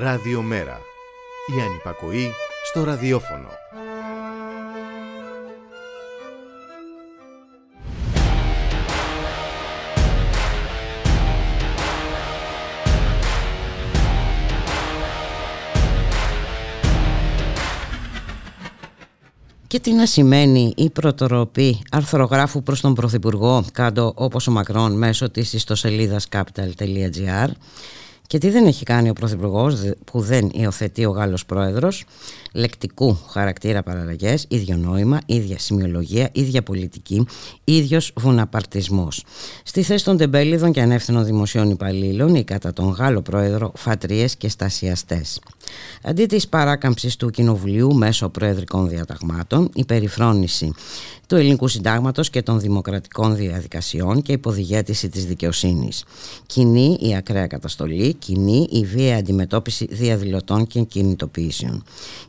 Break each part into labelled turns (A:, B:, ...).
A: Ραδιομέρα. Η ανυπακοή στο ραδιόφωνο.
B: Και τι να σημαίνει η προτροπή αρθρογράφου προς τον Πρωθυπουργό κάτω όπως ο Μακρόν μέσω της ιστοσελίδας capital.gr και τι δεν έχει κάνει ο Πρωθυπουργός που δεν υιοθετεί ο Γάλλος Πρόεδρος λεκτικού χαρακτήρα παραλλαγές, ίδιο νόημα, ίδια σημειολογία, ίδια πολιτική, ίδιος βουναπαρτισμός. Στη θέση των τεμπέλιδων και ανεύθυνων δημοσίων υπαλλήλων ή κατά τον Γάλλο Πρόεδρο φατρίες και στασιαστές. Αντί της παράκαμψης του Κοινοβουλίου μέσω προεδρικών διαταγμάτων, η περιφρόνηση του ελληνικού συντάγματος και των δημοκρατικών διαδικασιών και υποδηγέτηση της δικαιοσύνης. Κοινή η ακραία καταστολή, κοινή η βία αντιμετώπιση διαδηλωτών και κινητοποιήσεων.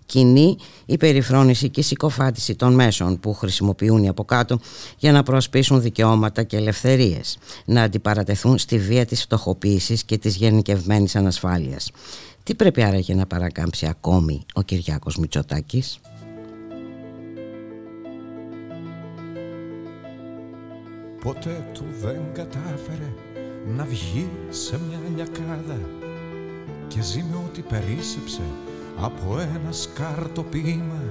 B: Κοινή η περιφρόνηση και η συκοφάτηση των μέσων που χρησιμοποιούν οι από κάτω για να προασπίσουν δικαιώματα και ελευθερίες, να αντιπαρατεθούν στη βία της φτωχοποίησης και της γενικευμένης ανασφάλειας. Τι πρέπει άραγε να παρακάμψει ακόμη ο Κυριάκος Μητσοτάκης;
C: Ποτέ του δεν κατάφερε να βγει σε μια λιακάδα και ζει με ό,τι περίσσεψε από ένα σκάρτο ποίημα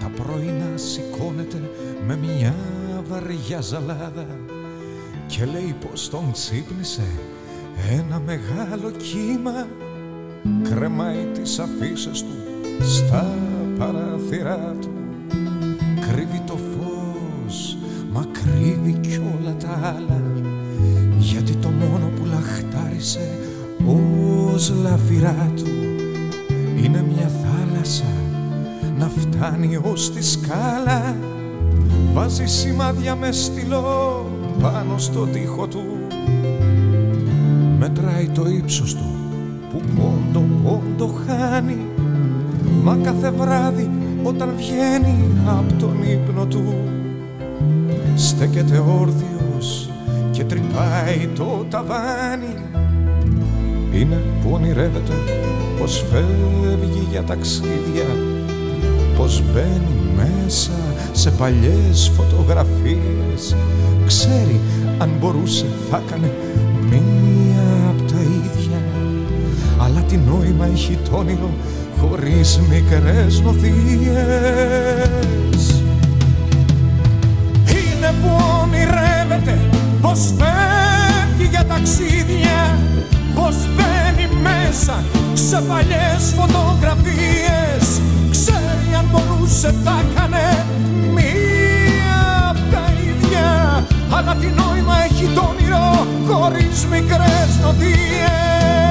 C: τα πρωινά σηκώνεται με μια βαριά ζαλάδα και λέει πως τον ξύπνησε ένα μεγάλο κύμα κρεμάει τις αφήσεις του στα παράθυρά του. Κρύβει το φως μα κρύβει κι όλα τα άλλα. Γιατί το μόνο που λαχτάρισε ως λαφυρά του είναι μια θάλασσα να φτάνει ως τη σκάλα. Βάζει σημάδια μες στυλό πάνω στο τοίχο του. Μετράει το ύψος του που πόντο πόντο χάνει. Μα κάθε βράδυ όταν βγαίνει από τον ύπνο του στέκεται όρθιος και τρυπάει το ταβάνι. Είναι που ονειρεύεται πως φεύγει για ταξίδια πως μπαίνει μέσα σε παλιές φωτογραφίες. Ξέρει αν μπορούσε θα έκανε μία τι νόημα έχει το όνειρο χωρίς μικρές νοθείες. Είναι που ονειρεύεται πως φεύγει για ταξίδια πως μπαίνει μέσα σε παλιές φωτογραφίες. Ξέρει αν μπορούσε θα έκανε μία απ' τα ίδια αλλά τι νόημα έχει το όνειρο χωρίς μικρές νοθείες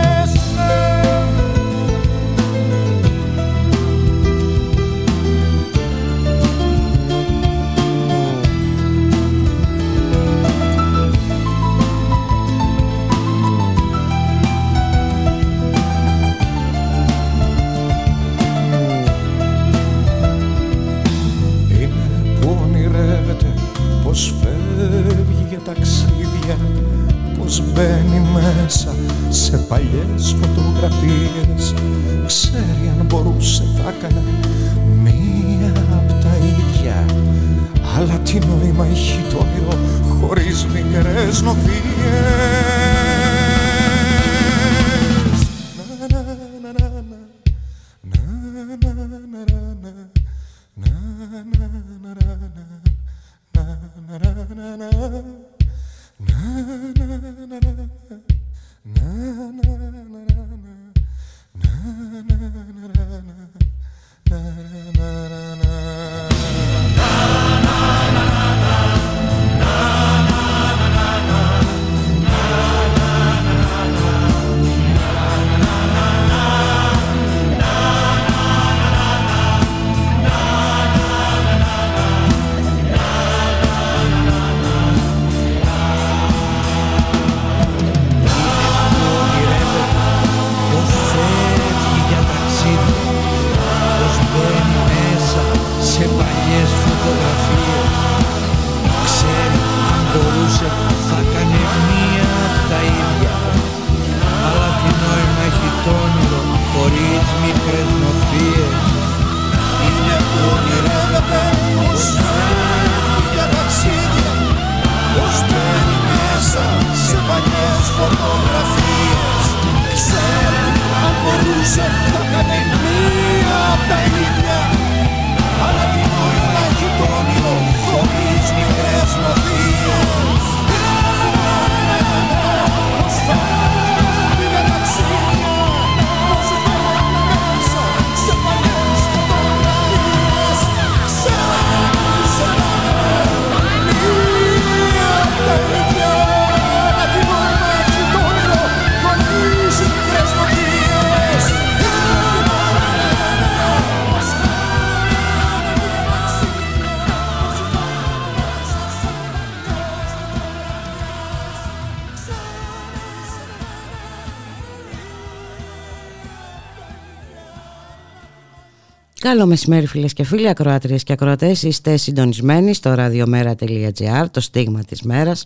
B: Καλό μεσημέρι φίλες και φίλοι, ακροάτριες και ακροατές. Είστε συντονισμένοι στο radiomera.gr, το στίγμα της μέρας.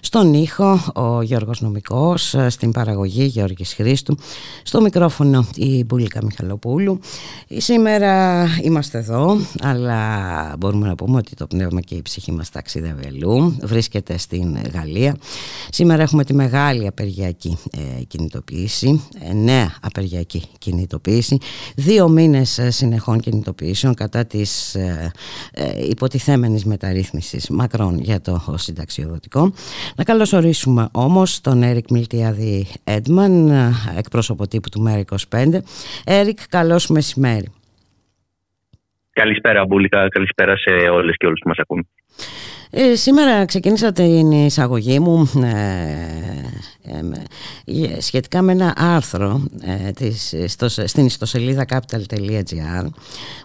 B: Στον ήχο ο Γιώργος Νομικός, στην παραγωγή Γιώργης Χρήστου, στο μικρόφωνο η Μπουλίκα Μιχαλοπούλου. Σήμερα είμαστε εδώ, αλλά μπορούμε να πούμε ότι το πνεύμα και η ψυχή μας ταξιδεύει αλλού. Βρίσκεται στην Γαλλία. Σήμερα έχουμε τη μεγάλη απεργιακή ε, κινητοποίηση, ε, νέα απεργιακή κινητοποίηση. Δύο μήνες ε, συνεχών κινητοποιήσεων κατά της ε, ε, υποτιθέμενης μεταρρύθμισης μακρόν για το συνταξιοδοτικό. Να καλωσορίσουμε όμως τον Έρικ Μιλτιάδη Έντμαν, εκπρόσωπο τύπου του ΜΕΡΑ25. Έρικ, καλώς μεσημέρι.
D: Καλησπέρα Μπούλικα, καλησπέρα σε όλες και όλους που μας ακούν.
B: Ε, σήμερα ξεκίνησα την εισαγωγή μου ε, ε, σχετικά με ένα άρθρο ε, της, στο, στην ιστοσελίδα capital.gr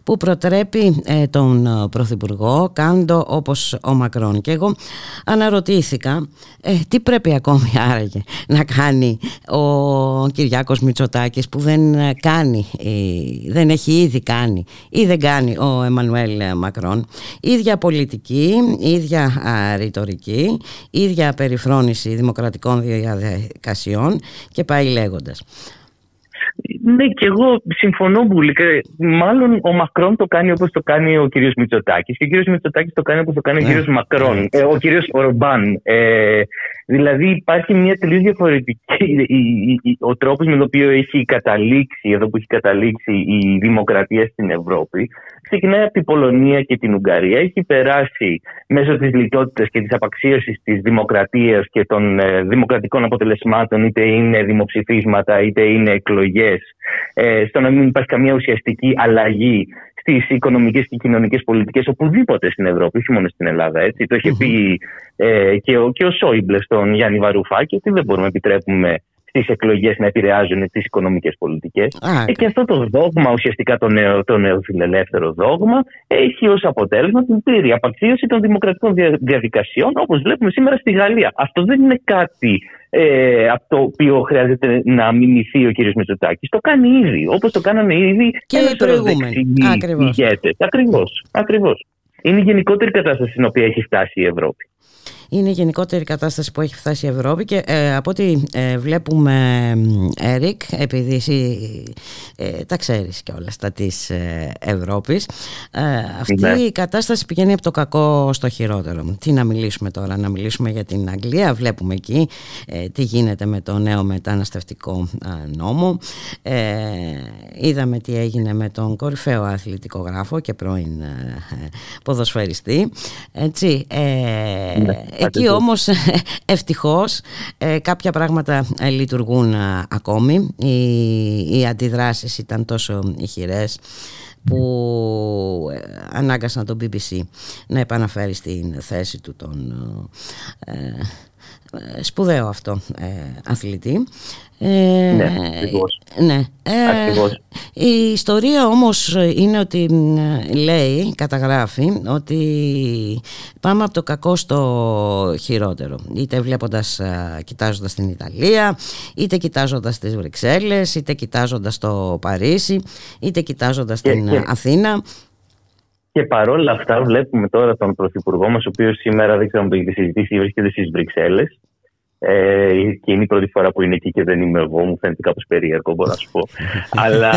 B: που προτρέπει ε, τον Πρωθυπουργό κάντο όπως ο Μακρόν. Και εγώ αναρωτήθηκα τι πρέπει ακόμη άραγε να κάνει ο Κυριάκος Μητσοτάκης που δεν κάνει δεν έχει ήδη κάνει ή δεν κάνει ο Εμμανουέλ Μακρόν. Ίδια πολιτική, ίδια ρητορική ίδια περιφρόνηση δημοκρατικών διαδικασιών και πάει λέγοντας.
D: Ναι, και εγώ συμφωνώ πολύ. Μάλλον ο Μακρόν το κάνει όπως το κάνει ο κύριος Μητσοτάκης και ο κύριος Μητσοτάκης το κάνει όπως το κάνει ο ναι. κύριος Μακρόν, ναι. ε, ο κύριος Ορμπάν. Ε, δηλαδή υπάρχει μια τελείως διαφορετική. Ο τρόπος με τον οποίο έχει καταλήξει, εδώ που έχει καταλήξει η δημοκρατία στην Ευρώπη, ξεκινάει από την Πολωνία και την Ουγγαρία. Έχει περάσει μέσω της λιτότητας και της απαξίωσης της δημοκρατίας και των ε, δημοκρατικών αποτελεσμάτων, είτε είναι δημοψηφίσματα είτε είναι εκλογές, ε, στο να μην υπάρχει καμία ουσιαστική αλλαγή στις οικονομικές και κοινωνικές πολιτικές οπουδήποτε στην Ευρώπη, όχι μόνο στην Ελλάδα. Έτσι. Το ειχε πει ε, και, ο, και ο Σόιμπλε στον Γιάννη Βαρουφάκη ότι δεν μπορούμε να επιτρέπουμε στι εκλογές να επηρεάζουν τις οικονομικές πολιτικές. Ε, και αυτό το δόγμα, ουσιαστικά το νέο, το νέο φιλελεύθερο δόγμα, έχει ως αποτέλεσμα την πλήρη απαξίωση των δημοκρατικών διαδικασιών, όπως βλέπουμε σήμερα στη Γαλλία. Αυτό δεν είναι κάτι ε, από το οποίο χρειάζεται να μιμηθεί ο κ. Μητσοτάκης. Το κάνει ήδη, όπως το κάνανε ήδη
B: και οι προηγούμενοι.
D: Ακριβώς. Ακριβώς. Είναι η γενικότερη κατάσταση στην οποία έχει φτάσει η Ευρώπη
B: είναι η γενικότερη κατάσταση που έχει φτάσει η Ευρώπη και ε, από ό,τι ε, βλέπουμε Έρικ, επειδή εσύ ε, τα ξέρεις και όλα στα της ε, Ευρώπης αυτή ναι. η κατάσταση πηγαίνει από το κακό στο χειρότερο τι να μιλήσουμε τώρα, να μιλήσουμε για την Αγγλία βλέπουμε εκεί τι γίνεται με το νέο μεταναστευτικό νόμο είδαμε τι έγινε με τον κορυφαίο αθλητικογράφο και πρώην ποδοσφαιριστή έτσι ναι. Εκεί όμως ευτυχώς ε, κάποια πράγματα ε, λειτουργούν ε, ακόμη. Οι, οι αντιδράσεις ήταν τόσο ηχηρές που ανάγκασαν τον BBC να επαναφέρει στην θέση του τον σπουδαίο αυτό αθλητή
D: ε, ναι, ακριβώς.
B: Ναι. Ε, η ιστορία όμως είναι ότι λέει, καταγράφει ότι πάμε από το κακό στο χειρότερο. Είτε βλέποντας, κοιτάζοντας την Ιταλία, είτε κοιτάζοντας τις Βρυξέλλες, είτε κοιτάζοντας το Παρίσι, είτε κοιτάζοντας την Αθήνα.
D: Και παρόλα αυτά βλέπουμε τώρα τον Πρωθυπουργό μας, ο οποίος σήμερα δεν ξέρω αν το έχετε συζητήσει, βρίσκεται στις Βρυξέλλες ε, και είναι η πρώτη φορά που είναι εκεί και δεν είμαι εγώ, μου φαίνεται κάπως περίεργο, μπορώ να σου πω. Αλλά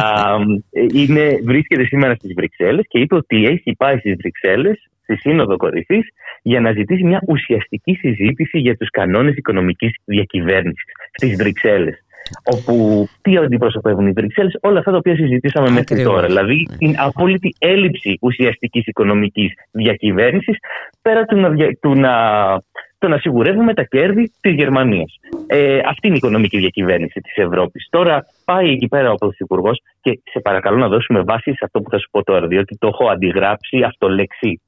D: είναι, βρίσκεται σήμερα στις Βρυξέλλες και είπε ότι έχει πάει στις Βρυξέλλες, στη Σύνοδο Κορυφής, για να ζητήσει μια ουσιαστική συζήτηση για τους κανόνες οικονομικής διακυβέρνησης στις Βρυξέλλες. Όπου τι αντιπροσωπεύουν οι Βρυξέλλες, όλα αυτά τα οποία συζητήσαμε μέχρι τώρα. Δηλαδή ναι. την απόλυτη έλλειψη ουσιαστικής οικονομικής διακυβέρνησης, πέρα του να, του να το να σιγουρεύουμε τα κέρδη της Γερμανίας. Ε, αυτή είναι η οικονομική διακυβέρνηση της Ευρώπης. Τώρα πάει εκεί πέρα ο Πρωθυπουργός και σε παρακαλώ να δώσουμε βάση σε αυτό που θα σου πω τώρα, διότι το έχω αντιγράψει αυτολεξή.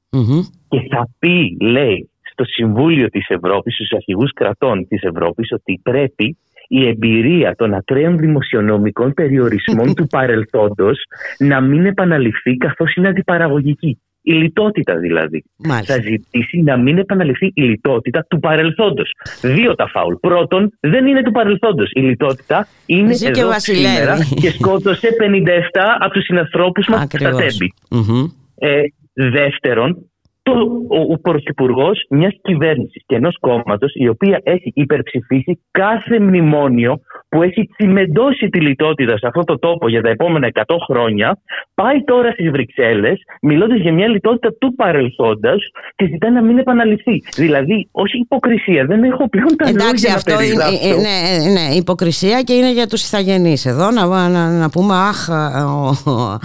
D: Και θα πει, λέει, στο Συμβούλιο της Ευρώπης, στους αρχηγούς κρατών της Ευρώπης, ότι πρέπει η εμπειρία των ακραίων δημοσιονομικών περιορισμών του παρελθόντος να μην επαναληφθεί καθώς είναι αντιπαραγωγική η λιτότητα δηλαδή.
B: Μάλιστα.
D: Θα ζητήσει να μην επαναληφθεί η λιτότητα του παρελθόντος. Δύο τα φάουλ. Πρώτον, δεν είναι του παρελθόντος. Η λιτότητα είναι
B: Ζει και
D: εδώ
B: βασιλεύει.
D: σήμερα και σκότωσε 57 από τους συνανθρώπους μας στα
B: Ακριβώς.
D: τέμπη.
B: Μμμ.
D: Ε, δεύτερον, το, ο, ο πρωθυπουργός μιας κυβέρνησης και ενός κόμματος η οποία έχει υπερψηφίσει κάθε μνημόνιο που έχει τσιμεντώσει τη λιτότητα σε αυτό το τόπο για τα επόμενα 100 χρόνια, πάει τώρα στις Βρυξέλλες, μιλώντας για μια λιτότητα του παρελθόντα και ζητάει να μην επαναληφθεί. Δηλαδή, όχι υποκρισία, δεν έχω πλέον τα
B: Εντάξει,
D: λόγια
B: αυτό
D: να
B: είναι
D: περιγράψω.
B: ε, ναι, ναι, υποκρισία και είναι για τους ηθαγενείς εδώ να, να, να πούμε αχ ο,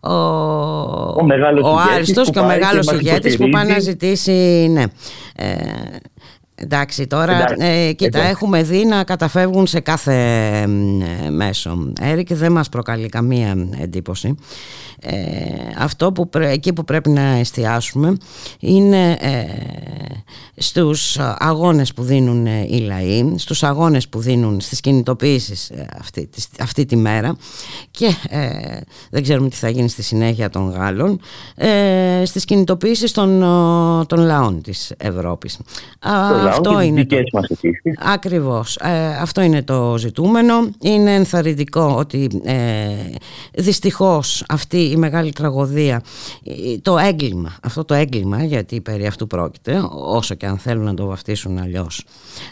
B: ο,
D: Ο μεγάλος
B: ο
D: ηγέτης
B: Άριστος
D: που
B: και ο
D: πάει και
B: μεγάλος
D: μας
B: ηγέτης που πάει να
D: υποστηρίζει.
B: ζητήσει ναι. Ε, Εντάξει, τώρα
D: Εντάξει,
B: ε, κοίτα,
D: εντάξει.
B: έχουμε δει να καταφεύγουν σε κάθε ε, μέσο. Έρικ δεν μας προκαλεί καμία εντύπωση. Ε, αυτό που πρέ- εκεί που πρέπει να εστιάσουμε είναι ε, στους αγώνες που δίνουν ε, οι λαοί, στους αγώνες που δίνουν στις κινητοποιήσεις ε, αυτή, της- αυτή τη μέρα και ε, δεν ξέρουμε τι θα γίνει στη συνέχεια των Γάλλων ε, στις κινητοποιήσεις των, ε, των λαών της Ευρώπης. Α,
D: Το λαό
B: αυτό
D: και τις
B: είναι
D: δικές
B: το...
D: μας αιτήσεις.
B: Ακριβώς. Ε, αυτό είναι το ζητούμενο. Είναι ενθαρρυντικό ότι ε, δυστυχώς αυτή η μεγάλη τραγωδία, ε, το έγκλημα, αυτό το έγκλημα, γιατί περί αυτού πρόκειται, όσο και αν θέλουν να το βαφτίσουν αλλιώς,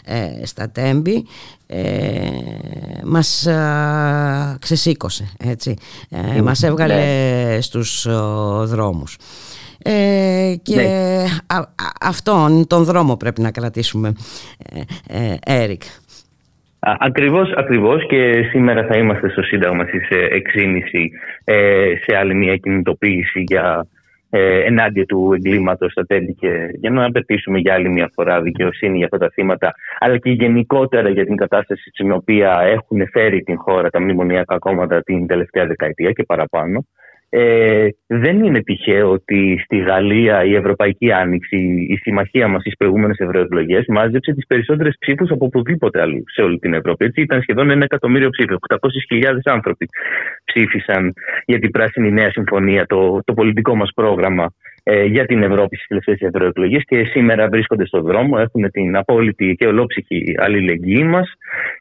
B: ε, στα τέμπη, ε, μας α, ξεσήκωσε, έτσι. Ε, μας έβγαλε στους ο, δρόμους. Ε, και
D: Ναι.
B: α- α- αυτόν τον δρόμο πρέπει να κρατήσουμε, ε, ε, Έρικ.
D: Α, Ακριβώς, ακριβώς και σήμερα θα είμαστε στο Σύνταγμα στις ε, 6.30 ε, σε άλλη μια κινητοποίηση για ε, ενάντια του εγκλήματος στα τέλη και για να απαιτήσουμε για άλλη μια φορά δικαιοσύνη για αυτά τα θύματα αλλά και γενικότερα για την κατάσταση στην οποία έχουν φέρει την χώρα τα μνημονιακά κόμματα την τελευταία δεκαετία και παραπάνω. Ε, δεν είναι τυχαίο ότι στη Γαλλία η Ευρωπαϊκή Άνοιξη, η συμμαχία μας στις προηγούμενες ευρωεκλογές, μάζεψε τις περισσότερες ψήφους από οπουδήποτε αλλού σε όλη την Ευρώπη. Έτσι ήταν σχεδόν ένα εκατομμύριο ψήφοι. 800.000 άνθρωποι ψήφισαν για την Πράσινη Νέα Συμφωνία, το, το πολιτικό μας πρόγραμμα ε, για την Ευρώπη στις τελευταίες ευρωεκλογές και σήμερα βρίσκονται στον δρόμο, έχουν την απόλυτη και ολόψυχη αλληλεγγύη μας.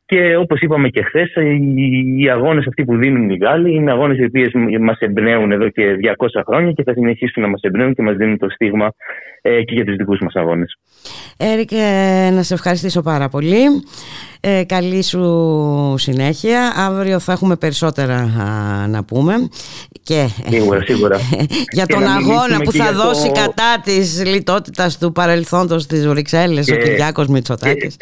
D: Και όπως είπαμε και χθες, οι, οι αγώνες αυτοί που δίνουν οι Γάλλοι είναι αγώνες οι οποίες μας εμπνέουν εδώ και 200 χρόνια και θα συνεχίσουν να μας εμπνέουν και μας δίνουν το στίγμα ε, και για τους δικούς μας αγώνες.
B: Έρικ, ε, να σε ευχαριστήσω πάρα πολύ. Ε, καλή σου συνέχεια. Αύριο θα έχουμε περισσότερα α, να πούμε. Και,
D: Σίγουρα, σίγουρα.
B: για
D: Και
B: τον
D: να
B: αγώνα
D: μιλήσουμε
B: που
D: και
B: θα
D: για
B: δώσει
D: το-
B: κατά της λιτότητας του παρελθόντος της Βρυξέλλες ο
D: Και-
B: Κυριάκος Μητσοτάκης.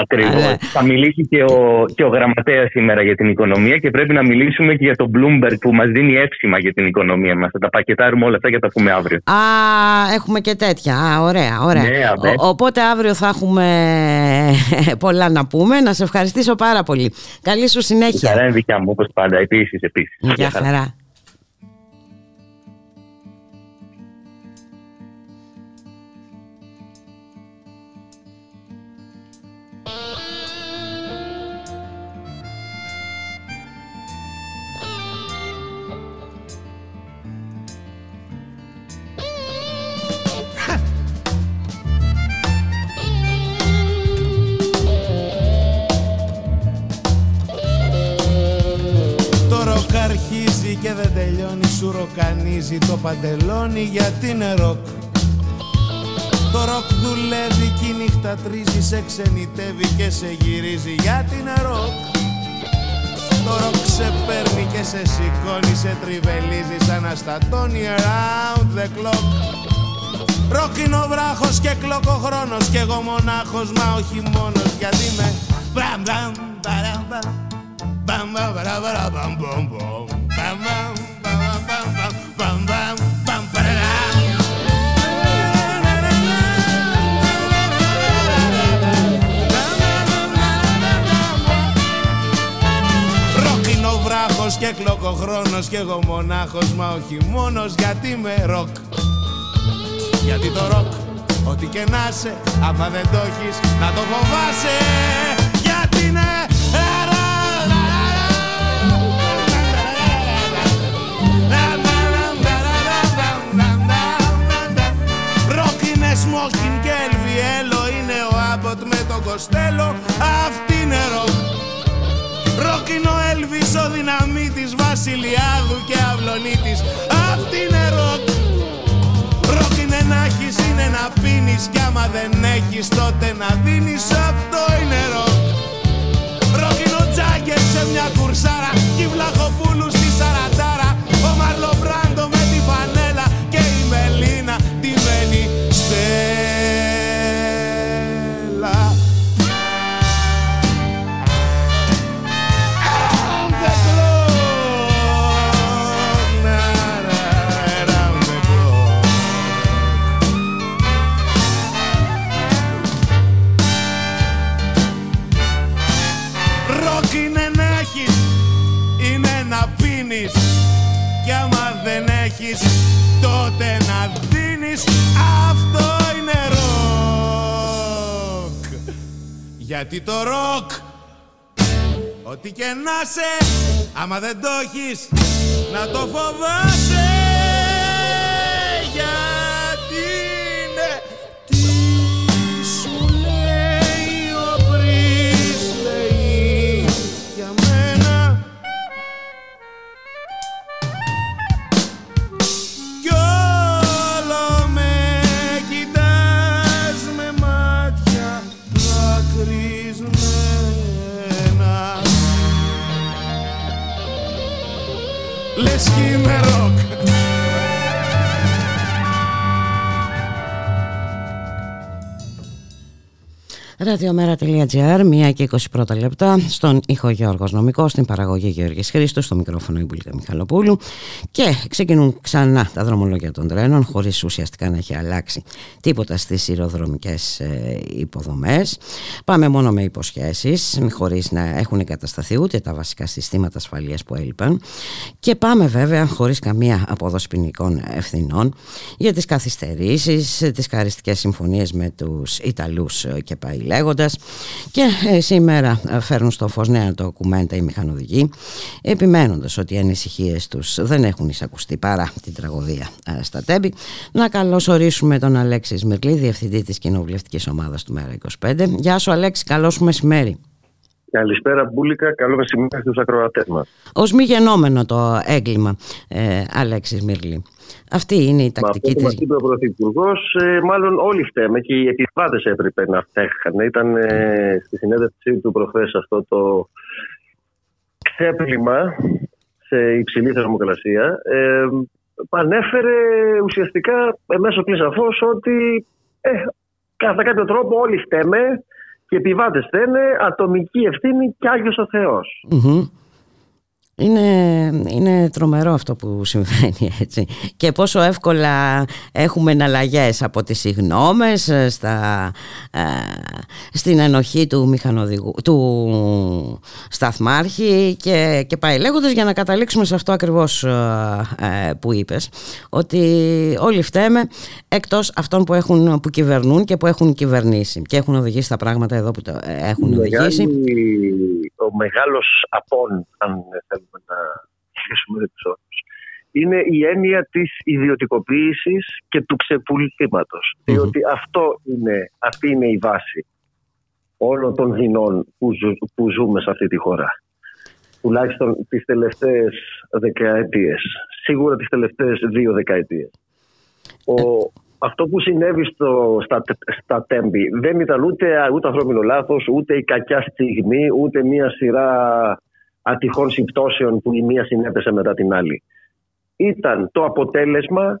D: Ακριβώς.
B: Αλλά-
D: Θα μιλήσει και ο, και ο γραμματέας σήμερα για την οικονομία και πρέπει να μιλήσουμε και για τον Bloomberg που μας δίνει εύσημα για την οικονομία μας. Θα τα πακετάρουμε όλα αυτά και θα τα πούμε αύριο.
B: Α, έχουμε και τέτοια. Α, ωραία, ωραία.
D: Ναι, αμπέ.
B: Ο- οπότε αύριο θα έχουμε πολλά να πούμε. Να σε ευχαριστήσω πάρα πολύ. Καλή σου
D: Η
B: συνέχεια.
D: χαρά είναι δικιά μου, όπως πάντα. Επίσης, επίσης.
B: Γεια χαρά.
E: Τελειώνει Σου ροκανίζει το παντελόνι γιατί είναι ροκ. Το ροκ δουλεύει και η νύχτα τρίζει Σε ξενιτεύει και σε γυρίζει γιατί είναι ροκ. Το ροκ σε παίρνει και σε σηκώνει Σε τριβελίζει σ' αναστατώνει around the clock. Ροκ είναι ο βράχος και clock ο χρόνος Κι εγώ μονάχος μα όχι μόνος Γιατί με μπαμ μπαμ μπαραμ μπαμ. Bam bam ba da ba χρόνος και κλοκοχρόνος Κι εγώ μονάχος μα όχι μόνος γιατί είμαι ροκ Γιατί το ροκ ό,τι και να σε Άμα δεν το έχεις να το φοβάσαι Γιατί ναι Ροκ είναι σμόκιν και ελβιέλο Είναι ο Άμποτ με το Κοστέλο Αυτή είναι ροκ Ροκ είναι ο Έλβης ο δυναμίτης Βασιλειάδου και Αυλονίτης. Αυτή είναι ροκ. Ροκ είναι να έχεις είναι να πίνεις Κι άμα δεν έχεις τότε να δίνεις. Αυτό είναι ροκ. Ροκ είναι ο Τζάγκερ σε μια κουρσάρα Κι η Βλαχοπούλου στη Σαραντάρα γιατί το ροκ ό,τι και να σε άμα δεν το έχεις να το φοβάσαι
B: Ραδιομέρα.gr, 1 και 20 πρώτα λεπτά, στον ήχο Γιώργος Νομικό, στην παραγωγή Γεώργης Χρήστος, στο μικρόφωνο Ιμπουλίκα Μιχαλοπούλου. Και ξεκινούν ξανά τα δρομολόγια των τρένων, χωρίς ουσιαστικά να έχει αλλάξει τίποτα στις ηροδρομικές ε, υποδομές. Πάμε μόνο με υποσχέσεις, χωρίς να έχουν εγκατασταθεί ούτε τα βασικά συστήματα ασφαλείας που έλειπαν. Και πάμε βέβαια χωρίς καμία απόδοση ποινικών ευθυνών για τις καθυστερήσεις, τις χαριστικές συμφωνίες με τους Ιταλούς και πάει λέγοντας. Και ε, σήμερα ε, φέρνουν στο φως νέα το κουμέντα οι μηχανοδηγοί επιμένοντας ότι οι ανησυχίες τους δεν έχουν εισακουστεί παρά την τραγωδία ε, στα Τέμπη να καλωσορίσουμε τον Αλέξη Σμυρλή διευθυντή της κοινοβουλευτικής ομάδας του Μέρα 25 Γεια σου Αλέξη, καλό σου μεσημέρι
F: Καλησπέρα Μπούλικα, καλό μεσημέρι στους ακροατές μας.
B: Ως μη γενόμενο το έγκλημα, ε, Αλέξης Μυρλή. Αυτή είναι η τακτική
F: της... Αυτό που ο Πρωθυπουργός, ε, μάλλον όλοι φταίμε και οι επιβάτες έπρεπε να φταίχαν. Ήταν ε, στη συνέντευξή του προχθές αυτό το ξέπλυμα σε υψηλή θερμοκρασία. Ε, ανέφερε ουσιαστικά μέσω πλήσα φως ότι ε, κατά κάποιο τρόπο όλοι φταίμε και οι επιβάτες φταίνε, ατομική ευθύνη και Άγιος ο θεος
B: είναι, είναι τρομερό αυτό που συμβαίνει έτσι. Και πόσο εύκολα έχουμε εναλλαγές από τις συγνώμες ε, στα, ε, στην ενοχή του μηχανοδηγού του σταθμάρχη και, και πάει λέγοντας για να καταλήξουμε σε αυτό ακριβώς ε, που είπες ότι όλοι φταίμε εκτός αυτών που, έχουν, που κυβερνούν και που έχουν κυβερνήσει και έχουν οδηγήσει τα πράγματα εδώ που το έχουν οδηγήσει
F: ο μεγάλος απόν αν θέλουμε να κλείσουμε τους όρους, είναι η έννοια της ιδιωτικοποίησης και του ξεπουλήματος. Διότι αυτό είναι, αυτή είναι η βάση όλων των δεινών που, που ζούμε σε αυτή τη χώρα. Τουλάχιστον τις τελευταίες δεκαετίες. Σίγουρα τις τελευταίες δύο δεκαετίες. Ο, αυτό που συνέβη στο, στα, στα Τέμπη δεν ήταν ούτε, ούτε ανθρώπινο λάθος, ούτε η κακιά στιγμή, ούτε μια σειρά ατυχών συμπτώσεων που η μία συνέπεσε μετά την άλλη. Ήταν το αποτέλεσμα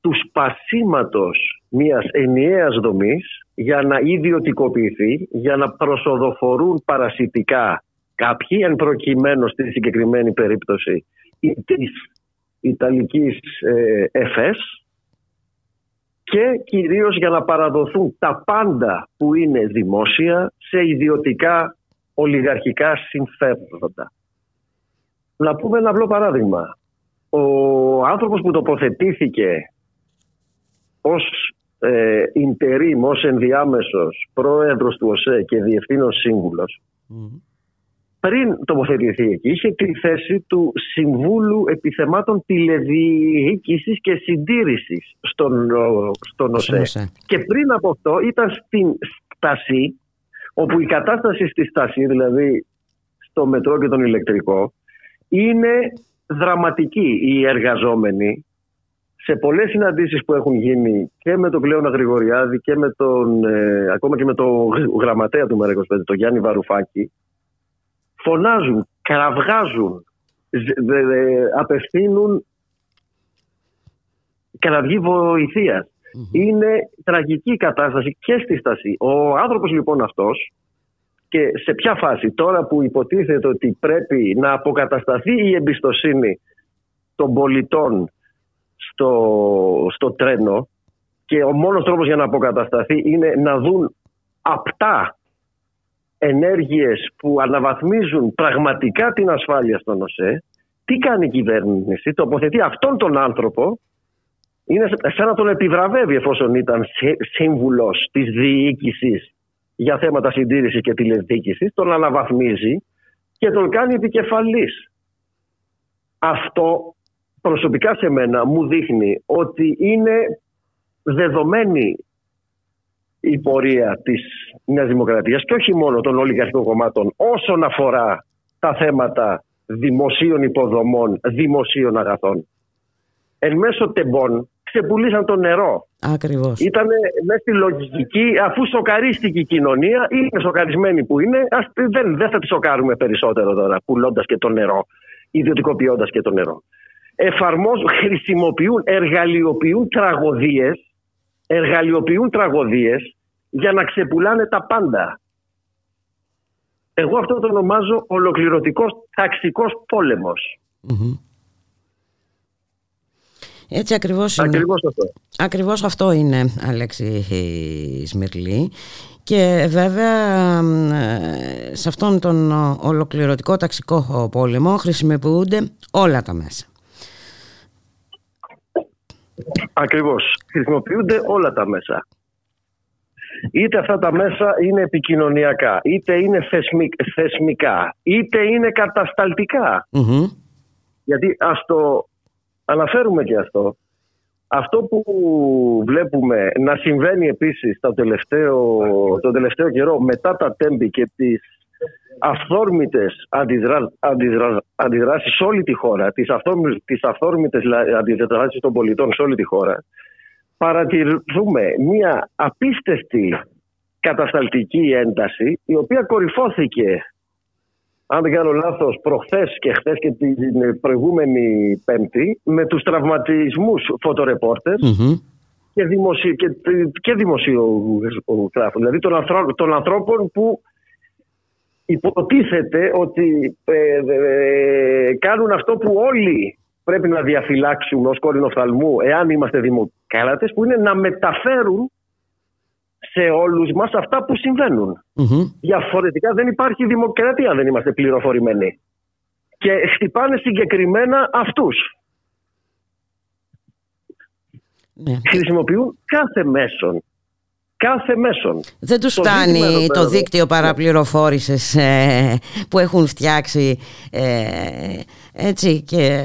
F: του σπασίματος μιας ενιαίας δομής για να ιδιωτικοποιηθεί, για να προσοδοφορούν παρασιτικά κάποιοι, εν προκειμένου στη συγκεκριμένη περίπτωση της Ιταλικής ε, ΕΦΕΣ και κυρίως για να παραδοθούν τα πάντα που είναι δημόσια σε ιδιωτικά ολιγαρχικά συμφέροντα. Να πούμε ένα απλό παράδειγμα. Ο άνθρωπος που τοποθετήθηκε ως ε, interim, ως ενδιάμεσος πρόεδρος του ΟΣΕ και διευθύνων σύμβουλος πριν τοποθετηθεί εκεί είχε τη θέση του Συμβούλου Επιθεμάτων Τηλεδιοίκησης και Συντήρησης στον, στον ΟΣΕ. Και πριν από αυτό ήταν στην στάση όπου η κατάσταση στη στάση, δηλαδή στο μετρό και τον ηλεκτρικό, είναι δραματική. Οι εργαζόμενοι σε πολλές συναντήσεις που έχουν γίνει και με τον Πλέον Γρηγοριάδη και με τον, ε, ακόμα και με τον γραμματέα του ΜΕΡΑ25, τον Γιάννη Βαρουφάκη, φωνάζουν, κραυγάζουν, απευθύνουν κραυγή Είναι τραγική κατάσταση και στη στάση. Ο άνθρωπος λοιπόν αυτός και σε ποια φάση τώρα που υποτίθεται ότι πρέπει να αποκατασταθεί η εμπιστοσύνη των πολιτών στο, στο τρένο και ο μόνος τρόπος για να αποκατασταθεί είναι να δουν απτά ενέργειες που αναβαθμίζουν πραγματικά την ασφάλεια στον ΟΣΕ, τι κάνει η κυβέρνηση, τοποθετεί αυτόν τον άνθρωπο, είναι σαν να τον επιβραβεύει εφόσον ήταν σύμβουλος της διοίκησης για θέματα συντήρησης και τηλεδιοίκησης, τον αναβαθμίζει και τον κάνει επικεφαλής. Αυτό προσωπικά σε μένα μου δείχνει ότι είναι δεδομένη η πορεία της Νέας Δημοκρατίας και όχι μόνο των ολιγαρχικών κομμάτων όσον αφορά τα θέματα δημοσίων υποδομών, δημοσίων αγαθών. Εν μέσω τεμπών ξεπουλήσαν το νερό.
B: Ακριβώς.
F: Ήταν μέσα στη λογική, αφού σοκαρίστηκε η κοινωνία, είναι σοκαρισμένη που είναι, ας, δεν, δεν θα τη σοκάρουμε περισσότερο τώρα, πουλώντας και το νερό, ιδιωτικοποιώντας και το νερό. Εφαρμόζουν, χρησιμοποιούν, εργαλειοποιούν τραγωδίες εργαλειοποιούν τραγωδίες για να ξεπουλάνε τα πάντα. Εγώ αυτό το ονομάζω ολοκληρωτικός ταξικός
B: Έτσι ακριβώς είναι.
F: Ακριβώς αυτό.
B: Ακριβώς αυτό είναι, Αλέξη Σμυρλή. Και βέβαια σε αυτόν τον ολοκληρωτικό ταξικό πόλεμο χρησιμοποιούνται όλα τα μέσα.
F: Ακριβώς. Χρησιμοποιούνται όλα τα μέσα. Είτε αυτά τα μέσα είναι επικοινωνιακά, είτε είναι θεσμικά, είτε είναι Γιατί ας το αναφέρουμε και αυτό. Αυτό που βλέπουμε να συμβαίνει επίσης το τελευταίο, το τελευταίο καιρό μετά τα τέμπη και τις αυθόρμητες αντιδρά, αντιδρά, αντιδράσεις σε όλη τη χώρα, τις, αυθόρμητες, τις αυθόρμητες αντιδράσεις των πολιτών σε όλη τη χώρα, παρατηρούμε μια απίστευτη κατασταλτική ένταση η οποία κορυφώθηκε αν δεν κάνω λάθος, προχθές και χθες και την προηγούμενη πέμπτη με τους τραυματισμούς και, δημοσιο, και, και δημοσιογράφων. Δηλαδή των, των ανθρώπων που υποτίθεται ότι ε, ε, κάνουν αυτό που όλοι πρέπει να διαφυλάξουν ως κόρηνο φθαλμού εάν είμαστε δημοκράτες που είναι να μεταφέρουν σε όλους μας αυτά που συμβαινουν Διαφορετικά δεν υπάρχει δημοκρατία, δεν είμαστε πληροφορημένοι. Και χτυπάνε συγκεκριμένα αυτούς. Ναι. Χρησιμοποιούν κάθε μέσον κάθε μέσον.
B: Δεν τους φτάνει το δίκτυο παραπληροφόρησης ε, που έχουν φτιάξει ε, έτσι και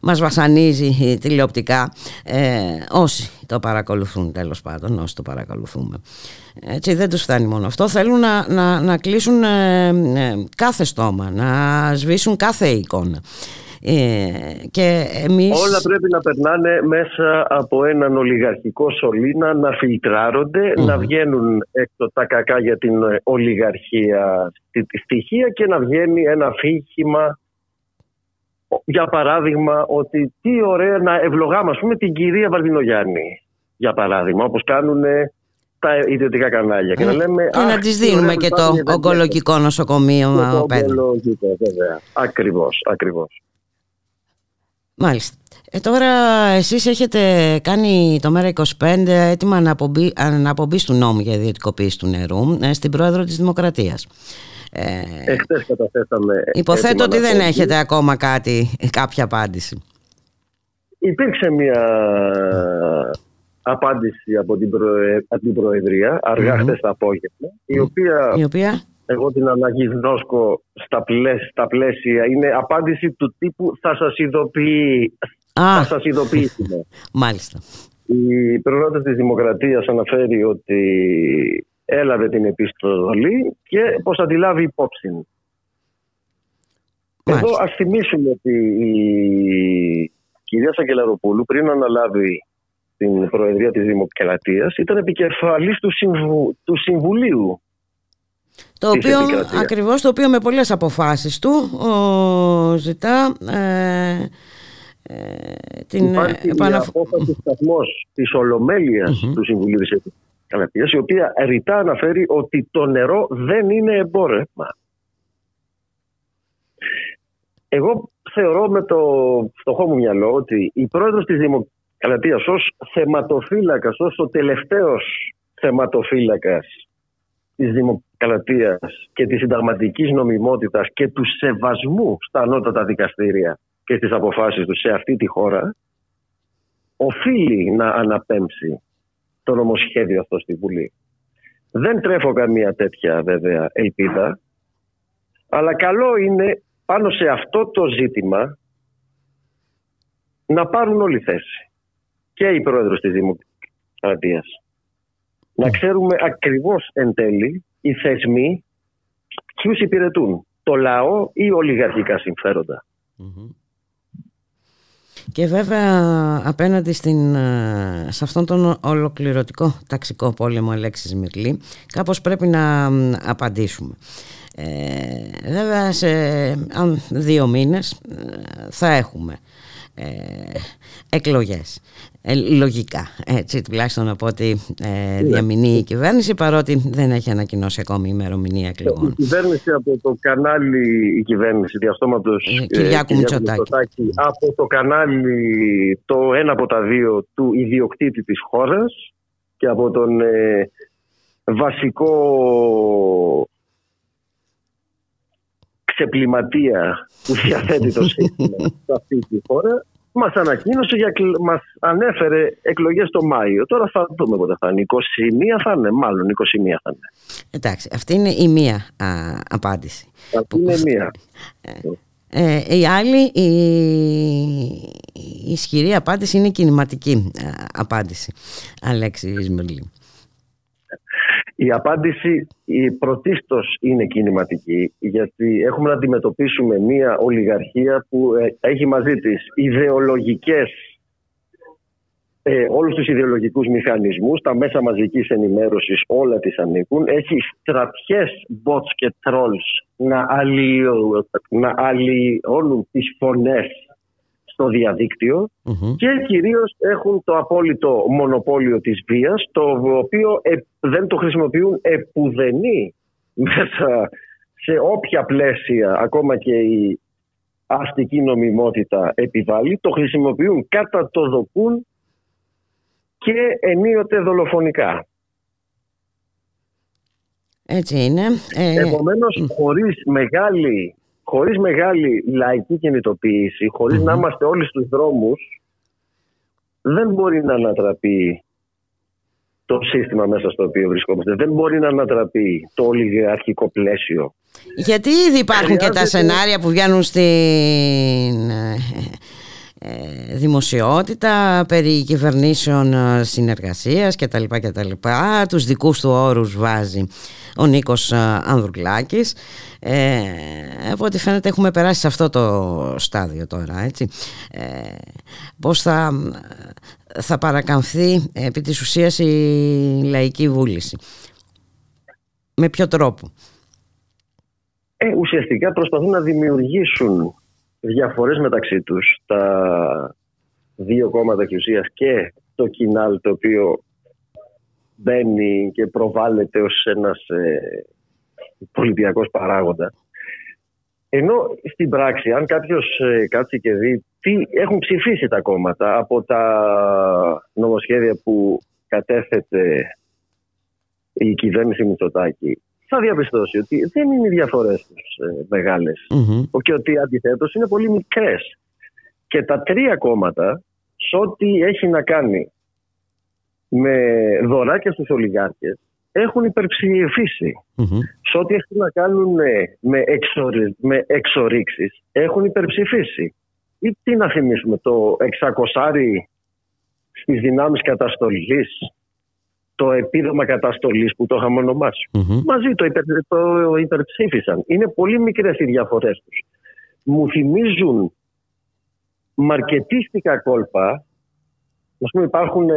B: μας βασανίζει τηλεοπτικά ε, όσοι το παρακολουθούν τέλος πάντων, όσοι το παρακολουθούμε. Έτσι δεν τους φτάνει μόνο αυτό, θέλουν να, να, να κλείσουν κάθε στόμα, να σβήσουν κάθε εικόνα.
F: Ε, και εμείς... Όλα πρέπει να περνάνε μέσα από έναν ολιγαρχικό σωλήνα, να φιλτράρονται, να βγαίνουν έξω τα κακά για την ολιγαρχία στοιχεία και να βγαίνει ένα αφήγημα για παράδειγμα ότι τι ωραία να ευλογάμε ας πούμε την κυρία Βαρδινογιάννη για παράδειγμα όπως κάνουν τα ιδιωτικά κανάλια και να λέμε
B: και να τις δίνουμε και το ογκολογικό νοσοκομείο
F: το ογκολογικό βέβαια. Ακριβώς, ακριβώς
B: Μάλιστα. Ε, τώρα εσείς έχετε κάνει το ΜΕΡΑ25 έτοιμα αναπομπή, αναπομπής του νόμου για ιδιωτικοποίηση του νερού ε, στην Πρόεδρο της Δημοκρατίας.
F: Ε, Εχθές καταθέσαμε
B: Υποθέτω ότι δεν έχετε ακόμα κάτι, κάποια απάντηση.
F: Υπήρξε μια απάντηση από την, την Προεδρία αργά mm-hmm. χθες το απόγευμα η οποία,
B: η οποία;
F: Εγώ την αναγνώσκω στα, στα πλαίσια. Είναι απάντηση του τύπου θα σας ειδοποιεί θα σας ειδοποιήσουμε
B: μάλιστα.
F: Η προεδρότητα της Δημοκρατίας αναφέρει ότι έλαβε την επιστολή και πως αντιλάβει υπόψη. Εδώ ας θυμίσουμε ότι η κυρία Σακελαροπούλου πριν αναλάβει την Προεδρία της Δημοκρατίας ήταν επικεφαλής του, του Συμβουλίου
B: το οποίο, ακριβώς το οποίο με πολλές αποφάσεις του ο, ζητά ε,
F: ε, την Υπάρχει επαναφ... η απόφαση σταθμός της ολομελειας του Συμβουλίου της Δημοκρατίας η οποία ρητά αναφέρει ότι το νερό δεν είναι εμπόρευμα. Εγώ θεωρώ με το φτωχό μου μυαλό ότι η πρόεδρος της Δημοκρατίας ως θεματοφύλακας, ως ο τελευταίος θεματοφύλακας της δημοκρατίας και της συνταγματικής νομιμότητας και του σεβασμού στα ανώτατα δικαστήρια και στις αποφάσεις τους σε αυτή τη χώρα οφείλει να αναπέμψει το νομοσχέδιο αυτό στη Βουλή. Δεν τρέφω καμία τέτοια βέβαια ελπίδα αλλά καλό είναι πάνω σε αυτό το ζήτημα να πάρουν όλη θέση. Και η πρόεδρος της Δημοκρατίας. Να ξέρουμε ακριβώς εν τέλει οι θεσμοί ποιους υπηρετούν. Το λαό ή ολιγαρχικά
B: Και βέβαια απέναντι στην, σε αυτόν τον ολοκληρωτικό ταξικό πόλεμο Αλέξης Μυρλή κάπως πρέπει να απαντήσουμε. Ε, βέβαια σε δύο μήνες ε, θα έχουμε ε, εκλογές. Ε, λογικά. Έτσι τουλάχιστον από ό,τι ε, ναι. διαμηνεί η κυβέρνηση παρότι δεν έχει ανακοινώσει ακόμη ημερομηνία εκλογών.
F: Η κυβέρνηση από το κανάλι η κυβέρνηση διαστόματος
B: ε, Κυριάκου Μητσοτάκη.
F: Από το κανάλι το ένα από τα δύο του ιδιοκτήτη της χώρας και από τον βασικό ξεπληματεία που διαθέτει το σύστημα σε αυτή τη χώρα Μας ανακοίνωσε, για, μας ανέφερε εκλογές το Μάιο. Τώρα θα δούμε πότε θα είναι. 21 θα είναι, μάλλον 21 θα είναι.
B: Εντάξει, αυτή είναι η μία α, απάντηση.
F: Αυτή είναι η μία.
B: Ε, ε, η άλλη, η, η ισχυρή απάντηση είναι η κινηματική απάντηση, Αλέξη Ισμερλή.
F: Η απάντηση η πρωτίστως είναι κινηματική γιατί έχουμε να αντιμετωπίσουμε μια ολιγαρχία που ε, έχει μαζί της ιδεολογικές ε, όλους τους ιδεολογικούς μηχανισμούς, τα μέσα μαζικής ενημέρωσης όλα τις ανήκουν. Έχει στρατιές bots και trolls να, αλλοιώνουν, να αλλοιώνουν τις φωνές στο διαδικτυο και κυρίως έχουν το απόλυτο μονοπόλιο της βίας το οποίο ε, δεν το χρησιμοποιούν επουδενή μέσα σε όποια πλαίσια ακόμα και η αστική νομιμότητα επιβάλλει το χρησιμοποιούν κατά το δοκούν και ενίοτε δολοφονικά.
B: Έτσι είναι.
F: Ε... Επομένως χωρίς μεγάλη χωρίς μεγάλη λαϊκή κινητοποίηση, να είμαστε όλοι στους δρόμους, δεν μπορεί να ανατραπεί το σύστημα μέσα στο οποίο βρισκόμαστε. Δεν μπορεί να ανατραπεί το ολιγαρχικό πλαίσιο.
B: Γιατί ήδη υπάρχουν και τα σενάρια που βγαίνουν στην ε, ε, δημοσιότητα περί κυβερνήσεων ε, συνεργασίας και τα λοιπά και τα λοιπά τους δικούς του όρους βάζει ο Νίκος Ανδρουλάκης. Ε, από ό,τι φαίνεται έχουμε περάσει σε αυτό το στάδιο τώρα έτσι. Ε, πως θα, θα παρακαμφθεί επί της ουσίας η λαϊκή βούληση; Με ποιο τρόπο;
F: Ε, ουσιαστικά προσπαθούν να δημιουργήσουν διαφορές μεταξύ τους τα δύο κόμματα και και το κοινάλ το οποίο μπαίνει και προβάλλεται ως ένας ε, πολιτιακός παράγοντας. Ενώ στην πράξη, αν κάποιος ε, κάτσει και δει τι έχουν ψηφίσει τα κόμματα από τα νομοσχέδια που κατέθετε η κυβέρνηση Μητσοτάκη, θα διαπιστώσει ότι δεν είναι οι διαφορές τους ε, μεγάλες. Και ότι αντιθέτως είναι πολύ μικρές. Και τα τρία κόμματα, σε ό,τι έχει να κάνει με δωράκια στους ολιγάρχες, έχουν υπερψηφίσει. Σε ό,τι έχει να κάνουν με, εξορι... με εξορίξεις, έχουν υπερψηφίσει. Ή τι να θυμίσουμε, το 600 στις δυνάμεις καταστολής το επίδομα καταστολής που το είχαμε Μαζί το, υπερ, το υπερψήφισαν. Είναι πολύ μικρές οι διαφορές τους. Μου θυμίζουν μαρκετίστικα κόλπα. Α πούμε, υπάρχουν ε,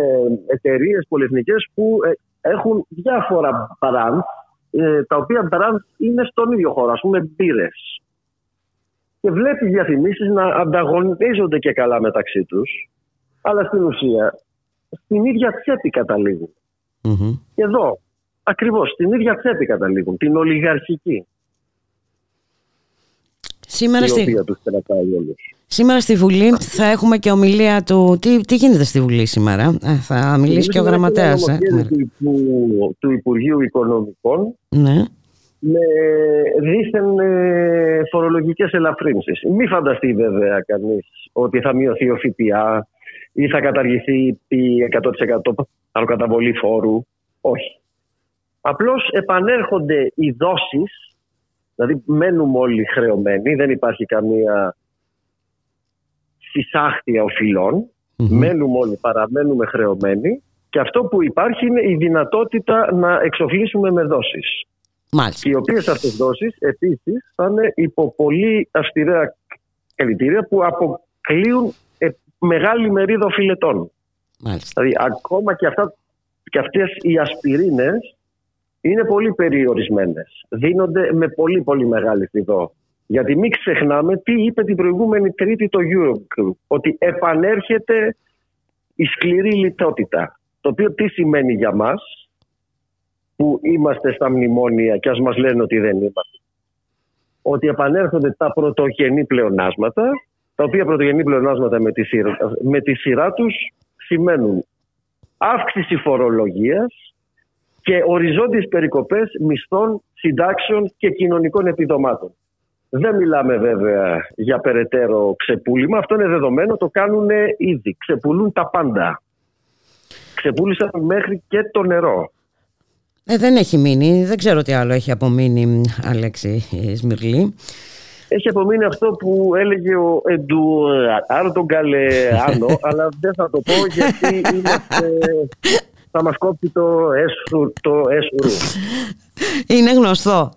F: εταιρείες πολυεθνικές που ε, έχουν διάφορα brand, ε, τα οποία brand είναι στον ίδιο χώρο, ας πούμε, μπύρες. Και βλέπει διαφημίσεις να ανταγωνίζονται και καλά μεταξύ τους, αλλά στην ουσία στην ίδια τσέπη καταλήγουν. Και εδώ, ακριβώς, στην ίδια τσέπη καταλήγουν, την ολιγαρχική.
B: Σήμερα, στη... σήμερα στη Βουλή θα έχουμε και ομιλία του... Τι, τι γίνεται στη Βουλή σήμερα, ε, θα μιλήσει και ο γραμματέας.
F: Ε, του, του Υπουργείου Οικονομικών ναι. με δίθεν ε, φορολογικές ελαφρύνσεις. Μην φανταστεί βέβαια κανείς ότι θα μειωθεί ο ΦΠΑ ή θα καταργηθεί η 100% ανακαταβολή φόρου. Όχι. Απλώς επανέρχονται οι δόσεις Δηλαδή μένουμε όλοι χρεωμένοι, δεν υπάρχει καμία συσάχτια Μένουμε όλοι, παραμένουμε χρεωμένοι και αυτό που υπάρχει είναι η δυνατότητα να εξοφλήσουμε με δόσεις.
B: Μάλιστα.
F: Οι οποίες αυτές δόσεις επίσης θα είναι υπό πολύ αυστηρά κριτήρια που αποκλείουν ε, μεγάλη μερίδα οφειλετών.
B: Μάλιστα.
F: Δηλαδή ακόμα και, αυτά, και αυτές οι ασπιρίνες είναι πολύ περιορισμένες. Δίνονται με πολύ πολύ μεγάλη φιδό. Γιατί μην ξεχνάμε τι είπε την προηγούμενη Τρίτη το Eurogroup. Ότι επανέρχεται η σκληρή λιτότητα. Το οποίο τι σημαίνει για μας που είμαστε στα μνημόνια και ας μας λένε ότι δεν είμαστε. Ότι επανέρχονται τα πρωτογενή πλεονάσματα, τα οποία πρωτογενή πλεονάσματα με τη σειρά, με τη σειρά τους σημαίνουν αύξηση φορολογίας, και οριζόντιες περικοπές μισθών, συντάξεων και κοινωνικών επιδομάτων. Δεν μιλάμε βέβαια για περαιτέρω ξεπούλημα. Αυτό είναι δεδομένο, το κάνουν ήδη. Ξεπουλούν τα πάντα. Ξεπούλησαν μέχρι και το νερό.
B: Ε, δεν έχει μείνει. Δεν ξέρω τι άλλο έχει απομείνει, Αλέξη Σμυρλή.
F: Έχει απομείνει αυτό που έλεγε ο Εντου Άρντογκαλεάνο, αλλά δεν θα το πω γιατί είμαστε θα μας κόψει το, έσου, το έσουρου.
B: Είναι γνωστό.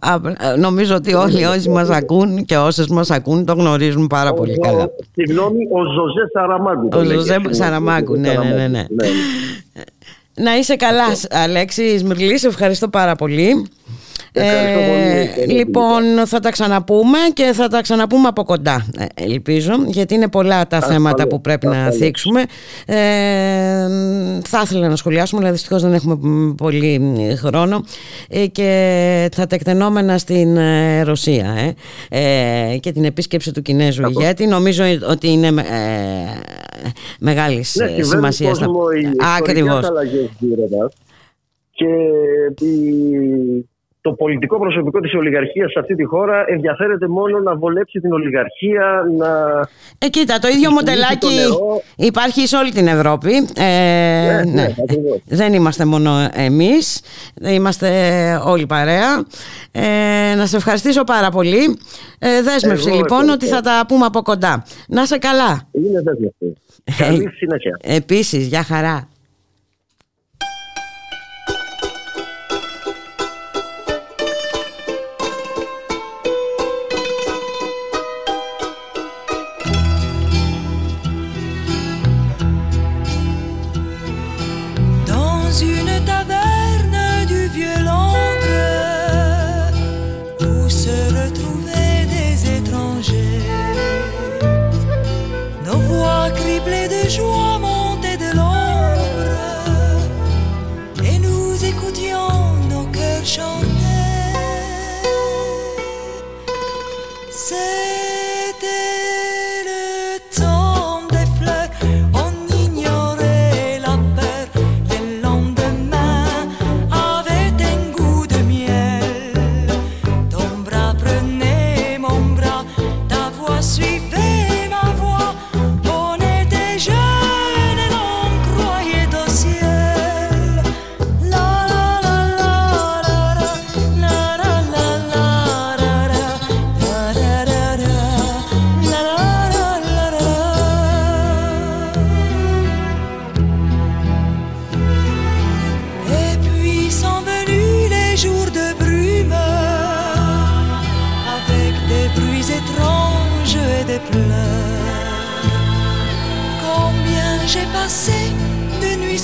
B: Νομίζω ότι όλοι όσοι μας ακούν και όσες μας ακούν το γνωρίζουν πάρα πολύ καλά.
F: Συγγνώμη, ο Ζωζέ Σαραμάγκου.
B: Ο Ζωζέ Σαραμάγκου, ναι, ναι, ναι, ναι. Να είσαι καλά, Αλέξης Ισμυρλή, ευχαριστώ πάρα πολύ. Ε, λοιπόν, θα τα ξαναπούμε και θα τα ξαναπούμε από κοντά, ε, ελπίζω, γιατί είναι πολλά τα θέματα που πρέπει να θίξουμε. Ε, θα ήθελα να σχολιάσουμε, αλλά δυστυχώς δεν έχουμε πολύ χρόνο ε, και θα τα εκτενόμενα στην Ρωσία ε, και την επίσκεψη του Κινέζου ηγέτη. Νομίζω ότι είναι μεγάλης ναι, σημασίας.
F: Ακριβώς. Και το πολιτικό προσωπικό της ολιγαρχίας σε αυτή τη χώρα ενδιαφέρεται μόνο να βολέψει την ολιγαρχία, να...
B: Ε, κοίτα, το ίδιο μοντελάκι υπάρχει σε όλη την Ευρώπη. Ε, ναι, ναι. ναι. Δεν είμαστε μόνο εμείς, είμαστε όλοι παρέα. Ε, να σε ευχαριστήσω πάρα πολύ. Ε, δέσμευση λοιπόν ότι θα τα πούμε από κοντά. Να σε καλά.
F: Είναι δέσμευση. Καλή συνέχεια.
B: Επίσης, για χαρά.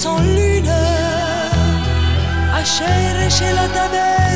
G: Sans lune. À chercher la taverne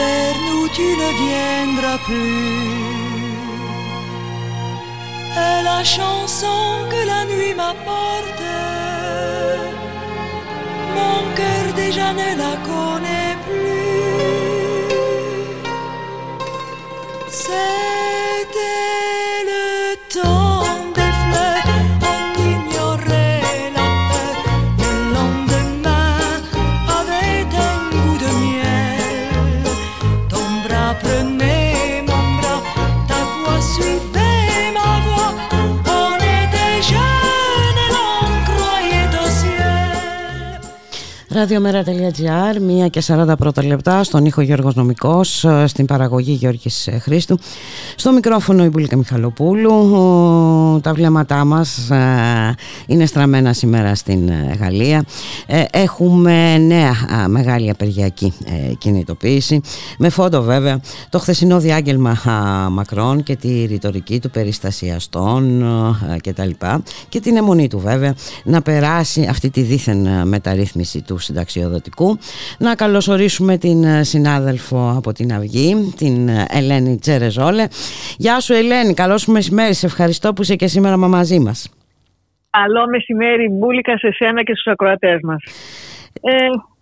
G: taverne où tu ne viendras plus. Et la chanson que la nuit m'apporte, mon cœur déjà ne la connaît plus. C'était
B: Ραδιομέρα.gr, 1 και 40 πρώτα λεπτά, στον ήχο Γιώργος Νομικός, στην παραγωγή Γιώργης Χρήστου, στο μικρόφωνο η Μπουλίκα Μιχαλοπούλου. Τα βλέμματά μας ε, είναι στραμμένα σήμερα στην ε, Γαλλία. Ε, Έχουμε νέα α, μεγάλη απεργιακή ε, κινητοποίηση, με φόντο βέβαια το χθεσινό διάγγελμα α, Μακρόν και τη ρητορική του περιστασιαστών ε, και τα λοιπά και την αιμονή του βέβαια να περάσει αυτή τη δίθεν ε, μεταρρύθμιση του συνταξιοδοτικού. Να καλωσορίσουμε την ε, συνάδελφο από την Αυγή, την ε, Ελένη Τζερεζόλε. Γεια σου Ελένη, καλό σου μεσημέρι. Σε ευχαριστώ που είσαι και σήμερα μαζί μας.
H: Καλό μεσημέρι Μπούλικα σε σένα και στους ακροατές μας. Ε,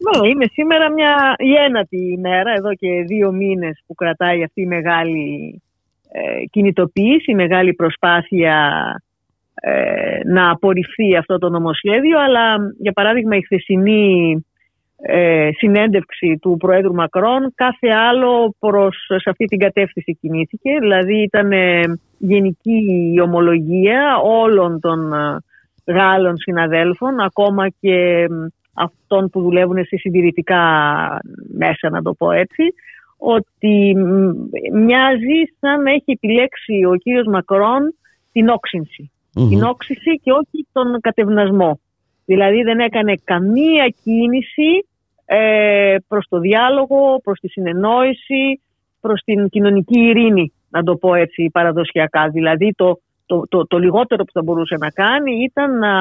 H: ναι, είναι σήμερα μια η ένατη ημέρα, εδώ και δύο μήνες που κρατάει αυτή η μεγάλη ε, κινητοποίηση, η μεγάλη προσπάθεια ε, να απορριφθεί αυτό το νομοσχέδιο, αλλά για παράδειγμα η χθεσινή ε, συνέντευξη του Προέδρου Μακρόν κάθε άλλο προς σε αυτή την κατεύθυνση κινήθηκε. Δηλαδή ήταν ε, γενική η ομολογία όλων των ε, Γάλλων συναδέλφων, ακόμα και αυτών που δουλεύουν σε συντηρητικά μέσα, να το πω έτσι, ότι μοιάζει σαν να έχει επιλέξει ο κύριος Μακρόν την οξυνση Την όξυνση και όχι τον κατευνασμό. Δηλαδή δεν έκανε καμία κίνηση ε, προς το διάλογο, προς τη συνεννόηση, προς την κοινωνική ειρήνη, να το πω έτσι παραδοσιακά. Δηλαδή το, το, το, το λιγότερο που θα μπορούσε να κάνει ήταν να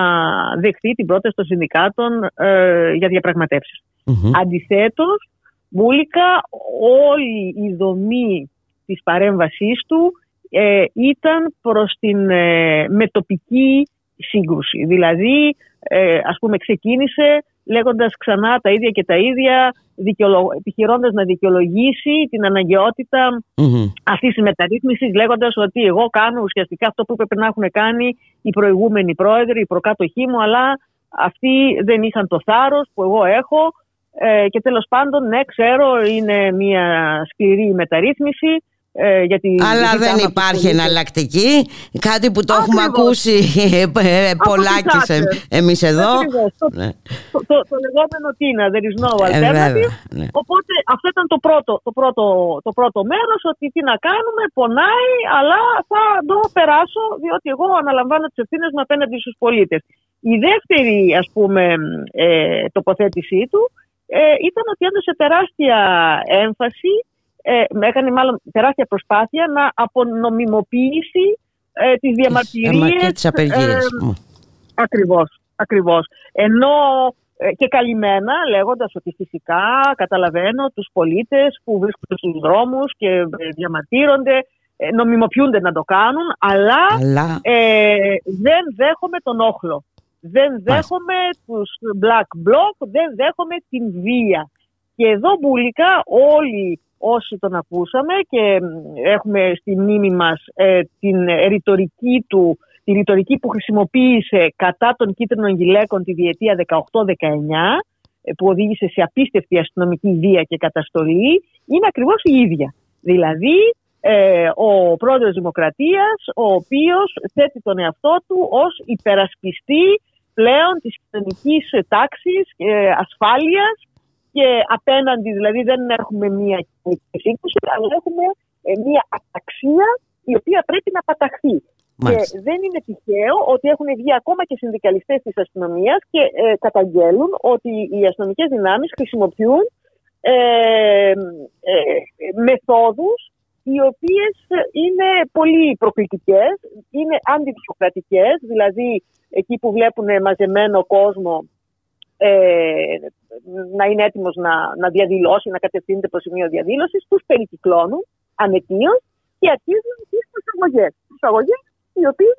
H: δεχθεί την πρόταση των συνδικάτων ε, για διαπραγματεύσεις. Mm-hmm. Αντιθέτως, Μπούλικα, όλη η δομή της παρέμβασής του ε, ήταν προς την ε, μετοπική σύγκρουση. Δηλαδή, ε, ας πούμε, ξεκίνησε λέγοντας ξανά τα ίδια και τα ίδια, δικαιολο... επιχειρώντας να δικαιολογήσει την αναγκαιότητα mm-hmm. αυτής της μεταρρύθμισης, λέγοντας ότι εγώ κάνω ουσιαστικά αυτό που έπρεπε να έχουν κάνει οι προηγούμενοι πρόεδροι, οι προκάτοχοί μου, αλλά αυτοί δεν είχαν το θάρρος που εγώ έχω ε, και τέλος πάντων, ναι, ξέρω, είναι μια σκληρή μεταρρύθμιση,
B: ε, γιατί Αλλά δεν υπάρχει εναλλακτική. Κάτι που το Ακριβώς. έχουμε ακούσει ε, πολλάκις εμείς εδώ.
H: Το, ναι. το, το, το, λεγόμενο τίνα, there is no alternative. Ε, ναι. Οπότε αυτό ήταν το πρώτο, το πρώτο, το πρώτο μέρος, ότι τι να κάνουμε, πονάει, αλλά θα το περάσω, διότι εγώ αναλαμβάνω τις ευθύνες μου απέναντι στους πολίτες. Η δεύτερη, ας πούμε, ε, τοποθέτησή του ε, ήταν ότι έδωσε τεράστια έμφαση ε, έκανε μάλλον τεράστια προσπάθεια να απονομιμοποιήσει ε, τις διαμαρτυρίες.
B: Και τις απεργίες. Ε,
H: ακριβώς, ακριβώς. Ενώ ε, και καλυμμένα λέγοντας ότι φυσικά καταλαβαίνω τους πολίτες που βρίσκονται στους δρόμους και ε, διαμαρτύρονται, ε, νομιμοποιούνται να το κάνουν, αλλά,
B: Αλλά
H: ε, δεν δέχομαι τον όχλο. Δεν δέχομαι τους black bloc, δεν δέχομαι την βία. Και εδώ μπουλικά όλοι όσοι τον ακούσαμε και μ, έχουμε στη μνήμη μας ε, την ρητορική του, τη ρητορική που χρησιμοποίησε κατά των κίτρινων γυλαίκων τη διετία 18-19 ε, που οδήγησε σε απίστευτη αστυνομική βία και καταστολή είναι ακριβώς η ίδια. Δηλαδή ε, ο πρόεδρος Δημοκρατίας ο οποίος θέτει τον εαυτό του ως υπερασπιστή πλέον της κοινωνικής τάξης, ε, ασφάλειας και απέναντι δηλαδή δεν έχουμε μία κοινωνική σύγκρουση αλλά έχουμε ε, μία αταξία η οποία πρέπει να παταχθεί.
B: Μάλιστα.
H: Και δεν είναι τυχαίο ότι έχουν βγει ακόμα και συνδικαλιστές της αστυνομίας και ε, καταγγέλουν ότι οι αστυνομικές δυνάμεις χρησιμοποιούν ε, ε, μεθόδους οι οποίες είναι πολύ προκλητικές, είναι αντιδημοκρατικές, δηλαδή εκεί που βλέπουν μαζεμένο κόσμο ε, να είναι έτοιμος να, να διαδηλώσει, να κατευθύνεται προς σημείο διαδήλωσης, τους περικυκλώνουν ανετίως και αρχίζουν τις προσαγωγές. Προσαγωγές οι οποίες,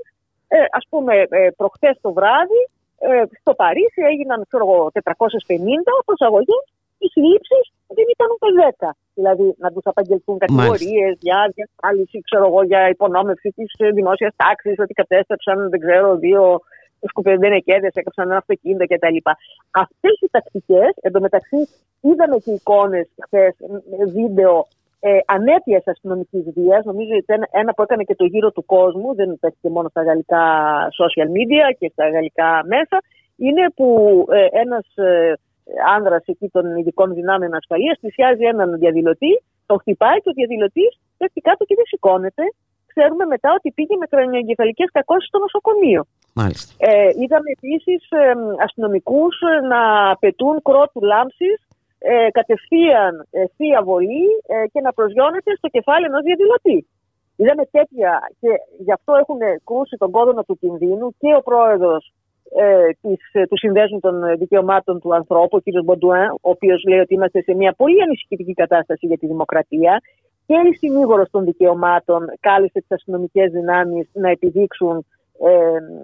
H: ε, ας πούμε, ε, προχθές το βράδυ ε, στο Παρίσι έγιναν ξέρω, εγώ, 450 προσαγωγές, οι συλλήψεις δεν ήταν ούτε 10. Δηλαδή να τους απαγγελθούν κατηγορίες για διασφάλιση, ξέρω εγώ, για υπονόμευση της ε, δημόσιας τάξης, ότι κατέστρεψαν, δεν ξέρω, δύο σκουπιδενεκέδες, έκαψαν ένα αυτοκίνητο κτλ. Αυτές οι τακτικές, εντωμεταξύ είδαμε και εικόνες χθες, βίντεο ε, ανέπειας αστυνομικής βίας. Νομίζω ότι ήταν ένα που έκανε και το γύρο του κόσμου, δεν υπάρχει και μόνο στα γαλλικά social media και στα γαλλικά μέσα. Είναι που ε, ένας ε, άνδρας εκεί των ειδικών δυνάμεων ασφαλείας πλησιάζει έναν διαδηλωτή, το χτυπάει και ο διαδηλωτής πέφτει κάτω και δεν σηκώνεται. Ξέρουμε μετά ότι πήγε με κρανιοεγκεφαλικές κακώσεις στο νοσοκομείο.
B: Μάλιστα.
H: Ε, είδαμε επίσης ε, αστυνομικούς να πετούν κρότου λάμψης ε, κατευθείαν ε, θεία βολή ε, και να προσγειώνεται στο κεφάλι ενός διαδηλωτή. Είδαμε τέτοια και γι' αυτό έχουν κρούσει τον κόδωνα του κινδύνου και ο πρόεδρος ε, της, ε, του Συνδέσμου των Δικαιωμάτων του Ανθρώπου, ο κ. Μποντουέν, ο οποίος λέει ότι είμαστε σε μια πολύ ανησυχητική κατάσταση για τη δημοκρατία. Και η συνήγορος των δικαιωμάτων κάλεσε τις αστυνομικές δυνάμεις να επιδείξουν ε,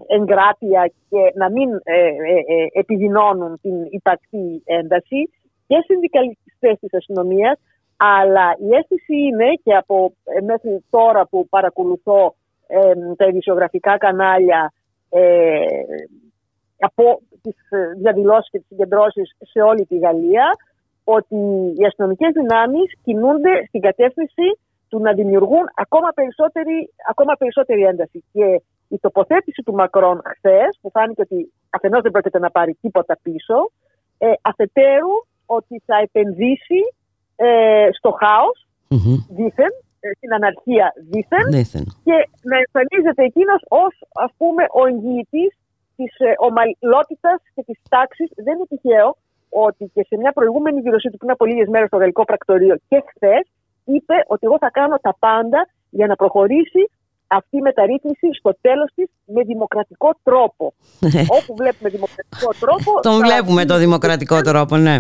H: εγκράτεια και να μην ε, ε, ε, επιδεινώνουν την υπαρκτή ένταση και συνδικαλιστές της αστυνομίας, αλλά η αίσθηση είναι και από ε, μέχρι τώρα που παρακολουθώ ε, τα ειδησιογραφικά κανάλια ε, από τις ε, διαδηλώσεις και τις συγκεντρώσεις σε όλη τη Γαλλία ότι οι αστυνομικές δυνάμεις κινούνται στην κατεύθυνση του να δημιουργούν ακόμα περισσότερη, ακόμα περισσότερη ένταση. Και η τοποθέτηση του Μακρόν χθες, που φάνηκε ότι αφενός δεν πρόκειται να πάρει τίποτα πίσω, ε, αφετέρου ότι θα επενδύσει ε, στο χάος
B: Μμμ.
H: δήθεν, ε, στην αναρχία δήθεν
B: Δήθεν.
H: και να εμφανίζεται εκείνος ως ας πούμε ο εγγυητής της ε, ομαλότητας και της τάξης. Δεν είναι τυχαίο ότι και σε μια προηγούμενη δήλωσή του πριν από λίγες μέρες στο Γαλλικό Πρακτορείο και χθες είπε ότι εγώ θα κάνω τα πάντα για να προχωρήσει αυτή η μεταρρύθμιση στο τέλος της με δημοκρατικό τρόπο. Όπου βλέπουμε δημοκρατικό τρόπο...
B: Τον
H: θα-
B: βλέπουμε το δημοκρατικό τρόπο, ναι.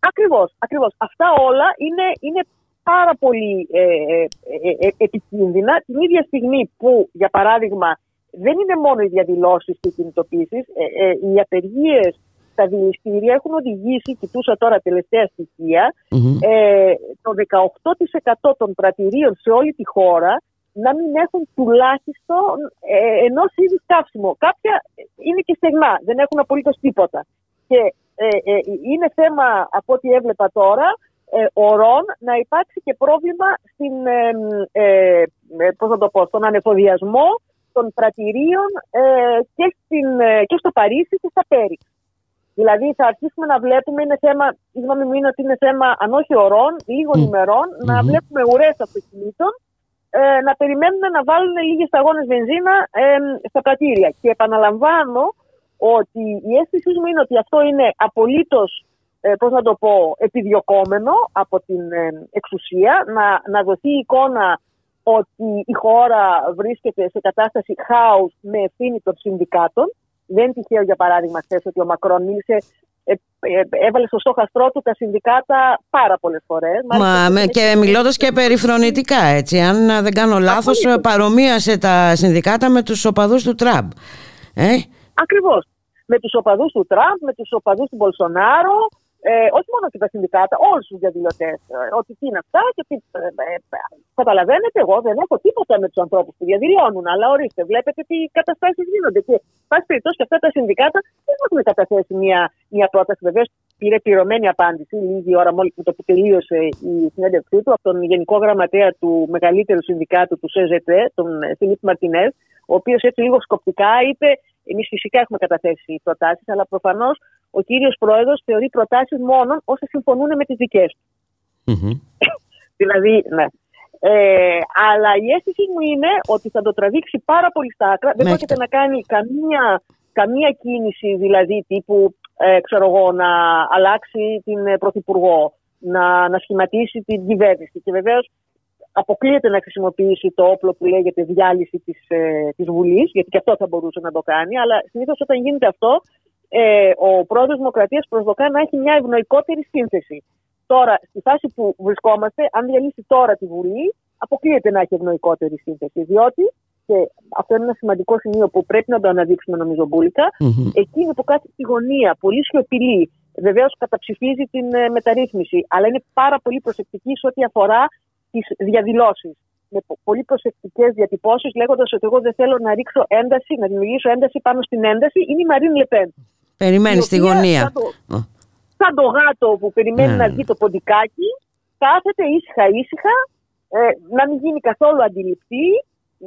H: Ακριβώς, ακριβώς. Αυτά όλα είναι, είναι πάρα πολύ ε, ε, ε, ε, επικίνδυνα την ίδια στιγμή που, για παράδειγμα, δεν είναι μόνο οι διαδηλώσεις και οι κινητοποίησεις, ε, ε, οι απεργίες στα δηληστήρια έχουν οδηγήσει, κοιτούσα τώρα τελευταία στοιχεία,
B: Μμμ.
H: ε, το 18% των πρατηρίων σε όλη τη χώρα να μην έχουν τουλάχιστον ε, ενός είδους καύσιμο. Κάποια είναι και στεγνά, δεν έχουν απολύτως τίποτα. Και ε, ε, είναι θέμα, από ό,τι έβλεπα τώρα, ε, ορών να υπάρξει και πρόβλημα στην, ε, ε, ε, πώς να το πω, στον ανεφοδιασμό των πρατηρίων ε, και, στην, ε, και στο Παρίσι και στα Πέριξ. Δηλαδή θα αρχίσουμε να βλέπουμε, είναι θέμα, η γνώμη μου είναι ότι είναι θέμα αν όχι ωρών, λίγων
B: Μμ.
H: ημερών, να
B: Μμμ.
H: βλέπουμε ουρές αυτοκινήτων ε, να περιμένουν να βάλουν λίγες σταγόνες βενζίνα ε, στα πρατήρια. Και επαναλαμβάνω ότι η αίσθησή μου είναι ότι αυτό είναι απολύτως, ε, πώς να το πω, επιδιωκόμενο από την ε, εξουσία, να, να δοθεί η εικόνα ότι η χώρα βρίσκεται σε κατάσταση χάους με ευθύνη των συνδικάτων Δεν είναι τυχαίο, για παράδειγμα, χθες ότι ο Μακρόν μίλησε, ε, ε, έβαλε στο στόχαστρό του τα συνδικάτα πάρα πολλές φορές.
B: Μα με, και μιλώντας και περιφρονητικά, έτσι. Αν δεν κάνω λάθος, παρομοίασε τα συνδικάτα με τους οπαδούς του Τραμπ. Ε;
H: Ακριβώς. Με τους οπαδούς του Τραμπ, με τους οπαδούς του Μπολσονάρο, ε, όχι μόνο και τα συνδικάτα, όλους τους διαδηλωτές. Ε, ότι τι είναι αυτά και τι. Ε, ε, καταλαβαίνετε, εγώ δεν έχω τίποτα με τους ανθρώπους που διαδηλώνουν. Αλλά ορίστε, βλέπετε τι καταστάσεις γίνονται. Και, πάση περιπτώσει, και αυτά τα συνδικάτα δεν έχουν καταθέσει μια, μια πρόταση. Βεβαίως, πήρε πληρωμένη απάντηση λίγη ώρα μόλις το που τελείωσε η συνέντευξή του από τον Γενικό Γραμματέα του μεγαλύτερου συνδικάτου του ΣΕΖΕΤΕ, τον Φιλίπ Μαρτινέ, ο οποίος έτσι λίγο σκοπτικά είπε Εμείς φυσικά έχουμε καταθέσει προτάσεις, αλλά προφανώς ο κύριος Πρόεδρος θεωρεί προτάσεις μόνο όσε συμφωνούν με τις δικές του. δηλαδή, ναι. Ε, αλλά η αίσθηση μου είναι ότι θα το τραβήξει πάρα πολύ στα άκρα. Δεν πρόκειται να κάνει καμία, καμία κίνηση, δηλαδή τύπου ε, ξέρω εγώ, να αλλάξει την ε, Πρωθυπουργό, να, να σχηματίσει την κυβέρνηση. Και βεβαίως αποκλείεται να χρησιμοποιήσει το όπλο που λέγεται διάλυση της, ε, της Βουλής, γιατί και αυτό θα μπορούσε να το κάνει, αλλά συνήθως όταν γίνεται αυτό, ε, ο πρόεδρος Δημοκρατίας προσδοκά να έχει μια ευνοϊκότερη σύνθεση. Τώρα, στη φάση που βρισκόμαστε, αν διαλύσει τώρα τη Βουλή, αποκλείεται να έχει ευνοϊκότερη σύνθεση, διότι και αυτό είναι ένα σημαντικό σημείο που πρέπει να το αναδείξουμε νομίζω μπουλικα εκείνη που κάθεται στη γωνία, πολύ σιωπηλή, βεβαίως καταψηφίζει την ε, μεταρρύθμιση, αλλά είναι πάρα πολύ προσεκτική σε ό,τι αφορά τις διαδηλώσεις. Με πολύ προσεκτικές διατυπώσεις, λέγοντας ότι εγώ δεν θέλω να ρίξω ένταση, να δημιουργήσω ένταση πάνω στην ένταση, είναι η Μαρίν Λεπέν.
B: Περιμένεις στη γωνία. Σαν
H: το, σαν το γάτο που περιμένει ναι. να βγει το ποντικάκι, κάθεται ήσυχα ήσυχα, ε, να μην γίνει καθόλου αντιληπτή,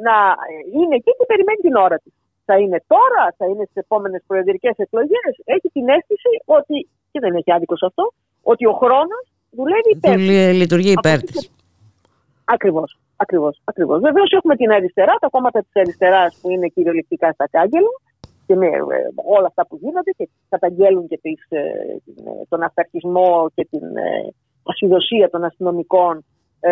H: να ε, είναι εκεί και περιμένει την ώρα της. Θα είναι τώρα, θα είναι στις επόμενες προεδρικές εκλογές. Έχει την αίσθηση ότι, και δεν έχει άδικος σε αυτό, ότι ο χρόνος δουλεύει υπέρ
B: Λειτουργεί υπέρ της.
H: Ακριβώς. Ακριβώς, ακριβώς. Βεβαίως έχουμε την αριστερά, τα κόμματα της αριστεράς που είναι κυριολεκτικά στα κάγκελα και με ε, όλα αυτά που γίνονται και καταγγέλουν και τις, ε, τον αυταρχισμό και την ε, ασυδοσία των αστυνομικών ε,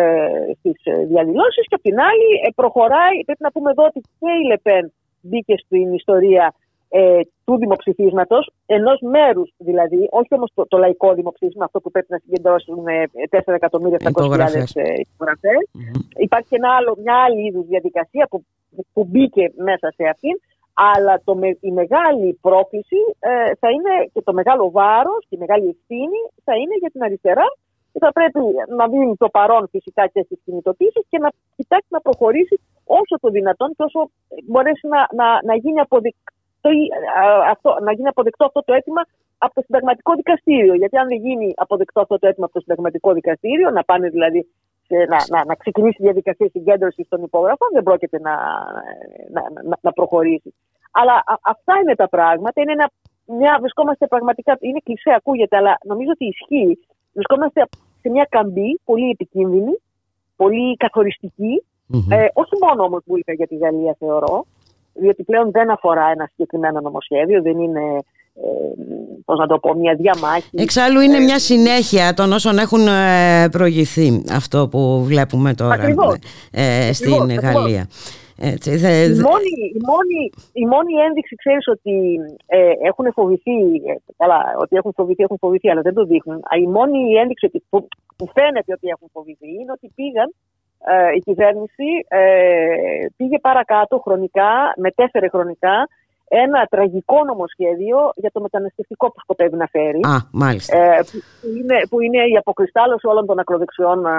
H: στις διαδηλώσεις. Και απ' την άλλη προχωράει, πρέπει να πούμε εδώ ότι και η Λεπέν μπήκε στην ιστορία ε, του δημοψηφίσματος, ενός μέρους δηλαδή, όχι όμως το, το, λαϊκό δημοψήφισμα, αυτό που πρέπει να συγκεντρώσουν 4.700.000 υπογραφές. Mm-hmm. Υπάρχει και ένα άλλο, μια άλλη είδους διαδικασία που, που μπήκε μέσα σε αυτήν. Αλλά το, η μεγάλη πρόκληση ε, θα είναι και το μεγάλο βάρος και η μεγάλη ευθύνη θα είναι για την αριστερά και θα πρέπει να δίνει το παρόν φυσικά και στις κινητοποιήσει και να κοιτάξει να προχωρήσει όσο το δυνατόν και όσο μπορέσει να, να, να γίνει αποδεικτό το, αυτό, να γίνει αποδεκτό αυτό το αίτημα από το συνταγματικό δικαστήριο. Γιατί αν δεν γίνει αποδεκτό αυτό το αίτημα από το συνταγματικό δικαστήριο, να πάνε δηλαδή σε, να, να, να ξεκινήσει η διαδικασία συγκέντρωσης των υπόγραφων, δεν πρόκειται να, να, να, να προχωρήσει. Αλλά α, αυτά είναι τα πράγματα. Είναι ένα, μια, βρισκόμαστε πραγματικά, είναι κλεισέ, ακούγεται, αλλά νομίζω ότι ισχύει. Βρισκόμαστε σε μια καμπή πολύ επικίνδυνη, πολύ Ε, όχι μόνο όμως για τη Γαλλία, θεωρώ διότι πλέον δεν αφορά ένα συγκεκριμένο νομοσχέδιο, δεν είναι ε, πώς να το πω, μια διαμάχη.
B: Εξάλλου είναι ε, μια συνέχεια των όσων έχουν ε, προηγηθεί αυτό που βλέπουμε τώρα ε, στην ακριβώς, Γαλλία. Έτσι, δε,
H: η, μόνη, η, μόνη, η μόνη ένδειξη, ξέρεις, ότι ε, έχουν φοβηθεί, ε, καλά, ότι έχουν φοβηθεί, έχουν φοβηθεί, αλλά δεν το δείχνουν. Η μόνη ένδειξη που, που φαίνεται ότι έχουν φοβηθεί είναι ότι πήγαν ε, η κυβέρνηση ε, πήγε παρακάτω χρονικά, μετέφερε χρονικά ένα τραγικό νομοσχέδιο για το μεταναστευτικό που σκοπεύει να φέρει.
B: Α, μάλιστα.
H: Ε, που, είναι, που είναι η αποκριστάλλωση όλων των ακροδεξιών ε,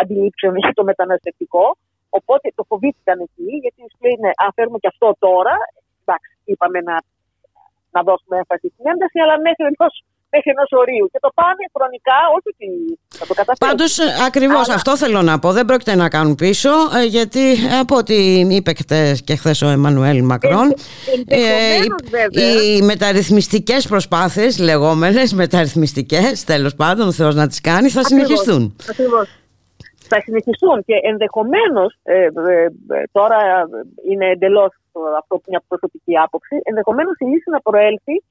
H: αντιλήψεων για το μεταναστευτικό. Οπότε το φοβήθηκαν εκεί, γιατί λένε, αν φέρουμε και αυτό τώρα, εντάξει, είπαμε να, να δώσουμε έμφαση στην ένταση, αλλά μέχρι ενό μέχρι ενός ορίου. Και το πάνε χρονικά, όχι ότι θα το καταφέρουν.
B: Πάντως, ακριβώς αυτό θέλω να πω. Δεν πρόκειται να κάνουν πίσω, ε, γιατί από ό,τι είπε και χθες ο Εμμανουέλ Μακρόν,
H: ε,
B: οι, οι μεταρρυθμιστικές προσπάθειες, λεγόμενες μεταρρυθμιστικές, τέλος πάντων, ο Θεός να τις κάνει, θα συνεχιστούν.
H: Ακριβώς. Θα συνεχιστούν και ενδεχομένως, ε, ε, τώρα είναι εντελώς αυτό μια προσωπική άποψη, ενδεχομένως η λύση να προέλθει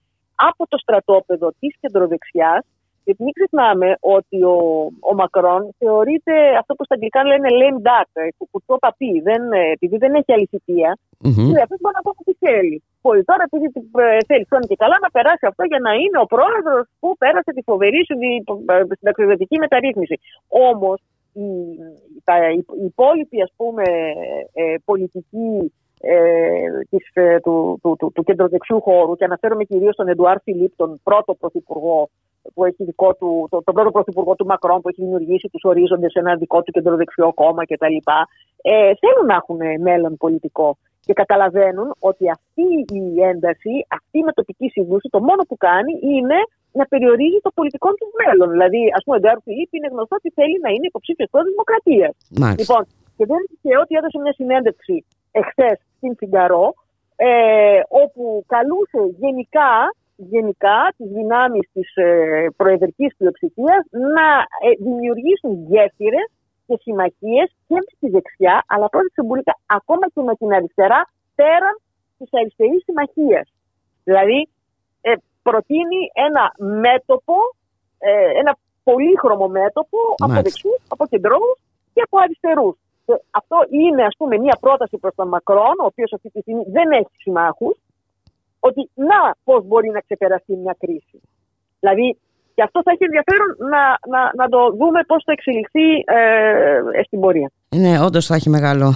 H: από το στρατόπεδο της κεντροδεξιάς, Γιατί μην ξεχνάμε ότι ο, ο Μακρόν θεωρείται αυτό που στα αγγλικά λένε lame duck, ε, κουτσό παπί. Δεν, ε, επειδή δεν έχει αληθιτία,
B: Μμμ.
H: mm αυτός μπορεί να κάνει τι θέλει. Μπορεί τώρα, επειδή ε, θέλει χρόνο και καλά, να περάσει αυτό για να είναι ο πρόεδρος που πέρασε τη φοβερή συνδυ- ε, συνταξιδοτική μεταρρύθμιση. Όμως, οι, τα, οι υπόλοιποι ας πούμε, ε, πολιτικοί ε, της, ε, του, του, του, του κεντροδεξιού χώρου και αναφέρομαι κυρίως τον Εντουάρ Φιλίπ, τον πρώτο πρωθυπουργό που έχει δικό του, το, τον πρώτο πρωθυπουργό του Μακρόν που έχει δημιουργήσει τους ορίζοντες σε ένα δικό του κεντροδεξιό κόμμα κτλ. Ε, θέλουν να έχουν μέλλον πολιτικό και καταλαβαίνουν ότι αυτή η ένταση, αυτή η μετοπική σύγκρουση, το μόνο που κάνει είναι να περιορίζει το πολιτικό του μέλλον. Δηλαδή, ας πούμε, ο Ντεάρ Φιλίπ είναι γνωστό ότι θέλει να είναι υποψήφιος πρόεδρος Δημοκρατίας.
B: Μάλιστα.
H: Λοιπόν, και δεν είναι τυχαίο ότι έδωσε μια συνέντευξη εχθές στην Φιγκαρό, ε, όπου καλούσε γενικά, γενικά τις δυνάμεις της ε, προεδρικής πλειοψηφίας να ε, δημιουργήσουν γέφυρες και συμμαχίες και μες τη δεξιά, αλλά πρόσεξε Μπουλίκα, ακόμα και με την αριστερά, πέραν της αριστερής συμμαχίας. Δηλαδή, ε, προτείνει ένα μέτωπο, ε, ένα πολύχρωμο μέτωπο από
B: Μάλιστα.
H: δεξιούς, από κεντρώους και από αριστερούς. Και αυτό είναι ας πούμε μια πρόταση προς τον Μακρόν, ο οποίος αυτή τη στιγμή δεν έχει συμμάχους, ότι να πώς μπορεί να ξεπεραστεί μια κρίση. Δηλαδή, και αυτό θα έχει ενδιαφέρον να, να, να το δούμε πώς θα εξελιχθεί ε, στην πορεία.
B: Ναι, όντως θα έχει μεγάλο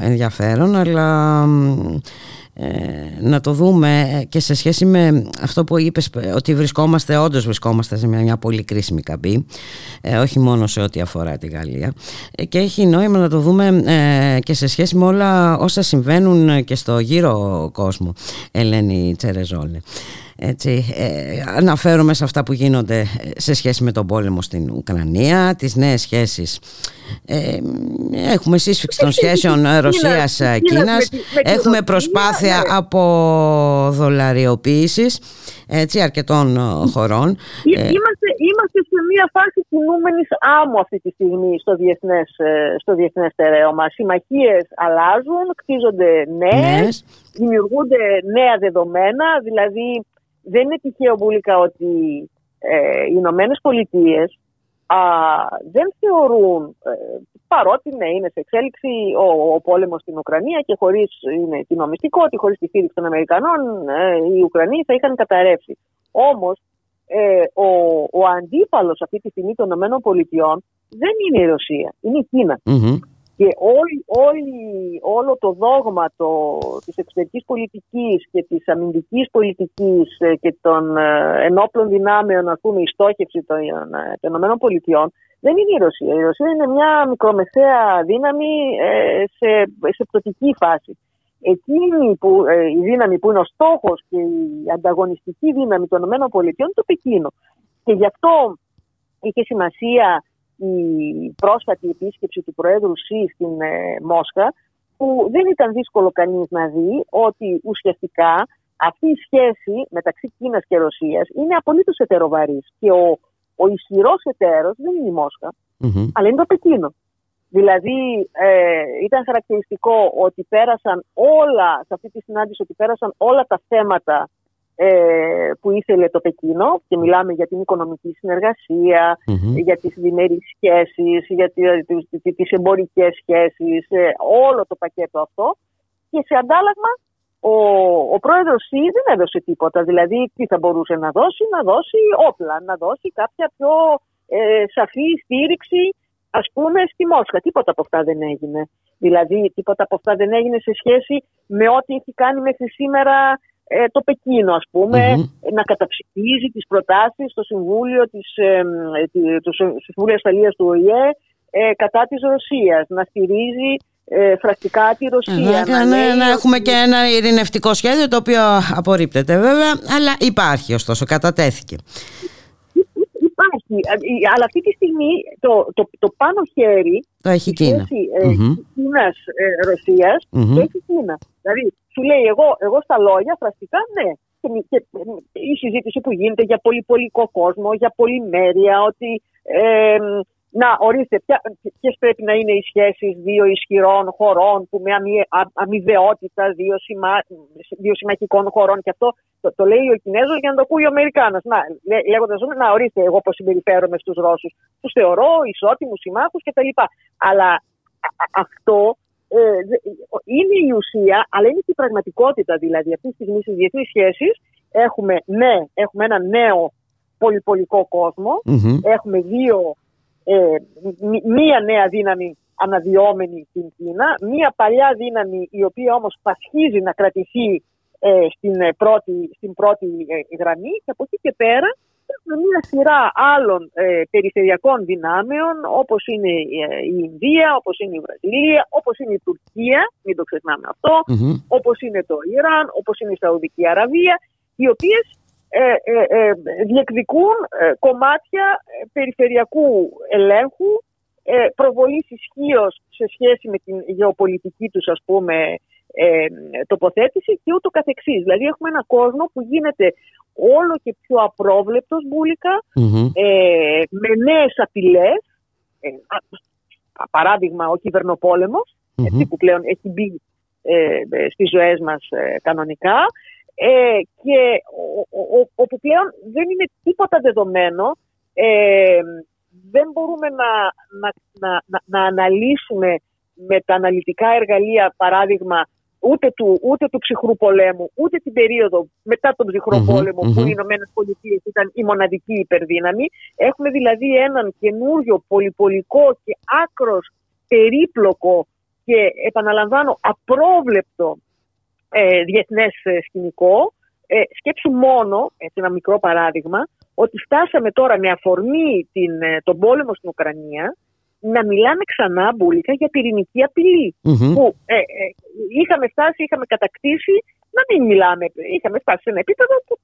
B: ε, ενδιαφέρον, αλλά μ, ε, να το δούμε και σε σχέση με αυτό που είπες ε, ότι βρισκόμαστε, όντως βρισκόμαστε σε μια, μια πολύ κρίσιμη καμπή ε, όχι μόνο σε ό,τι αφορά τη Γαλλία ε, και έχει νόημα να το δούμε ε, και σε σχέση με όλα όσα συμβαίνουν και στο γύρο κόσμο Ελένη Τσερεζόλη. Έτσι, ε, αναφέρομαι σε αυτά που γίνονται σε σχέση με τον πόλεμο στην Ουκρανία, τις νέες σχέσεις ε, έχουμε σύσφυξη των σχέσεων Ρωσίας-Κίνας έχουμε προσπάθεια από δολαριοποίησης έτσι, αρκετών ε, χωρών
H: Ε, είμαστε, είμαστε σε μια φάση κινούμενης άμμου αυτή τη στιγμή στο διεθνές, ε, στο διεθνές στερέωμα. Συμμαχίες αλλάζουν, κτίζονται νέες,
B: Νέες.
H: δημιουργούνται νέα δεδομένα, δηλαδή δεν είναι τυχαίο Μπουλίκα ότι ε, οι Ηνωμένες Πολιτείες δεν θεωρούν, ε, παρότι ναι, είναι σε εξέλιξη ο, ο πόλεμος στην Ουκρανία και χωρίς, είναι κοινομιστικό ότι χωρίς τη στήριξη των Αμερικανών ε, οι Ουκρανοί θα είχαν καταρρεύσει. Όμως ε, ο, ο αντίπαλος αυτή τη στιγμή των Ηνωμένων Πολιτειών δεν είναι η Ρωσία, είναι η Κίνα.
B: Μμμ.
H: Και όλη, όλη- όλο το δόγμα το, της εξωτερικής πολιτικής και της αμυντικής πολιτικής ε, και των ε, ενόπλων δυνάμεων, ας πούμε, η στόχευση των, ε, των Ηνωμένων Πολιτειών δεν είναι η Ρωσία. Η Ρωσία είναι μια μικρομεσαία δύναμη ε, σε, σε πτωτική φάση. Εκείνη που, ε, η δύναμη που είναι ο στόχος και η ανταγωνιστική δύναμη των ΗΠΑ είναι το Πεκίνο. Και γι' αυτό είχε σημασία η πρόσφατη επίσκεψη του Προέδρου Σι στην ε, Μόσχα που δεν ήταν δύσκολο κανείς να δει ότι ουσιαστικά αυτή η σχέση μεταξύ Κίνας και Ρωσίας είναι απολύτως ετεροβαρής και ο, ο ισχυρός εταίρος δεν είναι η Μόσχα
B: Μμμ.
H: αλλά είναι το Πεκίνο. Δηλαδή ε, ήταν χαρακτηριστικό ότι πέρασαν όλα, σε αυτή τη συνάντηση, ότι πέρασαν όλα τα θέματα ε, που ήθελε το Πεκίνο και μιλάμε για την οικονομική συνεργασία,
B: Μμμ.
H: για τις διμερείς σχέσεις, για τη- τις, τις, τις εμπορικές σχέσεις, ε, όλο το πακέτο αυτό και σε αντάλλαγμα ο, ο πρόεδρος Σι δεν έδωσε τίποτα. Δηλαδή τι θα μπορούσε να δώσει, να δώσει όπλα, να δώσει κάποια πιο ε, σαφή στήριξη ας πούμε στη Μόσχα. Τίποτα από αυτά δεν έγινε. Δηλαδή τίποτα από αυτά δεν έγινε σε σχέση με ό,τι έχει κάνει μέχρι σήμερα ε, το Πεκίνο ας πούμε
B: Μμμ.
H: να καταψηφίζει τις προτάσεις στο Συμβούλιο, της, ε, ε, τη- του Συ- Συμβούλιο Ασφαλείας του ΟΗΕ ε, κατά της Ρωσίας, να στηρίζει ε, φραστικά τη Ρωσία.
B: Να,
H: να
B: ναι,
H: λέει
B: να
H: ότι-
B: έχουμε και ένα ειρηνευτικό σχέδιο το οποίο απορρίπτεται βέβαια αλλά υπάρχει ωστόσο, κατατέθηκε
H: Υπάρχει, ε, ε, αλλά αυτή τη στιγμή το, το, το πάνω χέρι
B: το έχει
H: η
B: Κίνα
H: σχέση ε,
B: Μμμ.
H: Κίνας-Ρωσίας
B: Μμμ.
H: το έχει Κίνα. Δηλαδή σου λέει εγώ, εγώ στα λόγια φραστικά ναι. Και, μη- και, ε, η συζήτηση που γίνεται για πολυπολικό κόσμο, για πολυμέρεια, ότι ε, να ορίστε ποιες πρέπει να είναι οι σχέσεις δύο ισχυρών χωρών που με αμοι, α- αμοιβαιότητα δύο, συμμα, δύο συμμαχικών χωρών και αυτό Το, το λέει ο Κινέζος για να το ακούει ο Αμερικάνος. Να, λέγοντας, να ορίστε, εγώ πώς συμπεριφέρομαι στους Ρώσους. Τους θεωρώ ισότιμους συμμάχους κτλ. Αλλά αυτό ε, είναι η ουσία, αλλά είναι και η πραγματικότητα. Δηλαδή, αυτή τη στιγμή στις διεθνείς σχέσεις έχουμε, ναι, έχουμε ένα νέο πολυπολικό Έχουμε δύο, ε, μία νέα δύναμη αναδυόμενη στην Κίνα, μία παλιά δύναμη η οποία όμως πασχίζει να κρατηθεί ε, στην, ε, πρώτη, στην πρώτη ε, γραμμή και από εκεί και πέρα έχουμε μία σειρά άλλων ε, περιφερειακών δυνάμεων όπως είναι η Ινδία, όπως είναι η Βραζιλία, όπως είναι η Τουρκία, μην το ξεχνάμε όπως είναι το Ιράν, όπως είναι η Σαουδική Αραβία, οι οποίες ε, ε, ε, διεκδικούν κομμάτια περιφερειακού ελέγχου, προβολής ισχύως σε σχέση με την γεωπολιτική τους ας πούμε τοποθέτηση και ούτω καθεξής. Δηλαδή έχουμε έναν κόσμο που γίνεται όλο και πιο απρόβλεπτος με νέες απειλές, παράδειγμα ο κυβερνοπόλεμος, που πλέον έχει μπει στις ζωές μας κανονικά, ε, και όπου πλέον δεν είναι τίποτα δεδομένο, ε, δεν μπορούμε να, να, να, να, αναλύσουμε με τα αναλυτικά εργαλεία, παράδειγμα, ούτε του, ούτε του ψυχρού πολέμου, ούτε την περίοδο μετά τον ψυχρό πολεμο που οι Ηνωμένες Πολιτείες ήταν η μοναδική υπερδύναμη. Έχουμε δηλαδή έναν καινούριο πολυπολικό και άκρος περίπλοκο και επαναλαμβάνω απρόβλεπτο ε, διεθνές ε, σκηνικό. Ε, σκέψου μόνο, έτσι ένα μικρό παράδειγμα, ότι φτάσαμε τώρα με αφορμή την, ε, τον πόλεμο στην Ουκρανία να μιλάμε ξανά μπουλικα για πυρηνική Που ε, ε, είχαμε φτάσει, είχαμε κατακτήσει να μην μιλάμε. Είχαμε φτάσει σε ένα επίπεδο που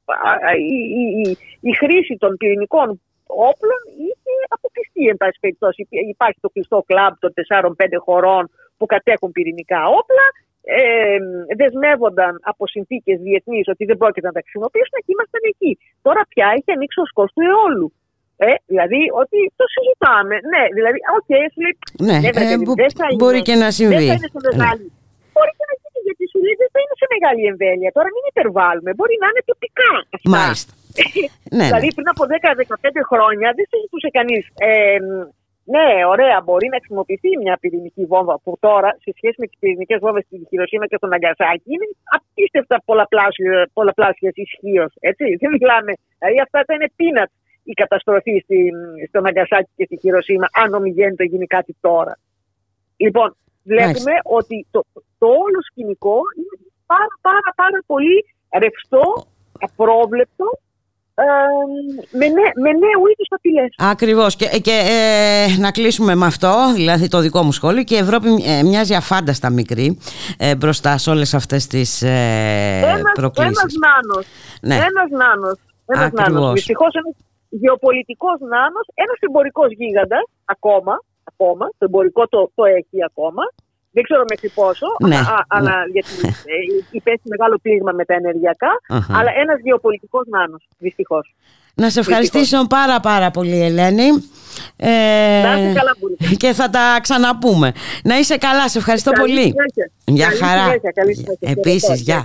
H: η, η, η, χρήση των πυρηνικών όπλων είχε αποκλειστεί. Εν πάση περιπτώσει, υπάρχει το κλειστό κλαμπ των 4-5 χωρών που κατέχουν πυρηνικά όπλα ε, δεσμεύονταν από συνθήκες διεθνείς ότι δεν πρόκειται να τα χρησιμοποιήσουν και ήμασταν εκεί. Τώρα πια έχει ανοίξει ο ασκός του Αιόλου. Ε, δηλαδή ότι το συζητάμε. Ναι, δηλαδή, ok, okay,
B: ναι, ναι, ε, δεν θα είναι, μπορεί και να συμβεί.
H: Δεν θα είναι σε μεγάλη. Ναι. Μπορεί και να γίνει γιατί σου λέει δεν θα είναι σε μεγάλη εμβέλεια. Τώρα μην υπερβάλλουμε. Μπορεί να είναι τοπικά. Αυτά.
B: Μάλιστα. ναι,
H: δηλαδή πριν από 10-15 χρόνια δεν συζητούσε κανείς. Ε, ναι, ωραία, μπορεί να χρησιμοποιηθεί μια πυρηνική βόμβα που τώρα σε σχέση με τις πυρηνικές βόμβες στην Χειροσύμα και στον Αγκασάκη είναι απίστευτα πολλαπλάσια ισχύως. Δεν μιλάμε. Δηλαδή αυτά θα είναι πίνατ η καταστροφή στην, στον Αγκασάκη και στη Χειροσύμα, αν ομιγέννητο γίνει κάτι τώρα. Λοιπόν, βλέπουμε ότι το, το όλο σκηνικό είναι πάρα πάρα πάρα πολύ ρευστό, απρόβλεπτο με, νέ, με νέου είδου απειλέ.
B: Ακριβώς. Και, και ε, να κλείσουμε με αυτό, δηλαδή το δικό μου σχόλιο. Και η Ευρώπη ε, μοιάζει αφάνταστα μικρή ε, μπροστά σε όλες αυτές τις ε, προκλήσεις.
H: Ένας νάνος. Ναι. Ένας νάνος. Ένας νάνος. Δυστυχώς ένας γεωπολιτικός νάνος, ένας εμπορικός γίγαντας ακόμα. Ακόμα, το εμπορικό το, το έχει ακόμα δεν ξέρω μέχρι πόσο,
B: ναι,
H: αλλά,
B: ναι.
H: γιατί ε, υπέστη μεγάλο πλήγμα με τα ενεργειακά, αλλά ένας γεωπολιτικός νάνος, δυστυχώς.
B: Να σε ευχαριστήσω πάρα πάρα πολύ Ελένη.
H: Ε, να είσαι καλά
B: Και θα τα ξαναπούμε. Να είσαι καλά, σε ευχαριστώ πολύ.
H: Γεια
B: χαρά.
H: Επίσης,
B: Επίσης, γεια.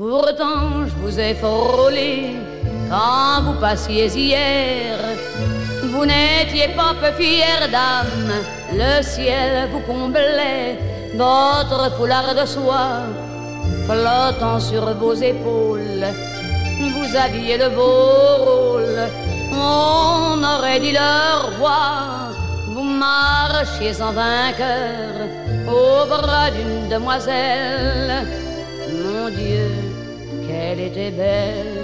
I: Pourtant, je vous ai frôlé quand vous passiez hier. Vous n'étiez pas peu fière d'âme, le ciel vous comblait, votre foulard de soie flottant sur vos épaules. Vous aviez le beau rôle, on aurait dit le roi. Vous marchiez en vainqueur au bras d'une demoiselle. Mon Dieu, qu'elle était belle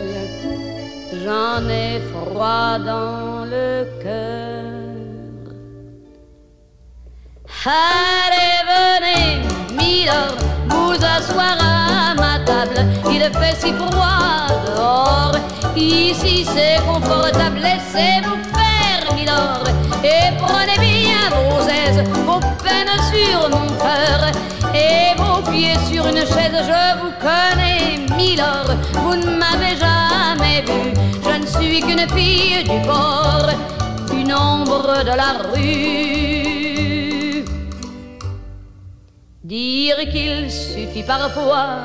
I: j'en ai froid dans le cœur. Allez, venez, Milord, vous asseoir à ma table. Il fait si froid dehors, ici c'est confortable. Laissez-vous faire, Et prenez bien vos aises, vos peines sur mon cœur. Et vos pieds sur une chaise, je vous connais, Milord, vous ne m'avez jamais vu. Je ne suis qu'une fille du bord, une ombre de la rue. Dire qu'il suffit parfois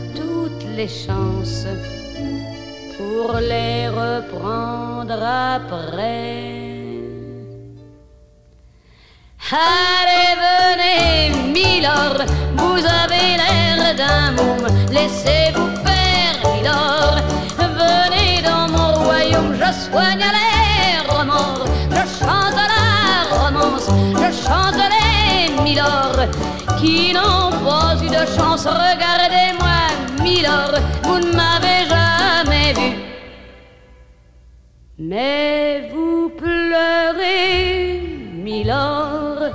I: les chances pour les reprendre après. Allez, venez, Milord, vous avez l'air d'un môme, laissez-vous faire, Milord. Venez dans mon royaume, je soigne les remords, je chante la romance, je chante les Milord qui n'ont pas eu de chance. Regardez-moi, Milord, vous ne m'avez jamais vu. Mais vous pleurez, Milord,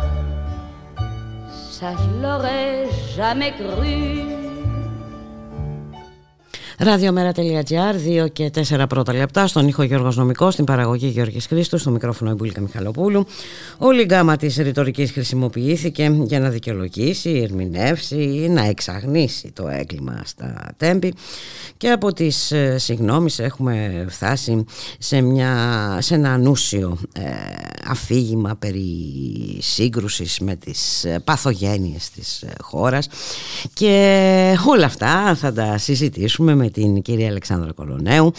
I: ça je l'aurais jamais cru.
B: Ραδιομέρα.gr, 2 και 4 πρώτα λεπτά, στον ήχο Γιώργος Νομικός, στην παραγωγή Γιώργης Χρήστου, στο μικρόφωνο Εμπούλικα Μιχαλοπούλου. Όλη η γκάμα της ρητορικής χρησιμοποιήθηκε για να δικαιολογήσει, ερμηνεύσει ή να εξαγνίσει το έγκλημα στα τέμπη και από τις ε, συγγνώμεις έχουμε φτάσει σε, μια, σε ένα ανούσιο ε, αφήγημα περί σύγκρουσης με τις ε, παθογένειες της ε, χώρας και όλα αυτά θα τα συζητήσουμε με την κυρία Αλεξάνδρα Κολονέου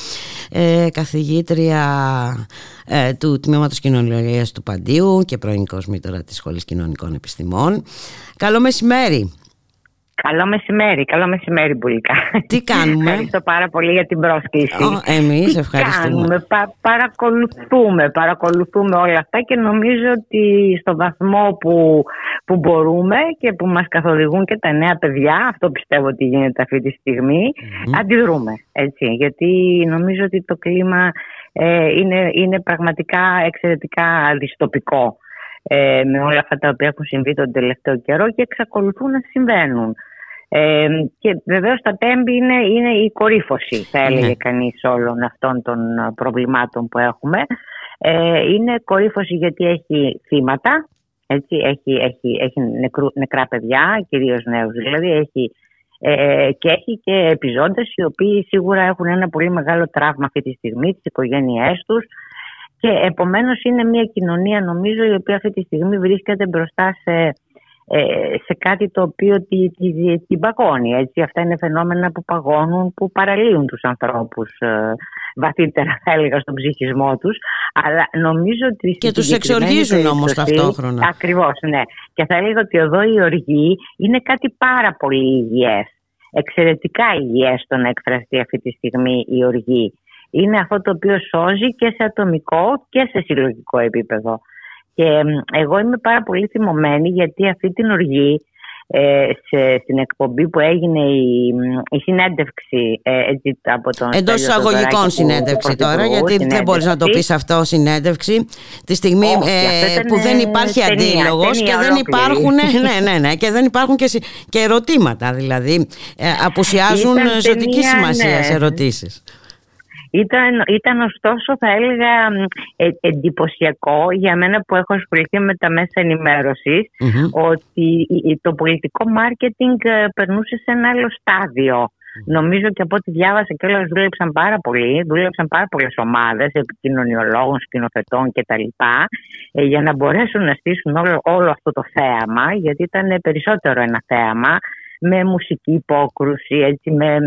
B: ε, καθηγήτρια ε, του Τμήματος Κοινωνιολογίας του Παντίου και πρώην κοσμήτωρα της Σχολής Κοινωνικών Επιστημών. Καλό μεσημέρι.
J: Καλό μεσημέρι, καλό μεσημέρι Μπουλικά.
B: Τι κάνουμε;
J: Ευχαριστώ πάρα πολύ για την πρόσκληση.
B: Ο, εμείς
J: Τι
B: ευχαριστούμε.
J: κάνουμε, πα- παρακολουθούμε, παρακολουθούμε όλα αυτά και νομίζω ότι στο βαθμό που, που μπορούμε και που μας καθοδηγούν και τα νέα παιδιά, αυτό πιστεύω ότι γίνεται αυτή τη στιγμή, αντιδρούμε. Έτσι, γιατί νομίζω ότι το κλίμα ε, είναι, είναι πραγματικά εξαιρετικά δυστοπικό ε, με όλα αυτά τα οποία έχουν συμβεί τον τελευταίο καιρό και εξακολουθούν να συμβαίνουν. Ε, και βεβαίως τα τέμπη είναι, είναι η κορύφωση, θα έλεγε
B: Ναι.
J: κανείς όλων αυτών των ε, προβλημάτων που έχουμε. Ε, είναι κορύφωση γιατί έχει θύματα, έτσι, έχει, έχει, έχει νεκρού, νεκρά παιδιά, κυρίως νέους δηλαδή, έχει, ε, και έχει και επιζώντες οι οποίοι σίγουρα έχουν ένα πολύ μεγάλο τραύμα αυτή τη στιγμή, τις οικογένειές τους, και επομένως είναι μια κοινωνία νομίζω η οποία αυτή τη στιγμή βρίσκεται μπροστά σε, ε, σε κάτι το οποίο τη, τη, την παγώνει. Έτσι. Αυτά είναι φαινόμενα που παγώνουν, που παραλύουν τους ανθρώπους ε, βαθύτερα θα έλεγα στον ψυχισμό τους. Αλλά νομίζω ότι
B: Και τους εξοργίζουν όμως ταυτόχρονα.
J: Ακριβώς, ναι. Και θα έλεγα ότι εδώ η οργή είναι κάτι πάρα πολύ υγιές. Εξαιρετικά υγιές το να εκφραστεί αυτή τη στιγμή η οργή είναι αυτό το οποίο σώζει και σε ατομικό και σε συλλογικό επίπεδο. Και εγώ είμαι πάρα πολύ θυμωμένη γιατί αυτή την οργή ε, σε, στην εκπομπή που έγινε η, η συνέντευξη ε, έτσι, από τον
B: Εντός εισαγωγικών συνέντευξη τώρα, γιατί δεν μπορείς να το πεις αυτό συνέντευξη, τη στιγμή
J: Όχι,
B: ε, που δεν υπάρχει αντίλογος και δεν υπάρχουν, ναι, ναι, ναι, και δεν υπάρχουν και, και ερωτήματα. Δηλαδή, ε, απουσιάζουν ζωτική σημασία
J: ναι.
B: ερωτήσεις.
J: Ήταν, ήταν ωστόσο θα έλεγα ε, εντυπωσιακό για μένα που έχω ασχοληθεί με τα μέσα ενημέρωσης
B: Mm-hmm.
J: ότι το πολιτικό μάρκετινγκ ε, περνούσε σε ένα άλλο στάδιο. Νομίζω και από ό,τι διάβασα και όλα δούλεψαν πάρα πολύ, δούλεψαν πάρα πολλές ομάδες επικοινωνιολόγων, σκηνοθετών κτλ. Ε, για να μπορέσουν να στήσουν όλο, όλο αυτό το θέαμα, γιατί ήταν περισσότερο ένα θέαμα με μουσική υπόκρουση, έτσι, με,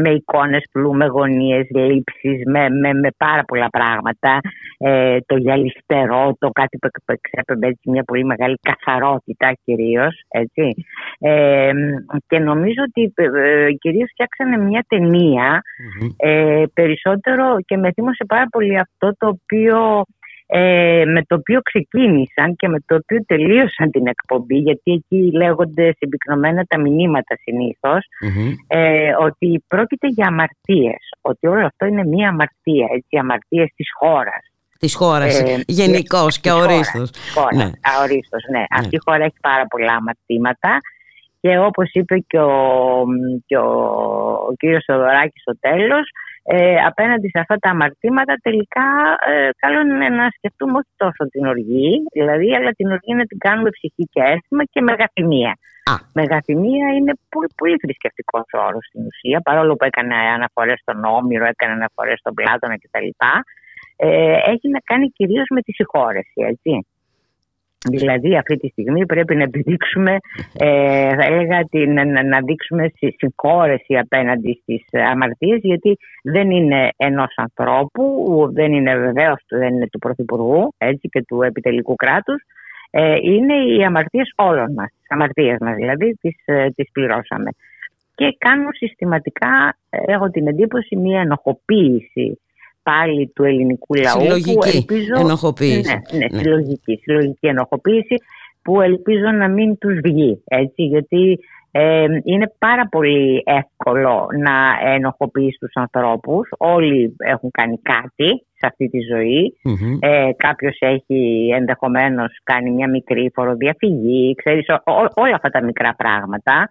J: με εικόνες πλού, με γωνίες, λήψεις, με, με, με πάρα πολλά πράγματα. Ε, το γυαλιστερό, το κάτι που εξέπεμπε έτσι μια πολύ μεγάλη καθαρότητα κυρίως, έτσι. Ε, και νομίζω ότι ε, κυρίως φτιάξανε μια ταινια ε, περισσότερο και με θύμωσε πάρα πολύ αυτό το οποίο ε, με το οποίο ξεκίνησαν και με το οποίο τελείωσαν την εκπομπή γιατί εκεί λέγονται συμπυκνωμένα τα μηνύματα ε, ότι πρόκειται για αμαρτίες ότι όλο αυτό είναι μία αμαρτία έτσι, αμαρτίες της χώρας
B: Της χώρας, ε, γενικώς και αορίστως.
J: Ναι. Αορίστως, ναι. ναι. Αυτή η χώρα έχει πάρα πολλά αμαρτήματα και όπως είπε και ο, και ο, ο κύριος Σοδωράκης στο τέλος, ε, απέναντι σε αυτά τα αμαρτήματα τελικά ε, καλό είναι να σκεφτούμε όχι τόσο την οργή, δηλαδή, αλλά την οργή να την κάνουμε ψυχή και αίσθημα και μεγαθυμία. Α. Μεγαθυμία είναι πολύ, πολύ θρησκευτικός όρος στην ουσία, παρόλο που έκανε αναφορές στον Όμηρο, έκανε αναφορές στον Πλάτωνα κτλ. Ε, έχει να κάνει κυρίως με τη συγχώρεση, έτσι. Δηλαδή αυτή τη στιγμή πρέπει να επιδείξουμε, ε, θα έλεγα, την, να, να δείξουμε συγχώρεση απέναντι στις αμαρτίες γιατί δεν είναι ενός ανθρώπου, δεν είναι βεβαίως δεν είναι του Πρωθυπουργού έτσι, και του επιτελικού κράτους, ε, είναι οι αμαρτίες όλων μας, τις αμαρτίες μας δηλαδή τις, ε, τις πληρώσαμε. Και κάνουν συστηματικά, έχω την εντύπωση, μια ενοχοποίηση πάλι του ελληνικού λαού.
B: Συλλογική ελπίζω, ενοχοποίηση.
J: Ναι, ναι, ναι, Συλλογική, συλλογική ενοχοποίηση που ελπίζω να μην τους βγει. Έτσι, γιατί ε, είναι πάρα πολύ εύκολο να ενοχοποιήσει τους ανθρώπους. Όλοι έχουν κάνει κάτι σε αυτή τη ζωή. Mm-hmm. Ε, κάποιος έχει ενδεχομένως κάνει μια μικρή φοροδιαφυγή, ξέρεις, όλα αυτά τα μικρά πράγματα,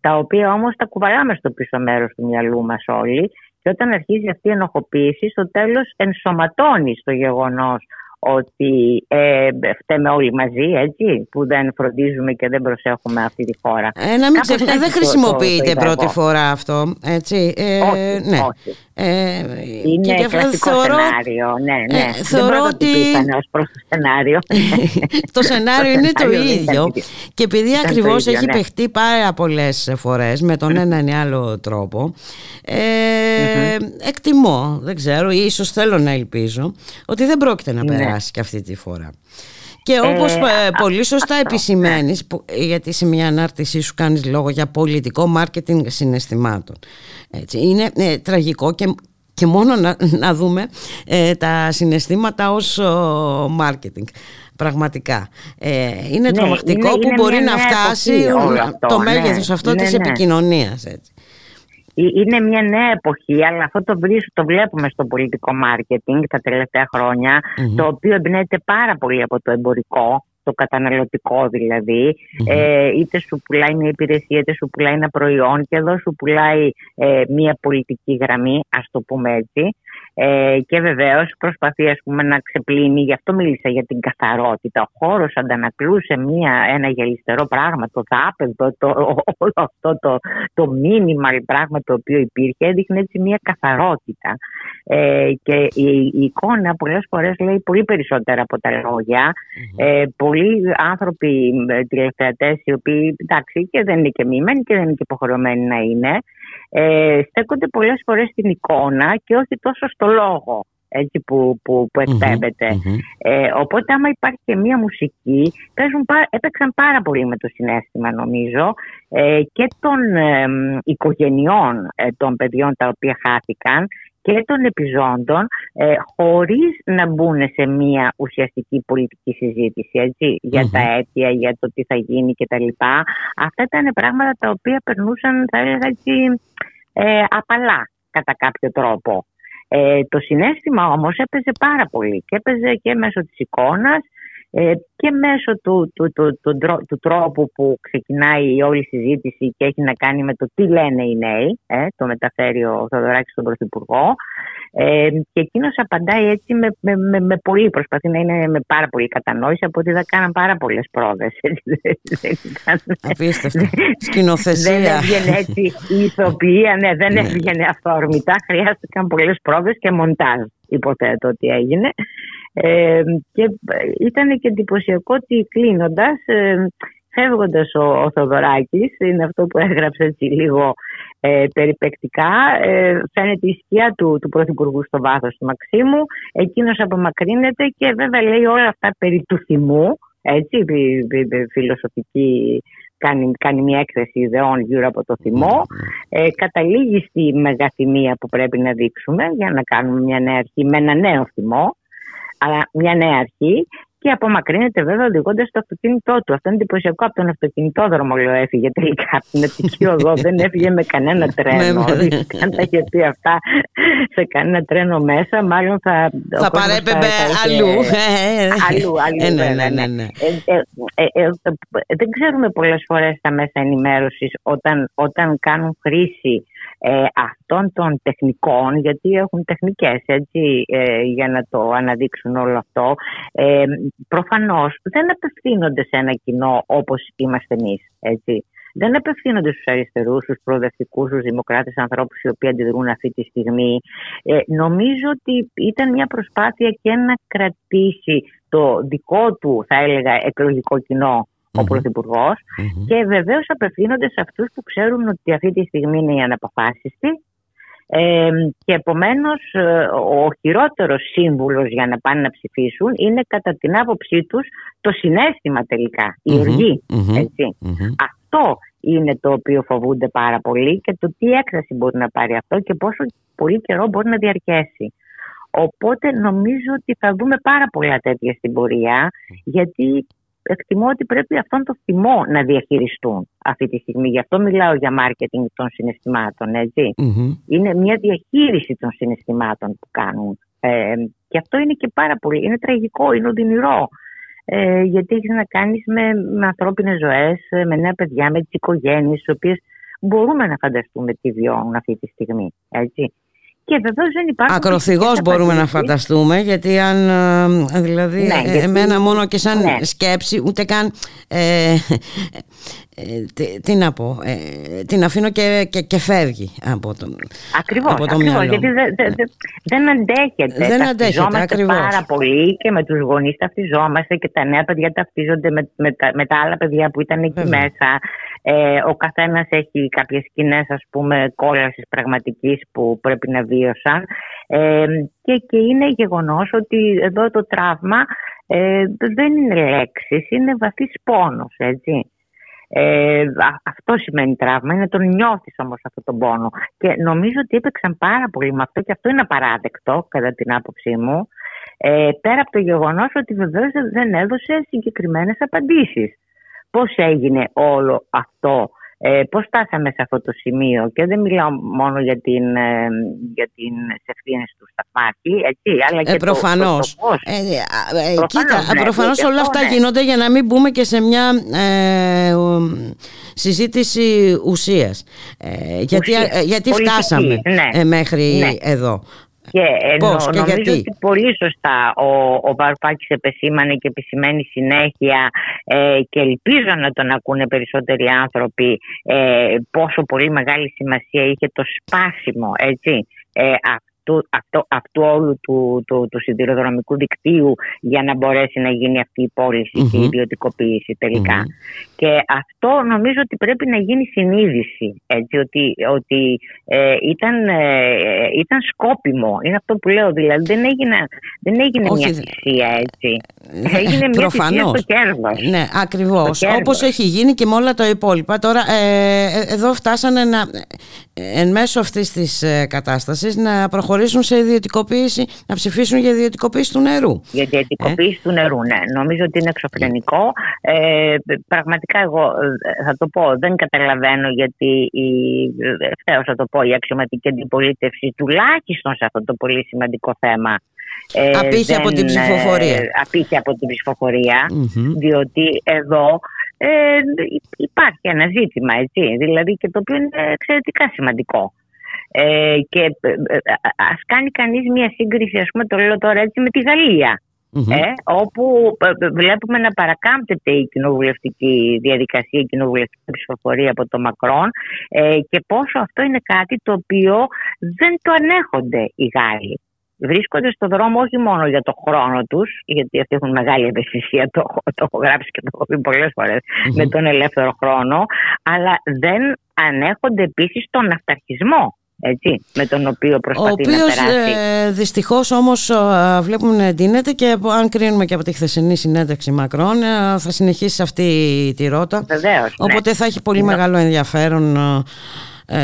J: τα οποία όμως τα κουβαλάμε στο πίσω μέρος του μυαλού μας όλοι και όταν αρχίζει αυτή η ενοχοποίηση, στο τέλος ενσωματώνει στο γεγονός ότι ε, φταίμε όλοι μαζί, έτσι, που δεν φροντίζουμε και δεν προσέχουμε αυτή τη χώρα.
B: Ε, να μην ξεχνάτε, δεν χρησιμοποιείται πρώτη φορά αυτό, έτσι. Ε,
J: όχι,
B: ναι.
J: όχι. Ε, είναι και κλασικό θεωρώ, σενάριο, ναι, ναι. Ε,
B: θεωρώ ότι...
J: ως προς το σενάριο.
B: το σενάριο είναι το ίδιο και επειδή ακριβώς έχει ναι. παιχτεί πάρα πολλές φορές με τον έναν ή άλλο τρόπο, ε, εκτιμώ, δεν ξέρω, ή ίσως θέλω να ελπίζω, ότι δεν πρόκειται να περάσει περάσει και αυτή τη φορά. Και όπως ε, πολύ σωστά επισημαίνεις, γιατί σε μια ανάρτησή σου κάνεις λόγο για πολιτικό μάρκετινγκ συναισθημάτων. Έτσι, είναι ε, τραγικό και, και μόνο να, να δούμε ε, τα συναισθήματα ως μάρκετινγκ. Πραγματικά. Ε, είναι ναι, τρομακτικό που μπορεί να φτάσει το ναι. μέγεθος αυτό ναι, της ναι. επικοινωνίας. Έτσι.
J: Ε, είναι μια νέα εποχή, αλλά αυτό το, το βλέπουμε στο πολιτικό μάρκετινγκ τα τελευταία το οποίο εμπνέεται πάρα πολύ από το εμπορικό, το καταναλωτικό δηλαδη ε, είτε σου πουλάει μια υπηρεσία, είτε σου πουλάει ένα προϊόν και εδώ σου πουλάει ε, μια πολιτική γραμμή, ας το πούμε έτσι. Ε, και βεβαίως προσπαθεί ας πούμε, να ξεπλύνει, γι' αυτό μίλησα για την καθαρότητα. Ο χώρος αντανακλούσε μια, ένα γελιστερό πράγμα, το δάπεδο, το, όλο αυτό το, το minimal πράγμα το οποίο υπήρχε, έδειχνε έτσι μια καθαρότητα. Ε, και η, η εικόνα πολλές φορές λέει πολύ περισσότερα από τα λογια Ε, πολλοί άνθρωποι ε, τηλεθεατές, οι οποίοι εντάξει και δεν είναι και μημένοι και δεν είναι και υποχρεωμένοι να είναι, ε, στέκονται πολλές φορές στην εικόνα και όχι τόσο στο λόγο έτσι, που, που, που εκπέμπεται. Ε, οπότε άμα υπάρχει και μία μουσική, παίζουν, έπαιξαν πάρα πολύ με το συνέστημα νομίζω ε, και των ε, οικογενειών των παιδιών τα οποία χάθηκαν και των επιζώντων ε, χωρίς να μπουν σε μια ουσιαστική πολιτική συζήτηση για τα αίτια, για το τι θα γίνει κτλ. Αυτά ήταν πράγματα τα οποία περνούσαν θα έλεγα έτσι ε, απαλά κατά κάποιο τρόπο. Ε, το συνέστημα όμως έπαιζε πάρα πολύ και έπαιζε και μέσω της εικόνας ε, και μέσω του, του, του, του, τρόπου που ξεκινάει η όλη συζήτηση και έχει να κάνει με το τι λένε οι νέοι, ε, το μεταφέρει ο Θοδωράκης στον Πρωθυπουργό ε, και εκείνος απαντάει έτσι με, με, με, με πολύ, προσπαθεί να είναι με πάρα πολύ κατανόηση από ότι θα κάναν πάρα πολλές πρόοδες.
B: Απίστευτο. Σκηνοθεσία.
J: Δεν έβγαινε έτσι η ηθοποιία, ναι, δεν ναι. έβγαινε αυθόρμητα, χρειάστηκαν πολλές πρόοδες και μοντάζ υποθέτω ότι έγινε. Ε, και ήταν και εντυπωσιακό ότι κλείνοντας, ε, φεύγοντας ο, ο Θοδωράκης, είναι αυτό που έγραψε έτσι λίγο ε, περιπεκτικά, ε, φαίνεται η σκιά του, του Πρωθυπουργού στο βάθος του Μαξίμου, εκείνος απομακρύνεται και βέβαια λέει όλα αυτά περί του θυμού, έτσι, φιλοσοφική κάνει, κάνει μια έκθεση ιδεών γύρω από το θυμό. Ε, καταλήγει στη μεγαθυμία που πρέπει να δείξουμε για να κάνουμε μια νέα αρχή με ένα νέο θυμό. Αλλά μια νέα αρχή και απομακρύνεται βέβαια οδηγώντας το αυτοκίνητό του. Αυτό είναι εντυπωσιακό από τον αυτοκινητόδρομο, λέω, έφυγε τελικά από την Αττική Οδό. δεν έφυγε με κανένα
B: Ναι,
J: τρένο.
B: ναι.
J: Αν τα είχε πει αυτά σε κανένα τρένο μέσα, μάλλον θα. ο
B: Θα
J: κόσμος
B: παρέπεμπε
J: θα είχε-
B: αλλού. Ε, ε,
J: Αλλού, αλλού.
B: ε, ναι,
J: βέβαια,
B: ναι, ναι, ναι.
J: ε, ε, ε, ε, ε, δεν ξέρουμε πολλές φορές τα μέσα ενημέρωσης όταν, όταν κάνουν χρήση ε, αυτών των τεχνικών, γιατί έχουν τεχνικές έτσι, ε, για να το αναδείξουν όλο αυτό, ε, προφανώς δεν απευθύνονται σε ένα κοινό όπως είμαστε εμείς. Έτσι. Δεν απευθύνονται στους αριστερούς, στους προοδευτικούς, στους δημοκράτες ανθρώπους οι οποίοι αντιδρούν αυτή τη στιγμή. Ε, νομίζω ότι ήταν μια προσπάθεια και να κρατήσει το δικό του, θα έλεγα, εκλογικό κοινό ο Πρωθυπουργός και βεβαίως απευθύνονται σε αυτούς που ξέρουν ότι αυτή τη στιγμή είναι οι αναποφάσιστοι. Ε, και επομένως ο χειρότερος σύμβουλος για να πάνε να ψηφίσουν είναι κατά την άποψή τους το συνέστημα τελικά, η
B: Μμμ,
J: οργή.
B: μμμ,
J: έτσι. Αυτό είναι το οποίο φοβούνται πάρα πολύ και το τι έκταση μπορεί να πάρει αυτό και πόσο πολύ καιρό μπορεί να διαρκέσει. Οπότε νομίζω ότι θα δούμε πάρα πολλά τέτοια στην πορεία γιατί εκτιμώ ότι πρέπει αυτόν το θυμό να διαχειριστούν αυτή τη στιγμή. Γι' αυτό μιλάω για μάρκετινγκ των συναισθημάτων, έτσι.
B: Μμμ.
J: Είναι μια διαχείριση των συναισθημάτων που κάνουν. Ε, και αυτό είναι και πάρα πολύ, είναι τραγικό, είναι οδυνηρό. Ε, γιατί έχεις να κάνεις με, με ανθρώπινες ζωές, ε, με νέα παιδιά, με τις οικογένειες, τις οποίες μπορούμε να φανταστούμε τι βιώνουν αυτή τη στιγμή. Έτσι. Και βεβαίως δεν υπάρχουν.
B: Ακροθυγός
J: φυσικές
B: μπορούμε να
J: απαντήσεις.
B: φανταστούμε γιατί αν ε, δηλαδή
J: Ναι,
B: ε,
J: γιατί-
B: εμένα μόνο και σαν
J: ναι.
B: σκέψη ούτε καν ε, ε, τι, τι να πω ε, την αφήνω και, και, και φεύγει από τον
J: Ακριβώς,
B: από το
J: ακριβώς
B: μυαλό
J: γιατί
B: μου.
J: δεν δε, δε, δεν αντέχεται.
B: Δεν αντέχεται,
J: Ταυτιζόμαστε
B: ακριβώς.
J: πάρα πολύ και με τους γονείς ταυτιζόμαστε και τα νέα παιδιά ταυτίζονται με, με, τα, με τα άλλα παιδιά που ήταν εκεί
B: Βέβαια.
J: μέσα. Ε, ο καθένας έχει κάποιες σκηνές ας πούμε κόλασης πραγματικής που πρέπει να βίωσαν ε, και, και είναι γεγονός ότι εδώ το τραύμα ε, δεν είναι λέξεις, είναι βαθύς πόνος, έτσι. Ε, α- αυτό σημαίνει τραύμα, είναι τον νιώθεις όμως αυτό τον πόνο. Και νομίζω ότι έπαιξαν πάρα πολύ με αυτό και αυτό είναι απαράδεκτο κατά την άποψή μου. Ε, πέρα από το γεγονός ότι βεβαίως δεν έδωσε συγκεκριμένες απαντήσεις. Πώς έγινε όλο αυτό, ε, πώς φτάσαμε σε αυτό το σημείο και δεν μιλάω μόνο για, την, ε, για την ευθύνες του σταθμάρχη, έτσι, αλλά και
B: Ε,
J: το-
B: προφανώς.
J: το, το πώς.
B: Ε, ε, ε,
J: Προφανώς,
B: κοίτα,
J: ναι,
B: προφανώς
J: και
B: όλα
J: αυτό,
B: αυτά
J: ναι.
B: γίνονται για να μην μπούμε και σε μια ε, ο, συζήτηση ουσίας. Ε, γιατί
J: Ουσίας.
B: ε, γιατί
J: Πολιτική,
B: φτάσαμε
J: ναι.
B: ε, μέχρι
J: Ναι.
B: εδώ.
J: Και ε,
B: Πώς
J: νο-
B: και
J: νομίζω
B: γιατί;
J: ότι πολύ σωστά ο, ο Βαρουφάκης επεσήμανε και επισημαίνει συνέχεια ε, και ελπίζω να τον ακούνε περισσότεροι άνθρωποι ε, πόσο πολύ μεγάλη σημασία είχε το σπάσιμο έτσι, ε, αυτού, αυτό, αυτού όλου του, του, του σιδηροδρομικού δικτύου για να μπορέσει να γίνει αυτή η πώληση και η
B: Μμμ.
J: ιδιωτικοποίηση τελικά.
B: Μμμ.
J: Και αυτό νομίζω ότι πρέπει να γίνει συνείδηση. Έτσι, ότι, ότι ε, ήταν, ε, ήταν σκόπιμο. Είναι αυτό που λέω. Δηλαδή δεν έγινε, δεν έγινε
B: Όχι,
J: μια
B: δε-
J: θυσία έτσι. Έγινε μια θυσία
B: Προφανώς.
J: στο κέρδος.
B: Ναι, ακριβώς.
J: Το κέρδος.
B: Όπως έχει γίνει και με όλα τα υπόλοιπα. Τώρα, ε, ε, εδώ φτάσανε να, ε, εν μέσω αυτής της ε, κατάστασης να προχωρήσουν σε ιδιωτικοποίηση, να ψηφίσουν για ιδιωτικοποίηση του νερού.
J: Για την αντικοποίηση του νερού, ναι. Νομίζω ότι είναι εξωφρενικό. Ε, πραγματικά εγώ ε, θα το πω, δεν καταλαβαίνω γιατί η, ευθέως θα το πω, η αξιωματική αντιπολίτευση τουλάχιστον σε αυτό το πολύ σημαντικό θέμα ε,
B: Απήχε από την ψηφοφορία.
J: Ε, απήχε από την ψηφοφορία,
B: Μμμ.
J: διότι εδώ ε, υπάρχει ένα ζήτημα, έτσι, δηλαδή και το οποίο είναι εξαιρετικά σημαντικό. Ε, και ε, ε, ας κάνει κανείς μια σύγκριση, ας πούμε το λέω τώρα έτσι, με τη Γαλλία.
B: Μμμ.
J: Ε, όπου ε, ε, βλέπουμε να παρακάμπτεται η κοινοβουλευτική διαδικασία, η κοινοβουλευτική ψηφοφορία από το Μακρόν ε, και πόσο αυτό είναι κάτι το οποίο δεν το ανέχονται οι Γάλλοι. βρίσκονται στο δρόμο όχι μόνο για το χρόνο τους, γιατί αυτοί έχουν μεγάλη ευαισθησία, το, το έχω γράψει και το έχω πει πολλές φορές, με τον ελεύθερο χρόνο, αλλά δεν ανέχονται επίσης τον αυταρχισμό έτσι, με τον οποίο προσπαθεί
B: ο οποίος,
J: να περάσει.
B: Ε, δυστυχώς όμως ε, βλέπουμε να εντείνεται και αν κρίνουμε και από τη χθεσινή συνέντευξη Μακρόν ε, θα συνεχίσει αυτή τη ρότα.
J: Βεβαίως, ναι.
B: Οπότε θα έχει πολύ
J: Ναι.
B: μεγάλο ενδιαφέρον ε,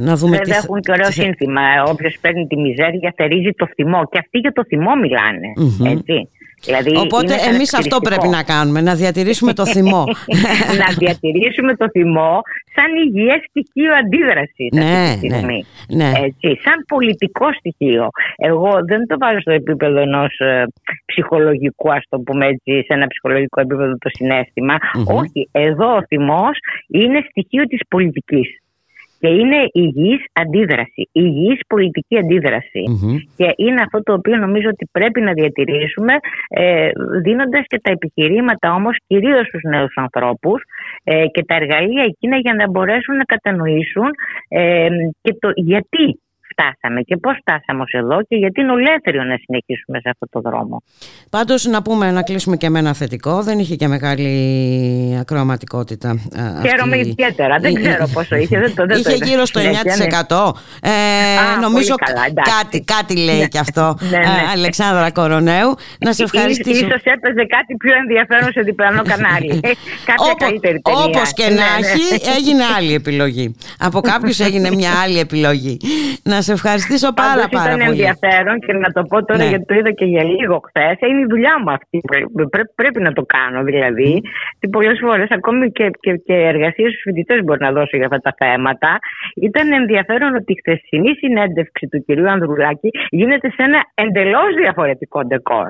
B: να δούμε
J: Βέβαια
B: τι θα-
J: έχουν και ωραίο
B: τι θα-
J: σύνθημα. Όποιος παίρνει τη μιζέρια θερίζει το θυμό. Και αυτοί για το θυμό μιλάνε.
B: Μμμ.
J: Έτσι. Δηλαδή,
B: Οπότε
J: είναι
B: εμείς αυτό
J: χαρακτηριστικό.
B: πρέπει να κάνουμε, να διατηρήσουμε το θυμό.
J: να διατηρήσουμε το θυμό σαν υγιές στοιχείο αντίδρασης
B: Ναι,
J: αυτή τη στιγμή.
B: ναι.
J: Έτσι, σαν πολιτικό στοιχείο. Εγώ δεν το βάζω στο επίπεδο ενός ψυχολογικού, ας το πούμε έτσι, σε ένα ψυχολογικό επίπεδο το συναισθημα
B: Μμμ.
J: Όχι, εδώ ο θυμός είναι στοιχείο της πολιτικής. Και είναι υγιής αντίδραση, υγιής πολιτική αντίδραση.
B: Μμμ.
J: Και είναι αυτό το οποίο νομίζω ότι πρέπει να διατηρήσουμε ε, δίνοντας και τα επιχειρήματα όμως κυρίως στους νέους ανθρώπους ε, και τα εργαλεία εκείνα για να μπορέσουν να κατανοήσουν ε, και το γιατί φτάσαμε και πώς φτάσαμε ως εδώ και γιατί είναι ολέθριο να συνεχίσουμε σε αυτό το δρόμο.
B: Πάντως να πούμε να κλείσουμε και με ένα θετικό, δεν είχε και μεγάλη ακροαματικότητα. α, αυτή.
J: Χαίρομαι ιδιαίτερα, δεν
B: Ε,
J: ξέρω πόσο είχε, δεν το, δεν το
B: Είχε
J: είδα
B: γύρω
J: στη
B: στο 9%.
J: συνέχεια, ναι.
B: Ε,
J: Α,
B: νομίζω
J: πολύ καλά, εντάξει.
B: κάτι, κάτι λέει και αυτό.
J: Ναι, ναι.
B: ε, Αλεξάνδρα Κορονέου. Να σε ευχαριστήσω.
J: Ίσως έπαιζε κάτι πιο ενδιαφέρον σε διπλανό κανάλι. Κάποια
B: Όπω
J: καλύτερη ταινία.
B: όπως και να
J: Ναι, ναι.
B: έχει, έγινε άλλη επιλογή. Από κάποιους έγινε μια άλλη επιλογή. Να σε ευχαριστήσω πάρα
J: Πάντως
B: πάρα
J: ήταν
B: πολύ.
J: ενδιαφέρον και να το πω τώρα
B: Ναι.
J: γιατί το είδα και για λίγο χθες. Είναι η δουλειά μου αυτή. Πρέ- πρέπει να το κάνω δηλαδή. Και πολλές φορές ακόμη και, και, και εργασίες στους φοιτητές μπορεί να δώσω για αυτά τα θέματα. Ήταν ενδιαφέρον ότι η χθεσινή συνέντευξη του κυρίου Ανδρουλάκη γίνεται σε ένα εντελώς διαφορετικό ντεκόρ.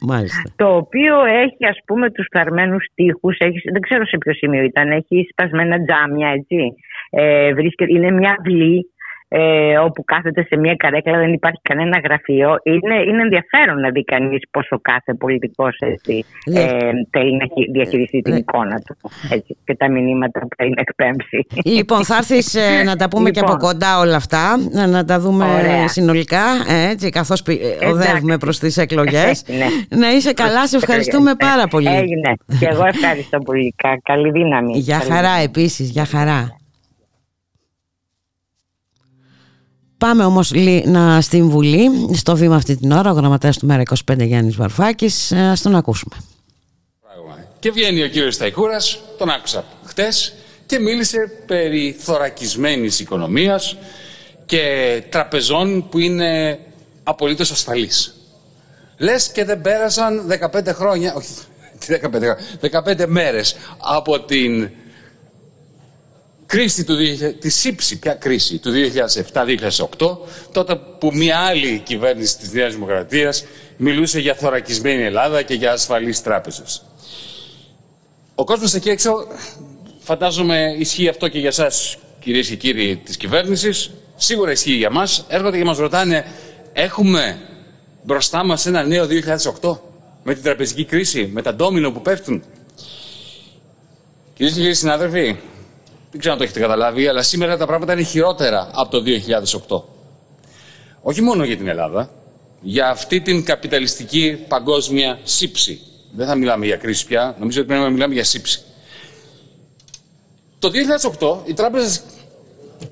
B: Μάλιστα.
J: Το οποίο έχει ας πούμε τους φθαρμένους τοίχους, έχει, δεν ξέρω σε ποιο σημείο ήταν, έχει σπασμένα τζάμια έτσι. Ε, βρίσκεται, είναι μια αυλή ε, όπου κάθεται σε μια καρέκλα, δεν υπάρχει κανένα γραφείο. Είναι, είναι ενδιαφέρον να δει κανείς πόσο κάθε πολιτικός έτσι,
B: Ναι.
J: ε, θέλει να χει- διαχειριστεί την εικόνα του έτσι, και τα μηνύματα που θέλει να εκπέμψει.
B: Λοιπόν, θα έρθεις να τα πούμε και
J: Λοιπόν.
B: από κοντά όλα αυτά, να, να τα δούμε
J: Ωραία.
B: συνολικά, ε, έτσι, καθώς πι- ε, οδεύουμε προς τις εκλογές.
J: Ναι.
B: Να είσαι καλά, σε ευχαριστούμε πάρα πολύ.
J: Έγινε. Και εγώ ευχαριστώ πολύ. Κα- Καλή δύναμη.
B: Για
J: Καλή
B: χαρά επίσης, για χαρά. Πάμε όμως λι- να στην Βουλή, στο βήμα αυτή την ώρα, ο γραμματέας του Μέρα 25 Γιάννης Βαρφάκης, ε, ας τον ακούσουμε.
K: Και βγαίνει ο κύριος Σταϊκούρας, τον άκουσα χτες και μίλησε περί θωρακισμένης οικονομίας και τραπεζών που είναι απολύτως ασφαλείς. Λες και δεν πέρασαν 15 χρόνια, όχι τι 15 χρόνια, 15 μέρες από την κρίση του, 2000 τη σύψη, ποια κρίση, του 2007-2008, τότε που μια άλλη κυβέρνηση της Νέας Δημοκρατίας μιλούσε για θωρακισμένη Ελλάδα και για ασφαλείς τράπεζες. Ο κόσμος εκεί έξω, φαντάζομαι ισχύει αυτό και για σας κυρίες και κύριοι της κυβέρνησης, σίγουρα ισχύει για μας, έρχονται και μας ρωτάνε έχουμε μπροστά μας ένα νέο 2008 με την τραπεζική κρίση, με τα ντόμινο που πέφτουν; Κυρίες και κύριοι συνάδελφοι, δεν ξέρω αν το έχετε καταλάβει, αλλά σήμερα τα πράγματα είναι χειρότερα από το 2008. Όχι μόνο για την Ελλάδα, για αυτή την καπιταλιστική παγκόσμια σύψη. Δεν θα μιλάμε για κρίση πια, νομίζω ότι πρέπει να μιλάμε για σύψη. Το 2008 οι τράπεζες...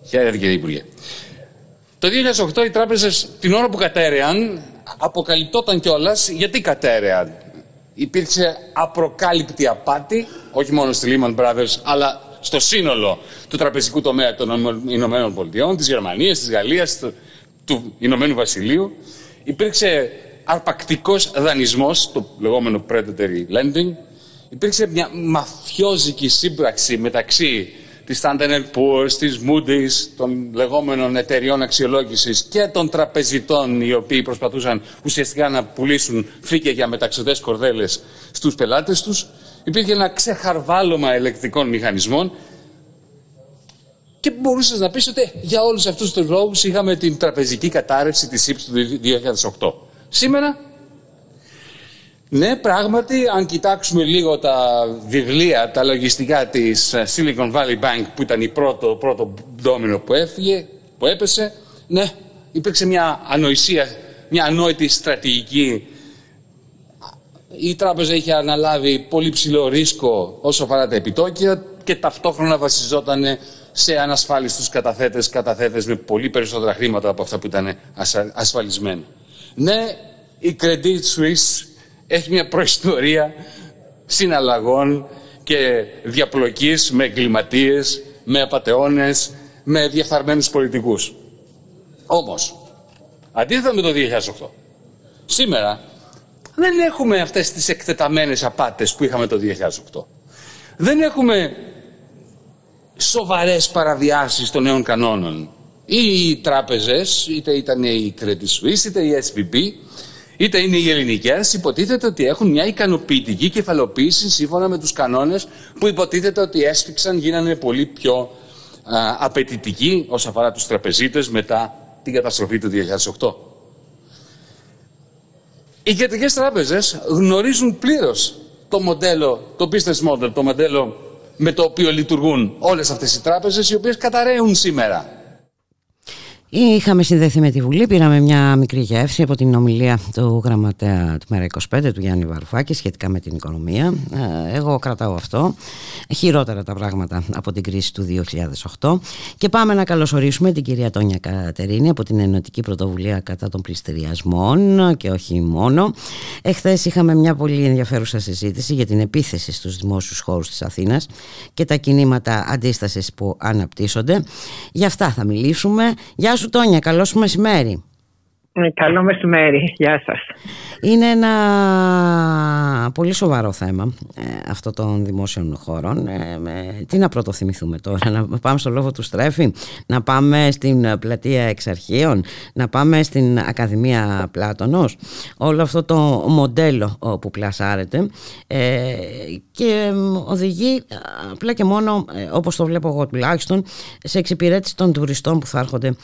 K: Χαίρετε κύριε Υπουργέ. Το 2008 οι τράπεζες την ώρα που κατέρεαν αποκαλυπτόταν κιόλας γιατί κατέρεαν; Υπήρξε απροκάλυπτη απάτη, όχι μόνο στη Lehman Brothers, αλλά στο σύνολο του τραπεζικού τομέα των Ηνωμένων Πολιτειών, της Γερμανίας, της Γαλλίας, του, του Ηνωμένου Βασιλείου. Υπήρξε αρπακτικός δανεισμός, το λεγόμενο predatory lending. Υπήρξε μια μαφιόζικη σύμπραξη μεταξύ της Standard Poor's, της Moody's, των λεγόμενων εταιριών αξιολόγησης και των τραπεζιτών οι οποίοι προσπαθούσαν ουσιαστικά να πουλήσουν φύκια για μεταξωτές κορδέλες στους πελάτες τους. Υπήρχε ένα ξεχαρβάλωμα ελεκτρικών μηχανισμών και μπορούσες να πεις ότι για όλους αυτούς τους λόγους είχαμε την τραπεζική κατάρρευση της ύψης του 2008. Σήμερα, ναι, πράγματι, αν κοιτάξουμε λίγο τα βιβλία, τα λογιστικά της ε, Silicon Valley Bank, που ήταν η πρώτο, πρώτο ντόμινο που έφυγε, που έπεσε, ναι, υπήρξε μια ανοησία μια ανόητη στρατηγική. Η τράπεζα είχε αναλάβει πολύ ψηλό ρίσκο όσο αφορά τα επιτόκια και ταυτόχρονα βασιζόταν σε ανασφάλιστους καταθέτες, καταθέτες με πολύ περισσότερα χρήματα από αυτά που ήταν ασφαλισμένα. Ναι, η Credit Suisse έχει μια προϊστορία συναλλαγών και διαπλοκής με εγκληματίες, με απατεώνες, με διαφθαρμένους πολιτικούς. Όμως, αντίθετα με το 2008, σήμερα δεν έχουμε αυτές τις εκτεταμένες απάτες που είχαμε το 2008. Δεν έχουμε σοβαρές παραβιάσεις των νέων κανόνων. Οι τράπεζες, είτε ήταν η Credit Suisse, είτε η SVB, είτε είναι οι ελληνικές, υποτίθεται ότι έχουν μια ικανοποιητική κεφαλοποίηση σύμφωνα με τους κανόνες που υποτίθεται ότι έσφιξαν, γίνανε πολύ πιο α, απαιτητικοί όσον αφορά τους τραπεζίτες μετά την καταστροφή του 2008. Οι κεντρικές τράπεζες γνωρίζουν πλήρως το μοντέλο, το business model, το μοντέλο με το οποίο λειτουργούν όλες αυτές οι τράπεζες οι οποίες καταραίουν σήμερα.
B: Είχαμε συνδεθεί με τη Βουλή, πήραμε μια μικρή γεύση από την ομιλία του γραμματέα του Μέρα 25 του Γιάννη Βαρουφάκη σχετικά με την οικονομία. Ε, εγώ κρατάω αυτό. Χειρότερα τα πράγματα από την κρίση του 2008. Και πάμε να καλωσορίσουμε την κυρία Τόνια Κατερίνη από την Ενωτική Πρωτοβουλία κατά των πληστηριασμών και όχι μόνο. Εχθές είχαμε μια πολύ ενδιαφέρουσα συζήτηση για την επίθεση στους δημόσιους χώρους της Αθήνας και τα κινήματα αντίστασης που αναπτύσσονται. Γι' αυτά θα μιλήσουμε. Γεια σου Τόνια, καλό σου μεσημέρι.
L: Ε, καλό μεσημέρι, γεια σας.
B: Είναι ένα πολύ σοβαρό θέμα ε, αυτό των δημόσιων χώρων. Ε, τι να πρωτοθυμηθούμε τώρα, να πάμε στο λόγο του Στρέφη, να πάμε στην πλατεία εξαρχείων, να πάμε στην Ακαδημία Πλάτωνος. Όλο αυτό το μοντέλο που πλασάρεται και οδηγεί απλά και μόνο, όπως το βλέπω εγώ τουλάχιστον, σε εξυπηρέτηση των τουριστών που θα έρχονται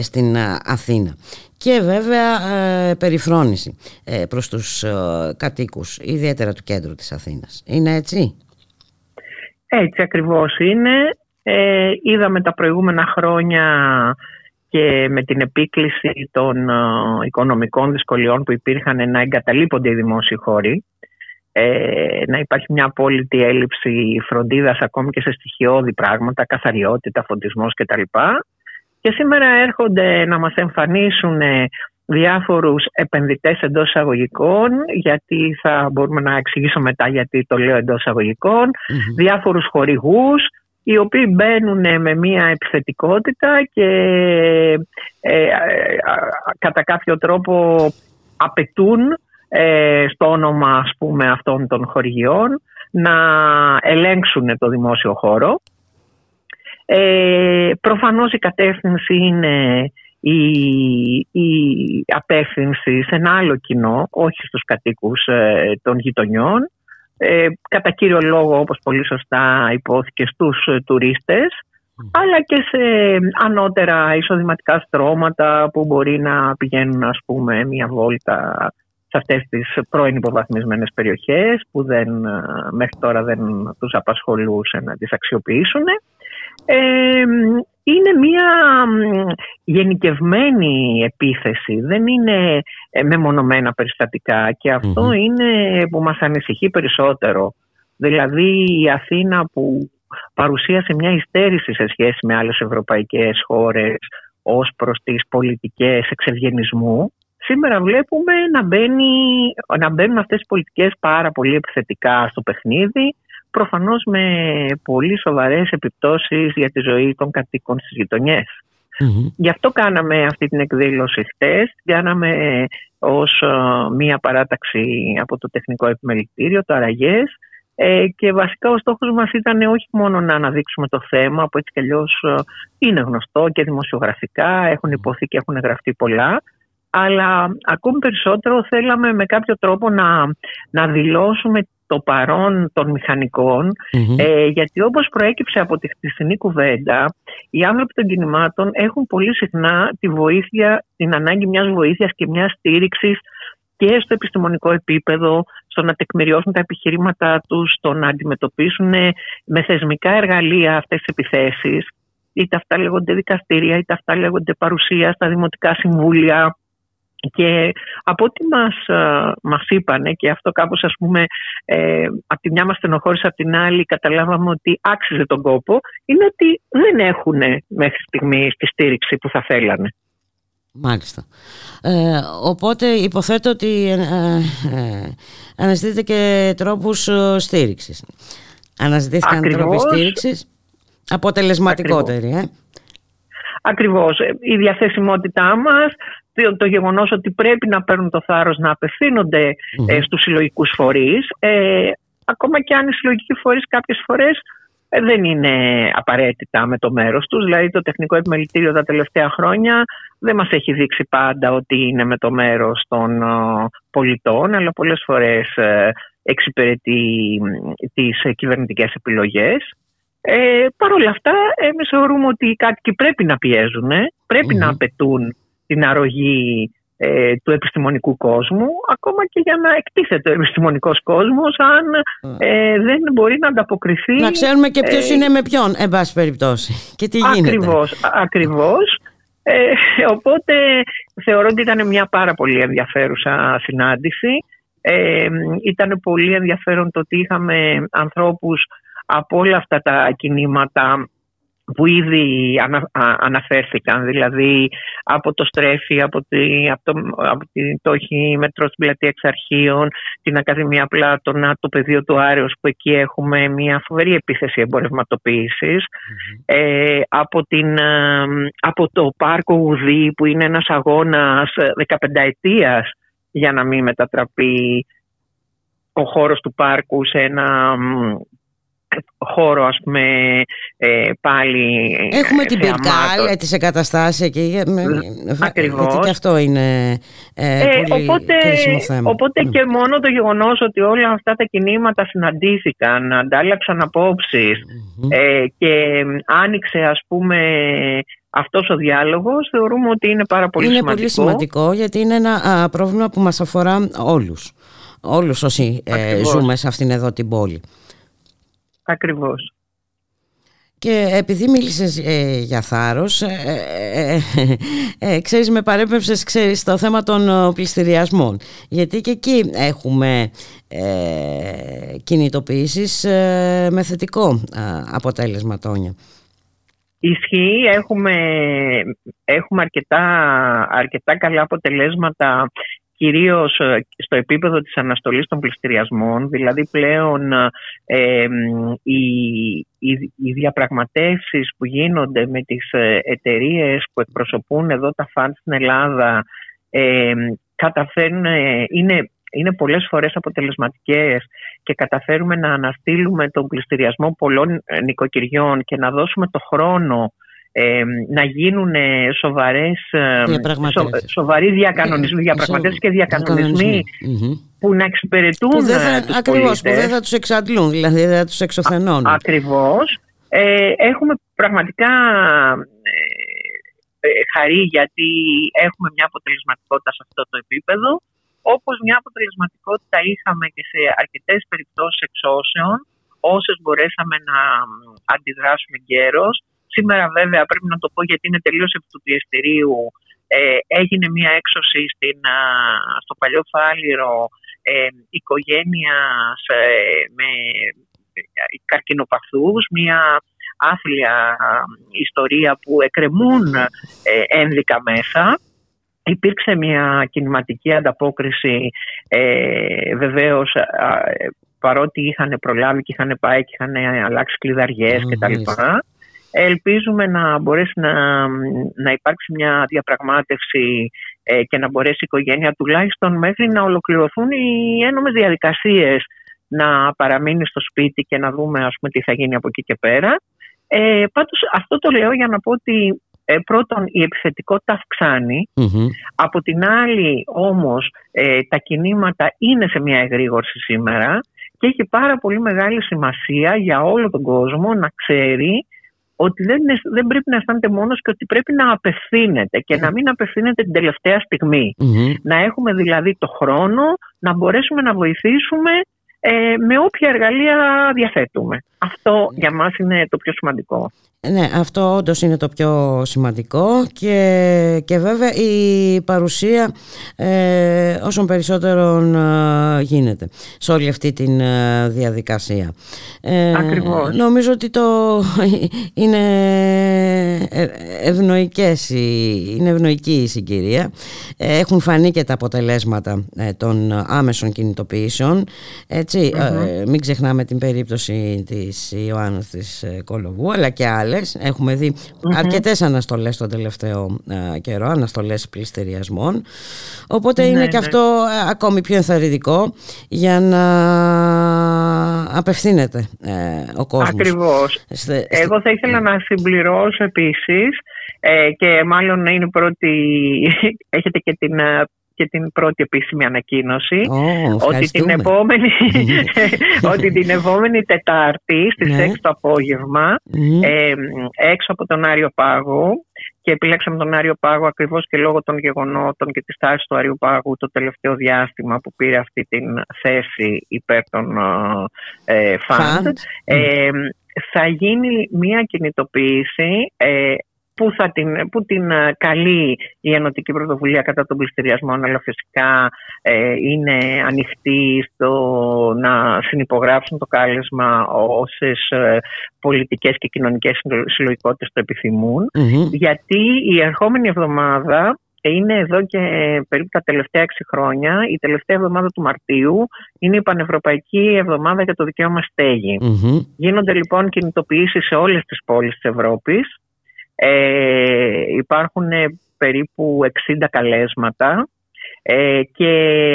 B: στην Αθήνα και βέβαια ε, περιφρόνηση ε, προς τους ε, κατοίκους, ιδιαίτερα του κέντρου της Αθήνας. Είναι έτσι;
L: Έτσι ακριβώς είναι. Ε, είδαμε τα προηγούμενα χρόνια και με την επίκληση των οικονομικών δυσκολιών που υπήρχαν να εγκαταλείπονται οι δημόσιοι χώροι, να υπάρχει μια απόλυτη έλλειψη φροντίδας ακόμη και σε στοιχειώδη πράγματα, καθαριότητα, φωτισμός κτλ. Και σήμερα έρχονται να μας εμφανίσουν διάφορους επενδυτές εντός εισαγωγικών, γιατί θα μπορούμε να εξηγήσω μετά γιατί το λέω εντός εισαγωγικών, διάφορους χορηγούς, οι οποίοι μπαίνουν με μια επιθετικότητα και ε, ε, κατά κάποιο τρόπο απαιτούν ε, στο όνομα ας πούμε αυτών των χορηγιών να ελέγξουν το δημόσιο χώρο ε, προφανώς η κατεύθυνση είναι η, η απεύθυνση σε ένα άλλο κοινό, όχι στους κατοίκους ε, των γειτονιών, ε, κατά κύριο λόγο όπως πολύ σωστά υπόθηκε στους ε, τουρίστες, αλλά και σε ανώτερα εισοδηματικά στρώματα που μπορεί να πηγαίνουν ας πούμε μια βόλτα σε αυτές τις πρώην υποβαθμισμένες περιοχές που δεν, μέχρι τώρα δεν τους απασχολούσε να τις αξιοποιήσουν είναι μια γενικευμένη επίθεση, δεν είναι ε, μεμονωμένα περιστατικά. Και αυτο είναι που μας ανησυχεί περισσότερο. Δηλαδή η Αθήνα που παρουσίασε μια υστέρηση σε σχέση με άλλες ευρωπαϊκές χώρες ως προς τις πολιτικές εξευγενισμού, σήμερα βλέπουμε να, μπαίνει, να μπαίνουν αυτές οι πολιτικές πάρα πολύ επιθετικά στο παιχνίδι προφανώς με πολύ σοβαρές επιπτώσεις για τη ζωή των κατοίκων στις γειτονιες Γι' αυτό κάναμε αυτή την εκδήλωση χτες, κάναμε ως ε, μία παράταξη από το Τεχνικό Επιμελητήριο, το Αραγές, ε, και βασικά ο στόχος μας ήταν όχι μόνο να αναδείξουμε το θέμα που έτσι κι αλλιώς ε, είναι γνωστό και δημοσιογραφικά, έχουν υποθεί και έχουν γραφτεί πολλά, αλλά ακόμη περισσότερο θέλαμε με κάποιο τρόπο να, να δηλώσουμε το παρόν των μηχανικων ε, γιατί όπως προέκυψε από τη χτισινή κουβέντα οι άνθρωποι των κινημάτων έχουν πολύ συχνά τη βοήθεια, την ανάγκη μιας βοήθειας και μιας στήριξης και στο επιστημονικό επίπεδο, στο να τεκμηριώσουν τα επιχειρήματά τους, στο να αντιμετωπίσουν με θεσμικά εργαλεία αυτές τις επιθέσεις. Είτε αυτά λέγονται δικαστήρια, είτε αυτά λέγονται παρουσία στα δημοτικά συμβούλια, Και από ό,τι μας, ε, μας είπανε και αυτό κάπως ας πούμε ε, από τη μια μας στενοχώρησε από την άλλη καταλάβαμε ότι άξιζε τον κόπο είναι ότι δεν έχουν μέχρι στιγμή τη στήριξη που θα θέλανε.
B: Μάλιστα. Ε, οπότε υποθέτω ότι ε, ε, αναζητείτε και τρόπους ε, στήριξης. Αναζητήθηκαν
L: Ακριβώς.
B: τρόποι στήριξης αποτελεσματικότεροι. Ε;
L: Ακριβώς. Ε, Η διαθεσιμότητά μας, το, το γεγονός ότι πρέπει να παίρνουν το θάρρος να απευθύνονται ε, στους συλλογικούς φορείς, ε, ακόμα και αν οι συλλογικοί φορείς κάποιες φορές ε, δεν είναι απαραίτητα με το μέρος τους. Δηλαδή το τεχνικό επιμελητήριο τα τελευταία χρόνια δεν μας έχει δείξει πάντα ότι είναι με το μέρος των ε, πολιτών, αλλά πολλές φορές ε, εξυπηρετεί μ, τις ε, κυβερνητικές επιλογές. Ε, Παρ' όλα αυτά, εμείς θεωρούμε ότι οι κάτοικοι πρέπει να πιέζουν, πρέπει να απαιτούν την αρρωγή ε, του επιστημονικού κόσμου, ακόμα και για να εκτίθεται ο επιστημονικός κόσμος, αν ε, δεν μπορεί να ανταποκριθεί...
B: Να ξέρουμε και ποιος
L: ε,
B: είναι με ποιον, εν πάση περιπτώσει. Και τι γίνεται.
L: Ακριβώς, α- ακριβώς. Ε, οπότε θεωρώ ότι ήταν μια πάρα πολύ ενδιαφέρουσα συνάντηση. Ε, ήταν πολύ ενδιαφέρον το ότι είχαμε ανθρώπους από όλα αυτά τα κινήματα που ήδη ανα- α- αναφέρθηκαν, δηλαδή από το Στρέφη, από, τη, από, το, από την Τόχη Μετρό στην πλατεία Εξαρχείων, την Ακαδημία Πλάτωνα, το πεδίο του Άρεως που εκεί έχουμε μια φοβερή επίθεση εμπορευματοποίησης, ε, από, την, ε, από το πάρκο Ουδή που είναι ένας αγώνας 15 ετίας για να μην μετατραπεί ο χώρος του πάρκου σε ένα μ, χώρο ας πούμε ε, πάλι
B: Έχουμε
L: ε,
B: την
L: θεαμάτων.
B: Πυρκάλ, τις εγκαταστάσεις εκεί. με- με-
L: Ακριβώς.
B: Γιατί και αυτό είναι ε,
L: Ε,
B: πολύ
L: οπότε,
B: κρίσιμο θέμα.
L: οπότε και μόνο το γεγονός ότι όλα αυτά τα κινήματα συναντήθηκαν, αντάλλαξαν απόψεις ε, και άνοιξε ας πούμε αυτός ο διάλογος θεωρούμε ότι είναι πάρα πολύ
B: είναι
L: σημαντικό.
B: πολύ σημαντικό γιατί είναι ένα α, πρόβλημα που μας αφορά όλους. Όλους όσοι ε,
L: Ακριβώς.
B: ζούμε σε αυτήν εδώ την πόλη.
L: Ακριβώς.
B: Και επειδή μίλησες ε, για θάρρος, ε, ε, ε, ε, ξέρεις με παρέπεψες ξέρεις το θέμα των ε, πληστηριασμών. Γιατί και εκεί έχουμε ε, κινητοποιήσεις ε, με θετικό α, αποτέλεσμα, Τόνια.
L: Ισχύει, έχουμε, έχουμε αρκετά, αρκετά καλά αποτελέσματα κυρίως ε, στο επίπεδο της αναστολής των πληστηριασμών, δηλαδή πλέον ε, μ, οι, οι, οι διαπραγματεύσεις που γίνονται με τις ε, εταιρείες που εκπροσωπούν εδώ τα φαντ στην Ελλάδα ε, καταφέρνουν, ε, είναι, είναι πολλές φορές αποτελεσματικές και καταφέρουμε να αναστείλουμε τον πληστηριασμό πολλών ε, νοικοκυριών και να δώσουμε το χρόνο ε, να γίνουν ε, σοβαρές, ε,
B: Διαπραγματεύσεις.
L: σο- σοβαροί διακανονισμοί, διαπραγματεύσεις και διακανονισμοί
B: Μμμ.
L: που να εξυπηρετούν
B: Που δεν
L: ε,
B: θα,
L: τους
B: ακριβώς, που
L: πολίτες.
B: δεν θα τους εξαντλούν, δηλαδή δεν θα τους εξωθενώνουν.
L: Ακριβώς. Ε, έχουμε πραγματικά ε, ε, χαρεί γιατί έχουμε μια αποτελεσματικότητα σε αυτό το επίπεδο όπως μια αποτελεσματικότητα είχαμε και σε αρκετές περιπτώσεις εξώσεων όσες μπορέσαμε να μ, αντιδράσουμε γέρος. Σήμερα βέβαια πρέπει να το πω γιατί είναι τελείως επί του πιεστηρίου ε, έγινε μια έξωση στην, α, στο παλιό Φάληρο ε, οικογένειας ε, με καρκινοπαθούς, μια άθλια α, ιστορία που εκκρεμούν ε, ένδικα μέσα. Υπήρξε μια κινηματική ανταπόκριση ε, βεβαίως α, ε, παρότι είχαν προλάβει και είχαν πάει και είχαν αλλάξει κλειδαριές
B: Μμμ,
L: κτλ.
B: Μάλιστα.
L: Ελπίζουμε να μπορέσει να, να υπάρξει μια διαπραγμάτευση ε, και να μπορέσει η οικογένεια τουλάχιστον μέχρι να ολοκληρωθούν οι ένομες διαδικασίες να παραμείνει στο σπίτι και να δούμε ας πούμε τι θα γίνει από εκεί και πέρα. Ε, πάντως αυτό το λέω για να πω ότι ε, πρώτον η επιθετικότητα αυξάνει,
B: Μμμ.
L: από την άλλη όμως ε, τα κινήματα είναι σε μια εγρήγορση σήμερα και έχει πάρα πολύ μεγάλη σημασία για όλο τον κόσμο να ξέρει ότι δεν, είναι- δεν πρέπει να αισθάνεται μόνος και ότι πρέπει να απευθύνεται και να μην απευθύνεται την τελευταία στιγμή.
B: Μμμ.
L: Να έχουμε δηλαδή το χρόνο να μπορέσουμε να βοηθήσουμε ε, με όποια εργαλεία διαθέτουμε. Αυτό για μας είναι το πιο σημαντικό.
B: Ναι, αυτό όντως είναι το πιο σημαντικό και, και βέβαια η παρουσία ε, όσων περισσότερων ε, γίνεται σε όλη αυτή τη ε, διαδικασία.
L: Ε, Ακριβώς.
B: Νομίζω ότι το είναι ευνοϊκές, είναι ευνοϊκή η συγκυρία. Έχουν φανεί και τα αποτελέσματα των άμεσων κινητοποιήσεων. μην ξεχνάμε την περίπτωση της Ιωάννας της Κολοβού αλλά και άλλες Έχουμε δει mm-hmm. αρκετές αναστολές τον τελευταίο α, καιρό, αναστολές πληστηριασμών. Οπότε είναι ναι, και ναι. αυτό ακόμη πιο ενθαρρυντικό για να απευθύνεται ε, ο κόσμος.
L: Ακριβώς. Εγώ θα ήθελα να συμπληρώσω επίσης ε, και μάλλον είναι πρώτη, έχετε και την και την πρώτη επίσημη ανακοίνωση ότι, την επόμενη, ότι την επόμενη Τετάρτη στις ναι. 6 το απόγευμα ε, έξω από τον Άριο Πάγο και επιλέξαμε τον Άριο Πάγο ακριβώς και λόγω των γεγονότων και της τάσης του Άριου Πάγου το τελευταίο διάστημα που πήρε αυτή την θέση υπέρ των ε, ε, θα γίνει μια κινητοποίηση ε, που, θα την, που την ε, καλεί η Ενωτική Πρωτοβουλία κατά των πληστηριασμών, αλλά φυσικά ε, είναι ανοιχτή στο να συνυπογράψουν το κάλεσμα όσες ε, πολιτικές και κοινωνικές συλλογικότητες το επιθυμουν γιατί η ερχόμενη εβδομάδα είναι εδώ και περίπου τα τελευταία έξι χρόνια. Η τελευταία εβδομάδα του Μαρτίου είναι η Πανευρωπαϊκή Εβδομάδα για το Δικαίωμα Γίνονται λοιπόν κινητοποιήσεις σε όλες τις πόλεις της Ευρώπης ε, υπάρχουν περίπου 60 καλέσματα. Ε, και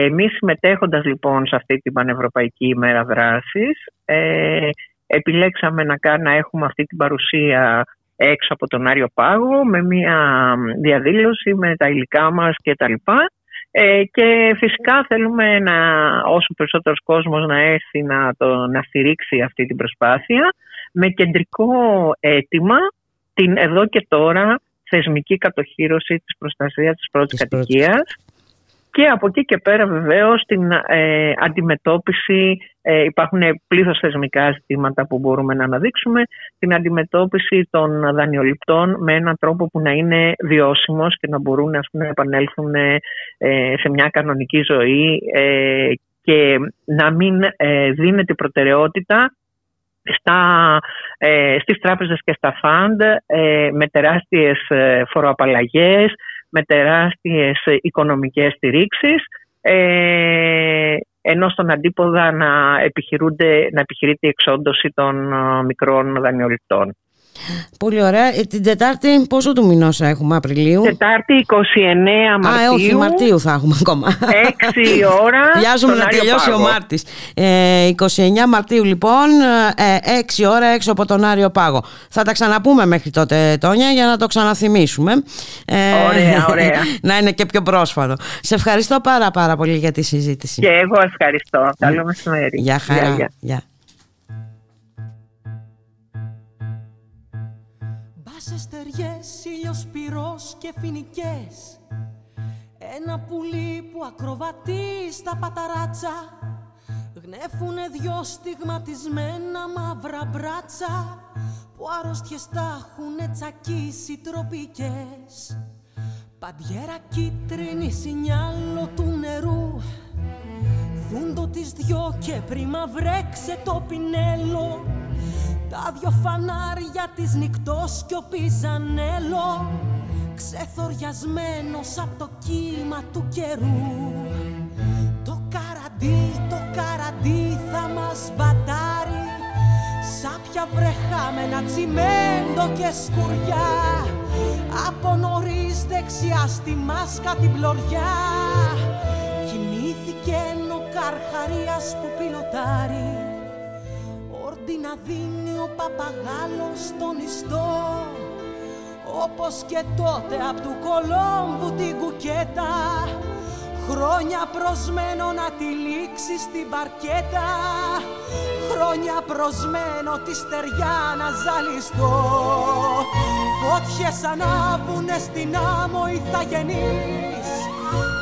L: εμείς συμμετέχοντας λοιπόν σε αυτή την Πανευρωπαϊκή ημέρα δράσης ε, επιλέξαμε να, να έχουμε αυτή την παρουσία έξω από τον Άριο Πάγο με μια διαδήλωση με τα υλικά μας και τα λοιπά. Ε, και φυσικά θέλουμε να, όσο περισσότερος κόσμος να έρθει να, το, να στηρίξει αυτή την προσπάθεια με κεντρικό αίτημα την εδώ και τώρα θεσμική κατοχήρωση της προστασίας της πρώτης κατοικίας. Και από εκεί και πέρα βεβαίως την ε, αντιμετώπιση, ε, υπάρχουν πλήθος θεσμικά ζητήματα που μπορούμε να αναδείξουμε, την αντιμετώπιση των δανειοληπτών με έναν τρόπο που να είναι βιώσιμος και να μπορούν ας πούμε, να επανέλθουν ε, σε μια κανονική ζωή ε, και να μην δίνεται προτεραιότητα στα, ε, στις τράπεζες και στα φαντ ε, με τεράστιες ε, φοροαπαλλαγές, με τεράστιες οικονομικές στηρίξεις ε, ενώ στον αντίποδα να, επιχειρούνται, να επιχειρείται η εξόντωση των ε, μικρών δανειοληπτών.
B: Πολύ ωραία. Ε, την Τετάρτη πόσο του μηνός έχουμε Απριλίου;
L: Τετάρτη 29 Μαρτίου.
B: Α, όχι, Μαρτίου θα έχουμε ακόμα.
L: 6 ώρα.
B: Βιάζουμε να τελειώσει ο Μάρτης. Ε, 29 Μαρτίου λοιπόν, ε, 6 ώρα έξω από τον Άριο Πάγο. Θα τα ξαναπούμε μέχρι τότε, Τόνια, για να το ξαναθυμίσουμε.
L: Ε, ωραία, ωραία.
B: να είναι και πιο πρόσφατο. Σε ευχαριστώ πάρα πάρα πολύ για τη συζήτηση.
L: Και εγώ ευχαριστώ. Καλό μεσημέρι.
B: Γεια χαρά. Γεια.
M: Ήλιος και φοινικές. Ένα πουλί που ακροβατεί στα παταράτσα. Γνέφουνε δυο στιγματισμένα μαύρα μπράτσα Που άρρωστιες τα έχουνε τσακίσει τροπικές. Παντιέρα κίτρινη σινιάλο του νερού. Φούντο τις δυο και πρίμα βρέξε το πινέλο τα δυο φανάρια της νυχτός κι ο πιζανέλο Ξεθοριασμένος από το κύμα του καιρού. Το καραντί, το καραντί θα μας μπατάρει Σάπια βρεχάμενα τσιμέντο και σκουριά. Από νωρίς δεξιά στη μάσκα την πλωριά Κοιμήθηκε ο καρχαρίας που πιλωτάρει Όρτι να δίνει ο παπαγάλος στον ιστό. Όπως και τότε απ' του Κολόμβου την κουκέτα Χρόνια προσμένο να τη λήξει στην παρκέτα. Χρόνια προσμένο τη στεριά να ζαλιστώ. Φώτιες ανάβουνε στην άμμο οι θαγενείς.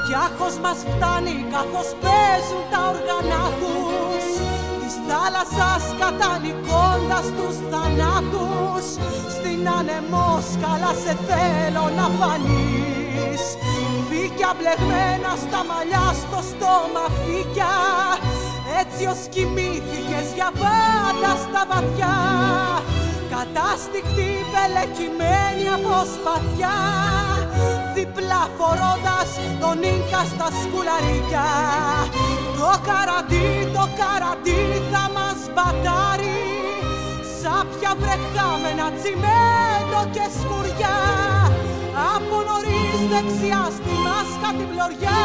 M: Κι άχος μας φτάνει καθώς παίζουν τα όργανα τους θάλασσας κατανικώντας τους θανάτους. Στην ανεμόσκαλα σε θέλω να φανείς. Φύκια μπλεγμένα στα μαλλιά στο στόμα φύκια. Έτσι ως κοιμήθηκες για πάντα στα βαθιά. Κατάστηκτη πελεκυμένη από σπαθιά διπλά φορώντας τον Ίνκα στα σκουλαρίκια. Το καραντί, το καραντί θα μας μπατάρει. Σάπια βρεχάμενα τσιμέντο και σκουριά. Από νωρίς δεξιά στη μάσκα την πλωριά.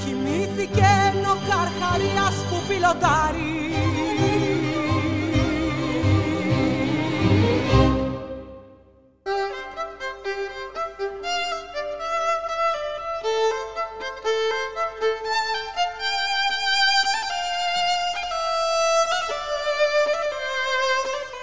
M: Κοιμήθηκε ο καρχαρίας που πιλωτάρει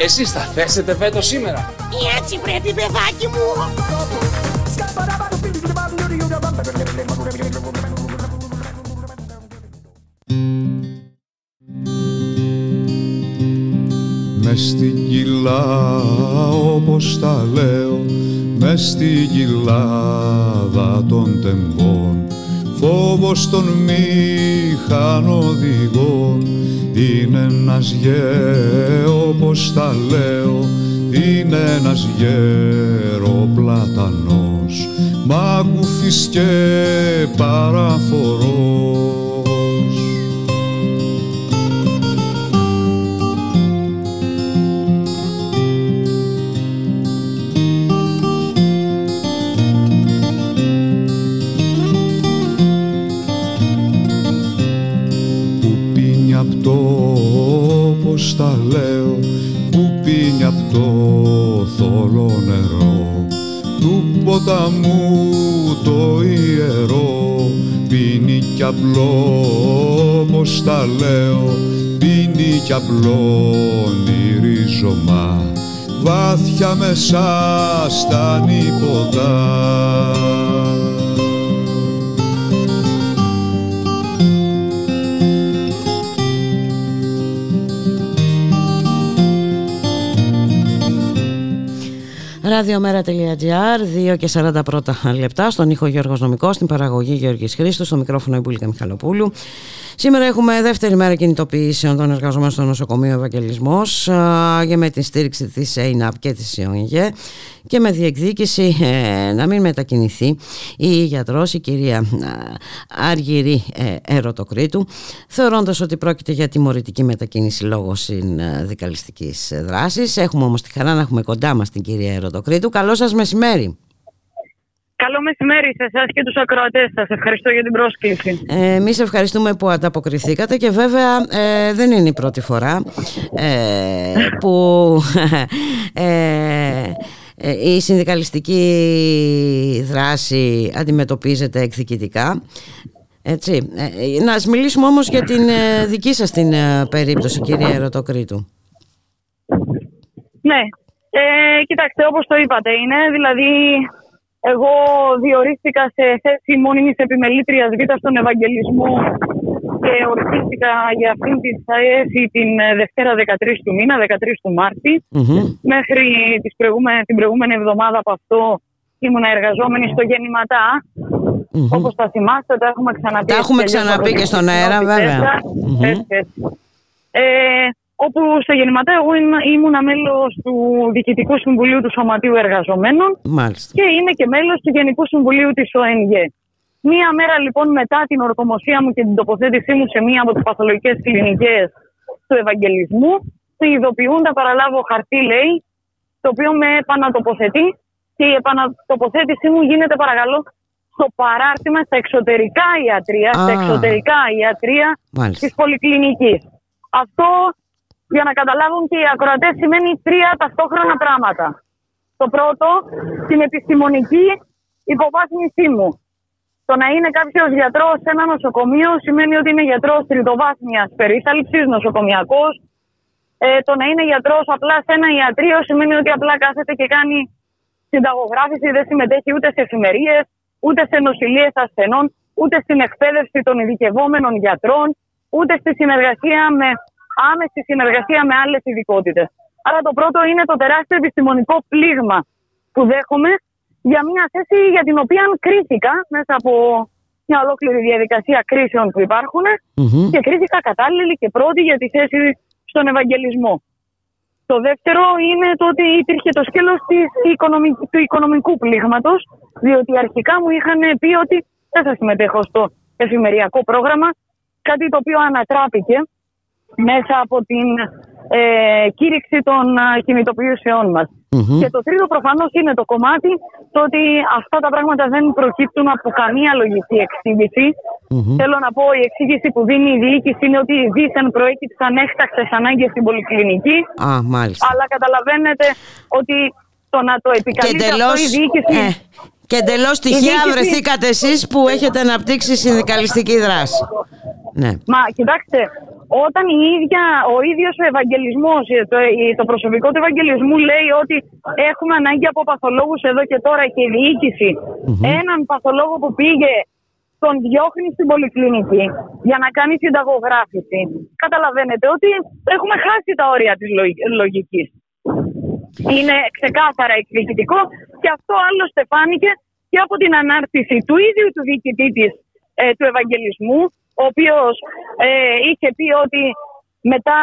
K: Εσείς θα θέσετε βέτο σήμερα.
G: Έτσι πρέπει παιδάκι μου.
N: Μες στην κοιλά όπως τα λέω μες στην κοιλάδα των τεμπών Φόβος των μηχανοδηγών είναι ένας γέρο όπως τα λέω. Είναι ένας γέρο πλατανός. Μάγκουφης και παραφορός ποταμού το ιερό πίνει κι απλό όπως τα λέω πίνει κι απλό ρίζωμα βάθια μέσα στα νύποτα
B: Ραδιομέρα.gr, 2 και 40 πρώτα λεπτά, στον ήχο Γιώργος Νομικός, στην παραγωγή Γιώργης Χρήστος, στο μικρόφωνο Ιμπούλικα Μιχαλοπούλου. Σήμερα έχουμε δεύτερη μέρα κινητοποιήσεων των εργαζομένων στο νοσοκομείο Ευαγγελισμός και με την στήριξη της ΕΙΝΑΠ και της ΙΟΝΓΕ και με διεκδίκηση ε, να μην μετακινηθεί η γιατρός, η κυρία ε, Αργυρή ε, Ερωτοκρίτου, θεωρώντας ότι πρόκειται για τιμωρητική μετακίνηση λόγω συνδικαλιστικής δράσης. Έχουμε όμως τη χαρά να έχουμε κοντά μας την κυρία Ερωτοκρίτου. Καλό σας μεσημέρι.
O: Καλό μεσημέρι σε εσάς και τους ακροατές σας. Ευχαριστώ για την πρόσκληση.
B: Ε, Εμείς ευχαριστούμε που ανταποκριθήκατε και βέβαια ε, δεν είναι η πρώτη φορά ε, που ε, ε, η συνδικαλιστική δράση αντιμετωπίζεται εκδικητικά. Έτσι. Ε, να ας μιλήσουμε όμως για την ε, δική σας την ε, περίπτωση κυρία Ερωτοκρίτου.
O: Ναι, ε, κοιτάξτε, όπως το είπατε είναι, δηλαδή εγώ διορίστηκα σε θέση μόνιμης επιμελήτριας Β στον Ευαγγελισμό και ορίστηκα για αυτήν τη θέση την ε, Δευτέρα 13 του μήνα, 13 του μαρτη Μέχρι τις προηγούμε- την προηγούμενη εβδομάδα από αυτό ήμουν εργαζόμενη στο γεννηματά. Όπως θα θυμάστε, τα έχουμε ξαναπεί.
B: Τα έχουμε
O: έτσι, αλλιώς
B: ξαναπεί
O: από
B: και στον
O: την
B: αέρα,
O: Ευρώπη
B: βέβαια.
O: τέσσερα.
B: Μμμ.
O: Έτσι, έτσι. Ε, όπου στο γεννηματά εγώ ήμουν, ήμουν μέλος του Διοικητικού Συμβουλίου του Σωματείου Εργαζομένων
B: Μάλιστα.
O: και είμαι και μέλος του Γενικού Συμβουλίου της ΟΕΝΓΕ. Μία μέρα λοιπόν μετά την ορκομοσία μου και την τοποθέτησή μου σε μία από τις παθολογικές κλινικές του Ευαγγελισμού, με ειδοποιούν να παραλάβω χαρτί, λέει, το οποίο με επανατοποθετεί και η επανατοποθέτησή μου γίνεται παρακαλώ στο παράρτημα στα εξωτερικά ιατρία, στα
B: Α.
O: εξωτερικά ιατρία
B: Μάλιστα.
O: της πολυκλινικής. Αυτό για να καταλάβουν και οι ακροατές σημαίνει τρία ταυτόχρονα πράγματα. Το πρώτο, την επιστημονική υποβάθμισή μου. Το να είναι κάποιος γιατρός σε ένα νοσοκομείο σημαίνει ότι είναι γιατρός τριτοβάθμιας περίθαλψης, νοσοκομιακός. Ε, το να είναι γιατρός απλά σε ένα ιατρείο σημαίνει ότι απλά κάθεται και κάνει συνταγογράφηση, δεν συμμετέχει ούτε σε εφημερίες, ούτε σε νοσηλίε ασθενών, ούτε στην εκπαίδευση των ειδικευόμενων γιατρών, ούτε στη συνεργασία με άμεση συνεργασία με άλλες ειδικότητες. Άρα το πρώτο είναι το τεράστιο επιστημονικό πλήγμα που δέχομαι για μια θέση για την οποία κρίθηκα μέσα από μια ολόκληρη διαδικασία κρίσεων που υπάρχουν και κρίθηκα κατάλληλη και πρώτη για τη θέση στον Ευαγγελισμό. Το δεύτερο είναι το ότι υπήρχε το σκέλος της οικονομικ- του οικονομικού πλήγματος, διότι αρχικά μου είχαν πει ότι δεν θα συμμετέχω στο εφημεριακό πρόγραμμα, κάτι το οποίο ανατράπηκε μέσα από την ε, κήρυξη των α, κινητοποιήσεών μας. Και το τρίτο προφανώς είναι το κομμάτι το ότι αυτά τα πράγματα δεν προκύπτουν από καμία λογική εξήγηση. Θέλω να πω, η εξήγηση που δίνει η διοίκηση είναι ότι δίθεν προέκυψαν έκτακτες ανάγκες στην πολυκλινική.
B: Α, μάλιστα.
O: Αλλά καταλαβαίνετε ότι το να το
B: Και
O: επικαλείται αυτό
B: εντελώς,
O: η διοίκηση...
B: ε, και εντελώς
O: Η
B: τυχαία
O: διοίκηση-
B: βρεθήκατε εσείς που έχετε αναπτύξει συνδικαλιστική δράση. Ναι.
O: Μα κοιτάξτε, όταν η ίδια, ο ίδιος ο Ευαγγελισμός, ε, το, η- το προσωπικό του Ευαγγελισμού λέει ότι έχουμε ανάγκη από παθολόγους εδώ και τώρα και η διοίκηση έναν παθολόγο που πήγε τον διώχνει στην πολυκλινική για να κάνει συνταγογράφηση. Καταλαβαίνετε ότι έχουμε χάσει τα όρια της λογ- λογικής. Είναι ξεκάθαρα εκδικητικό και αυτό άλλωστε φάνηκε και από την ανάρτηση του ίδιου του διοικητή της, ε, του Ευαγγελισμού, ο οποίος ε, είχε πει ότι μετά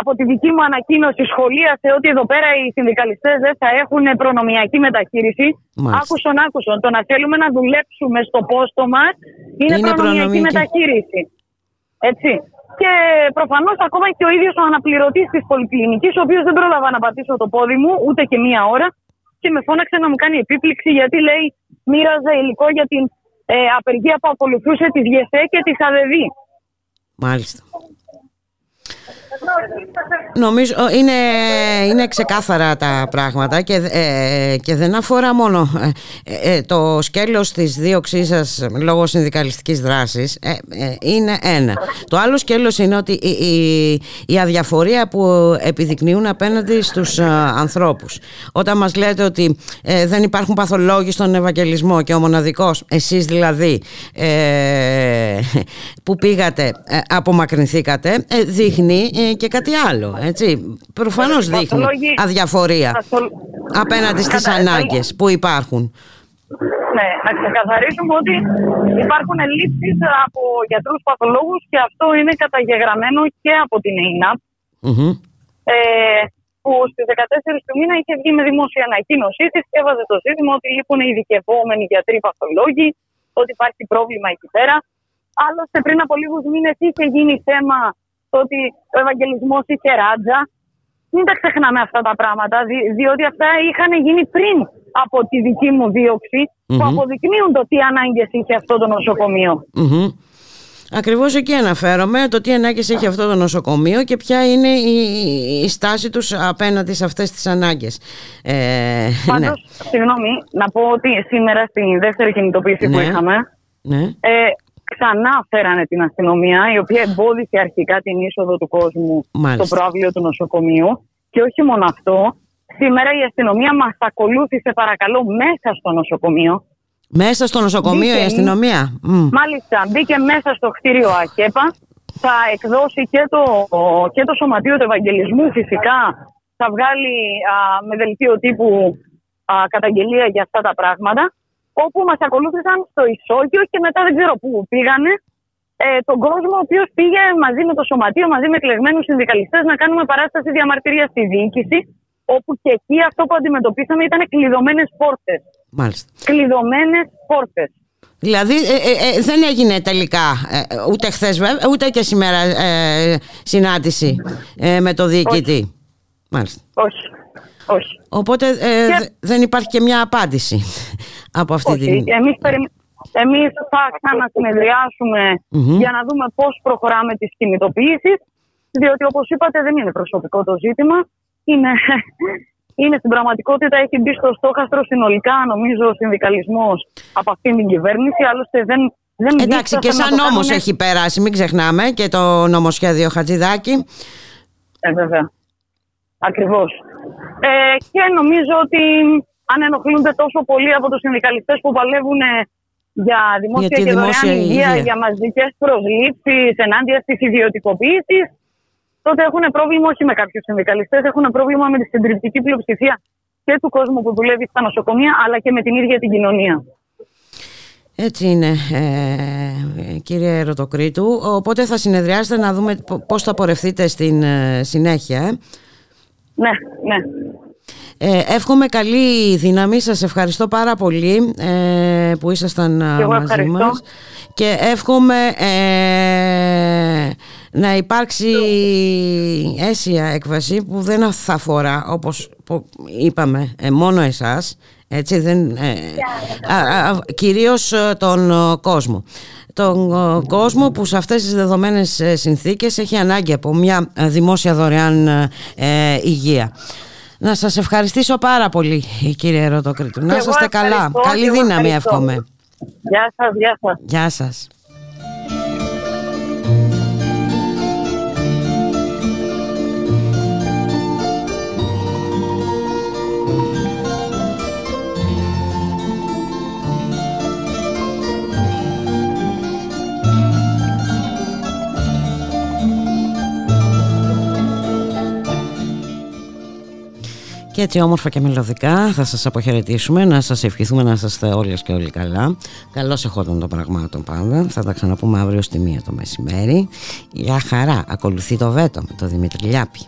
O: από τη δική μου ανακοίνωση σχολίασε ότι εδώ πέρα οι συνδικαλιστές δεν θα έχουν προνομιακή μεταχείριση.
B: Μάλιστα.
O: Άκουσον, άκουσον. Το να θέλουμε να δουλέψουμε στο πόστο μας είναι,
B: Είναι
O: προνομιακή,
B: προνομιακή.
O: μεταχείριση. Έτσι. Και προφανώς ακόμα και ο ίδιος ο αναπληρωτής της πολυκλινικής, ο οποίος δεν πρόλαβα να πατήσω το πόδι μου ούτε και μία ώρα και με φώναξε να μου κάνει επίπληξη γιατί λέει μοίραζε υλικό για την ε, απεργία που ακολουθούσε της ΓΕΣΕ και της ΑΔΕΔ.
B: Μάλιστα. Νομίζω ε, είναι, είναι ξεκάθαρα τα πράγματα και, ε, και δεν αφορά μόνο ε, ε, το σκέλος της δίωξής σας λόγω συνδικαλιστικής δράσης ε, ε, είναι ένα. Το άλλο σκέλος είναι ότι η, η, η αδιαφορία που επιδεικνύουν απέναντι στους α, ανθρώπους. Όταν μας λέτε ότι ε, δεν υπάρχουν παθολόγοι στον Ευαγγελισμό και ο μοναδικός, εσείς δηλαδή ε, που πήγατε, ε, απομακρυνθήκατε, ε, δείχνει ε, και κάτι άλλο. Έτσι. Προφανώς δείχνει
O: Παθολόγοι-
B: αδιαφορία
O: Παθολ-
B: απέναντι στις
O: Κατα-
B: ανάγκες που υπάρχουν.
O: Ναι, να ξεκαθαρίσουμε ότι υπάρχουν ελλείψεις από γιατρούς παθολόγους και αυτό είναι καταγεγραμμένο και από την ΕΙΝΑΠ
B: Μμμ.
O: ε, που στις 14 του μήνα είχε βγει με δημόσια ανακοίνωσή της και έβαζε το ζήτημα ότι λείπουν οι ειδικευόμενοι γιατροί παθολόγοι, ότι υπάρχει πρόβλημα εκεί πέρα. Άλλωστε πριν από λίγους μήνες είχε γίνει θέμα το ότι ο Ευαγγελισμός είχε ράτζα. Μην τα ξεχνάμε αυτά τα πράγματα, δι- διότι αυτά είχαν γίνει πριν από τη δική μου δίωξη που
B: Μμμ.
O: αποδεικνύουν το τι ανάγκες είχε αυτό το νοσοκομείο.
B: Μμμ. Ακριβώς εκεί αναφέρομαι το τι ανάγκες έχει αυτό το νοσοκομείο και ποια είναι η, η στάση τους απέναντι σε αυτές τις ανάγκες. Ε, ναι.
O: Πάντως, συγγνώμη, να πω ότι σήμερα στη δεύτερη κινητοποίηση που
B: Ναι.
O: είχαμε,
B: ναι.
O: ε, ξανά φέρανε την αστυνομία, η οποία εμπόδισε αρχικά την είσοδο του κόσμου
B: Μάλιστα.
O: στο προάβλιο του νοσοκομείου. Και όχι μόνο αυτό, σήμερα η αστυνομία μας ακολούθησε παρακαλώ μέσα στο νοσοκομείο.
B: Μέσα στο νοσοκομείο
O: Μπήκε-
B: η αστυνομία. Μμ.
O: Μάλιστα, μπήκε μέσα στο κτίριο ΑΚΕΠΑ. Θα εκδώσει και το, και το Σωματείο του Ευαγγελισμού φυσικά. Θα βγάλει α, με δελτίο τύπου α, καταγγελία για αυτά τα πράγματα. Όπου μας ακολούθησαν στο ισόγειο και μετά δεν ξέρω πού πήγανε. Ε, τον κόσμο ο οποίος πήγε μαζί με το Σωματείο, μαζί με εκλεγμένους συνδικαλιστές να κάνουμε παράσταση διαμαρτυρία στη διοίκηση. Όπου και εκεί αυτό που αντιμετωπίσαμε ήταν κλειδωμένες πόρτες.
B: Μάλιστα.
O: Κλειδωμένες πόρτες.
B: Δηλαδή ε, ε, ε, δεν έγινε τελικά ε, ούτε χθες ούτε και σήμερα ε, συνάντηση ε, με το διοικητή. Μάλιστα.
O: Όχι. Όχι.
B: Οπότε ε,
O: Και-
B: δε- δεν υπάρχει και μια απάντηση από αυτή
O: Όχι.
B: την...
O: Εμείς, περι- εμείς θα ξανασυνεδριάσουμε
B: Μμμ.
O: για να δούμε πώς προχωράμε τις κινητοποιήσεις διότι όπως είπατε δεν είναι προσωπικό το ζήτημα. Είναι, είναι στην πραγματικότητα, έχει μπει στο στόχαστρο συνολικά νομίζω ο συνδικαλισμός από αυτήν την κυβέρνηση, άλλωστε δεν, δεν
B: Εντάξει και
O: δίστασαν να
B: σαν
O: το
B: νόμος
O: κάνουνε.
B: έχει περάσει, μην ξεχνάμε και το νομοσχέδιο Χατζηδάκη.
O: Ε, βέβαια. Ακριβώς. Ε, και νομίζω ότι αν ενοχλούνται τόσο πολύ από τους συνδικαλιστές που παλεύουν ε, για δημόσια
B: Για τη
O: και δωρεάν
B: δημόσια
O: υγεία,
B: υγεία.
O: για μαζικές προσλήψεις ενάντια στις ιδιωτικοποίησεις, τότε έχουν πρόβλημα όχι με κάποιους συνδικαλιστές, έχουν πρόβλημα με τη συντριπτική πλειοψηφία και του κόσμου που δουλεύει στα νοσοκομεία, αλλά και με την ίδια την κοινωνία.
B: Έτσι είναι ε, κύριε Ρωτοκρίτου. Οπότε θα συνεδριάσετε να δούμε πο- πώς θα πορευτείτε στην ε, συνέχεια. ε.
O: Ναι, ναι.
B: Ε, εύχομαι καλή δύναμη. Σας ευχαριστώ πάρα πολύ ε, που ήσασταν α,
O: Και εγώ
B: μαζί
O: ευχαριστώ.
B: μας. Και εύχομαι ε, να υπάρξει αίσια έκβαση που δεν θα αφορά όπως που είπαμε ε, μόνο εσάς έτσι δεν, ε, α, α, κυρίως ε, τον ε, κόσμο τον ε, κόσμο που σε αυτές τις δεδομένες ε, συνθήκες έχει ανάγκη από μια ε, δημόσια δωρεάν ε, ε, υγεία. Να σας ευχαριστήσω πάρα πολύ κύριε Ρωτοκρίτου. Να
O: Και εγώ
B: είστε καλά.
O: ευχαριστώ,
B: Καλή
O: και εγώ
B: δύναμη
O: ευχαριστώ.
B: εύχομαι.
O: Γεια σας, γεια σας.
B: Γεια σας. Και έτσι όμορφα και μελωδικά θα σας αποχαιρετήσουμε, να σας ευχηθούμε να είστε όλες και όλοι καλά. Καλώς εχόταν των πραγμάτων πάντα. Θα τα ξαναπούμε αύριο στη μία το μεσημέρι. Για χαρά. Ακολουθεί το βέτο με το Δημήτρη Λιάπη.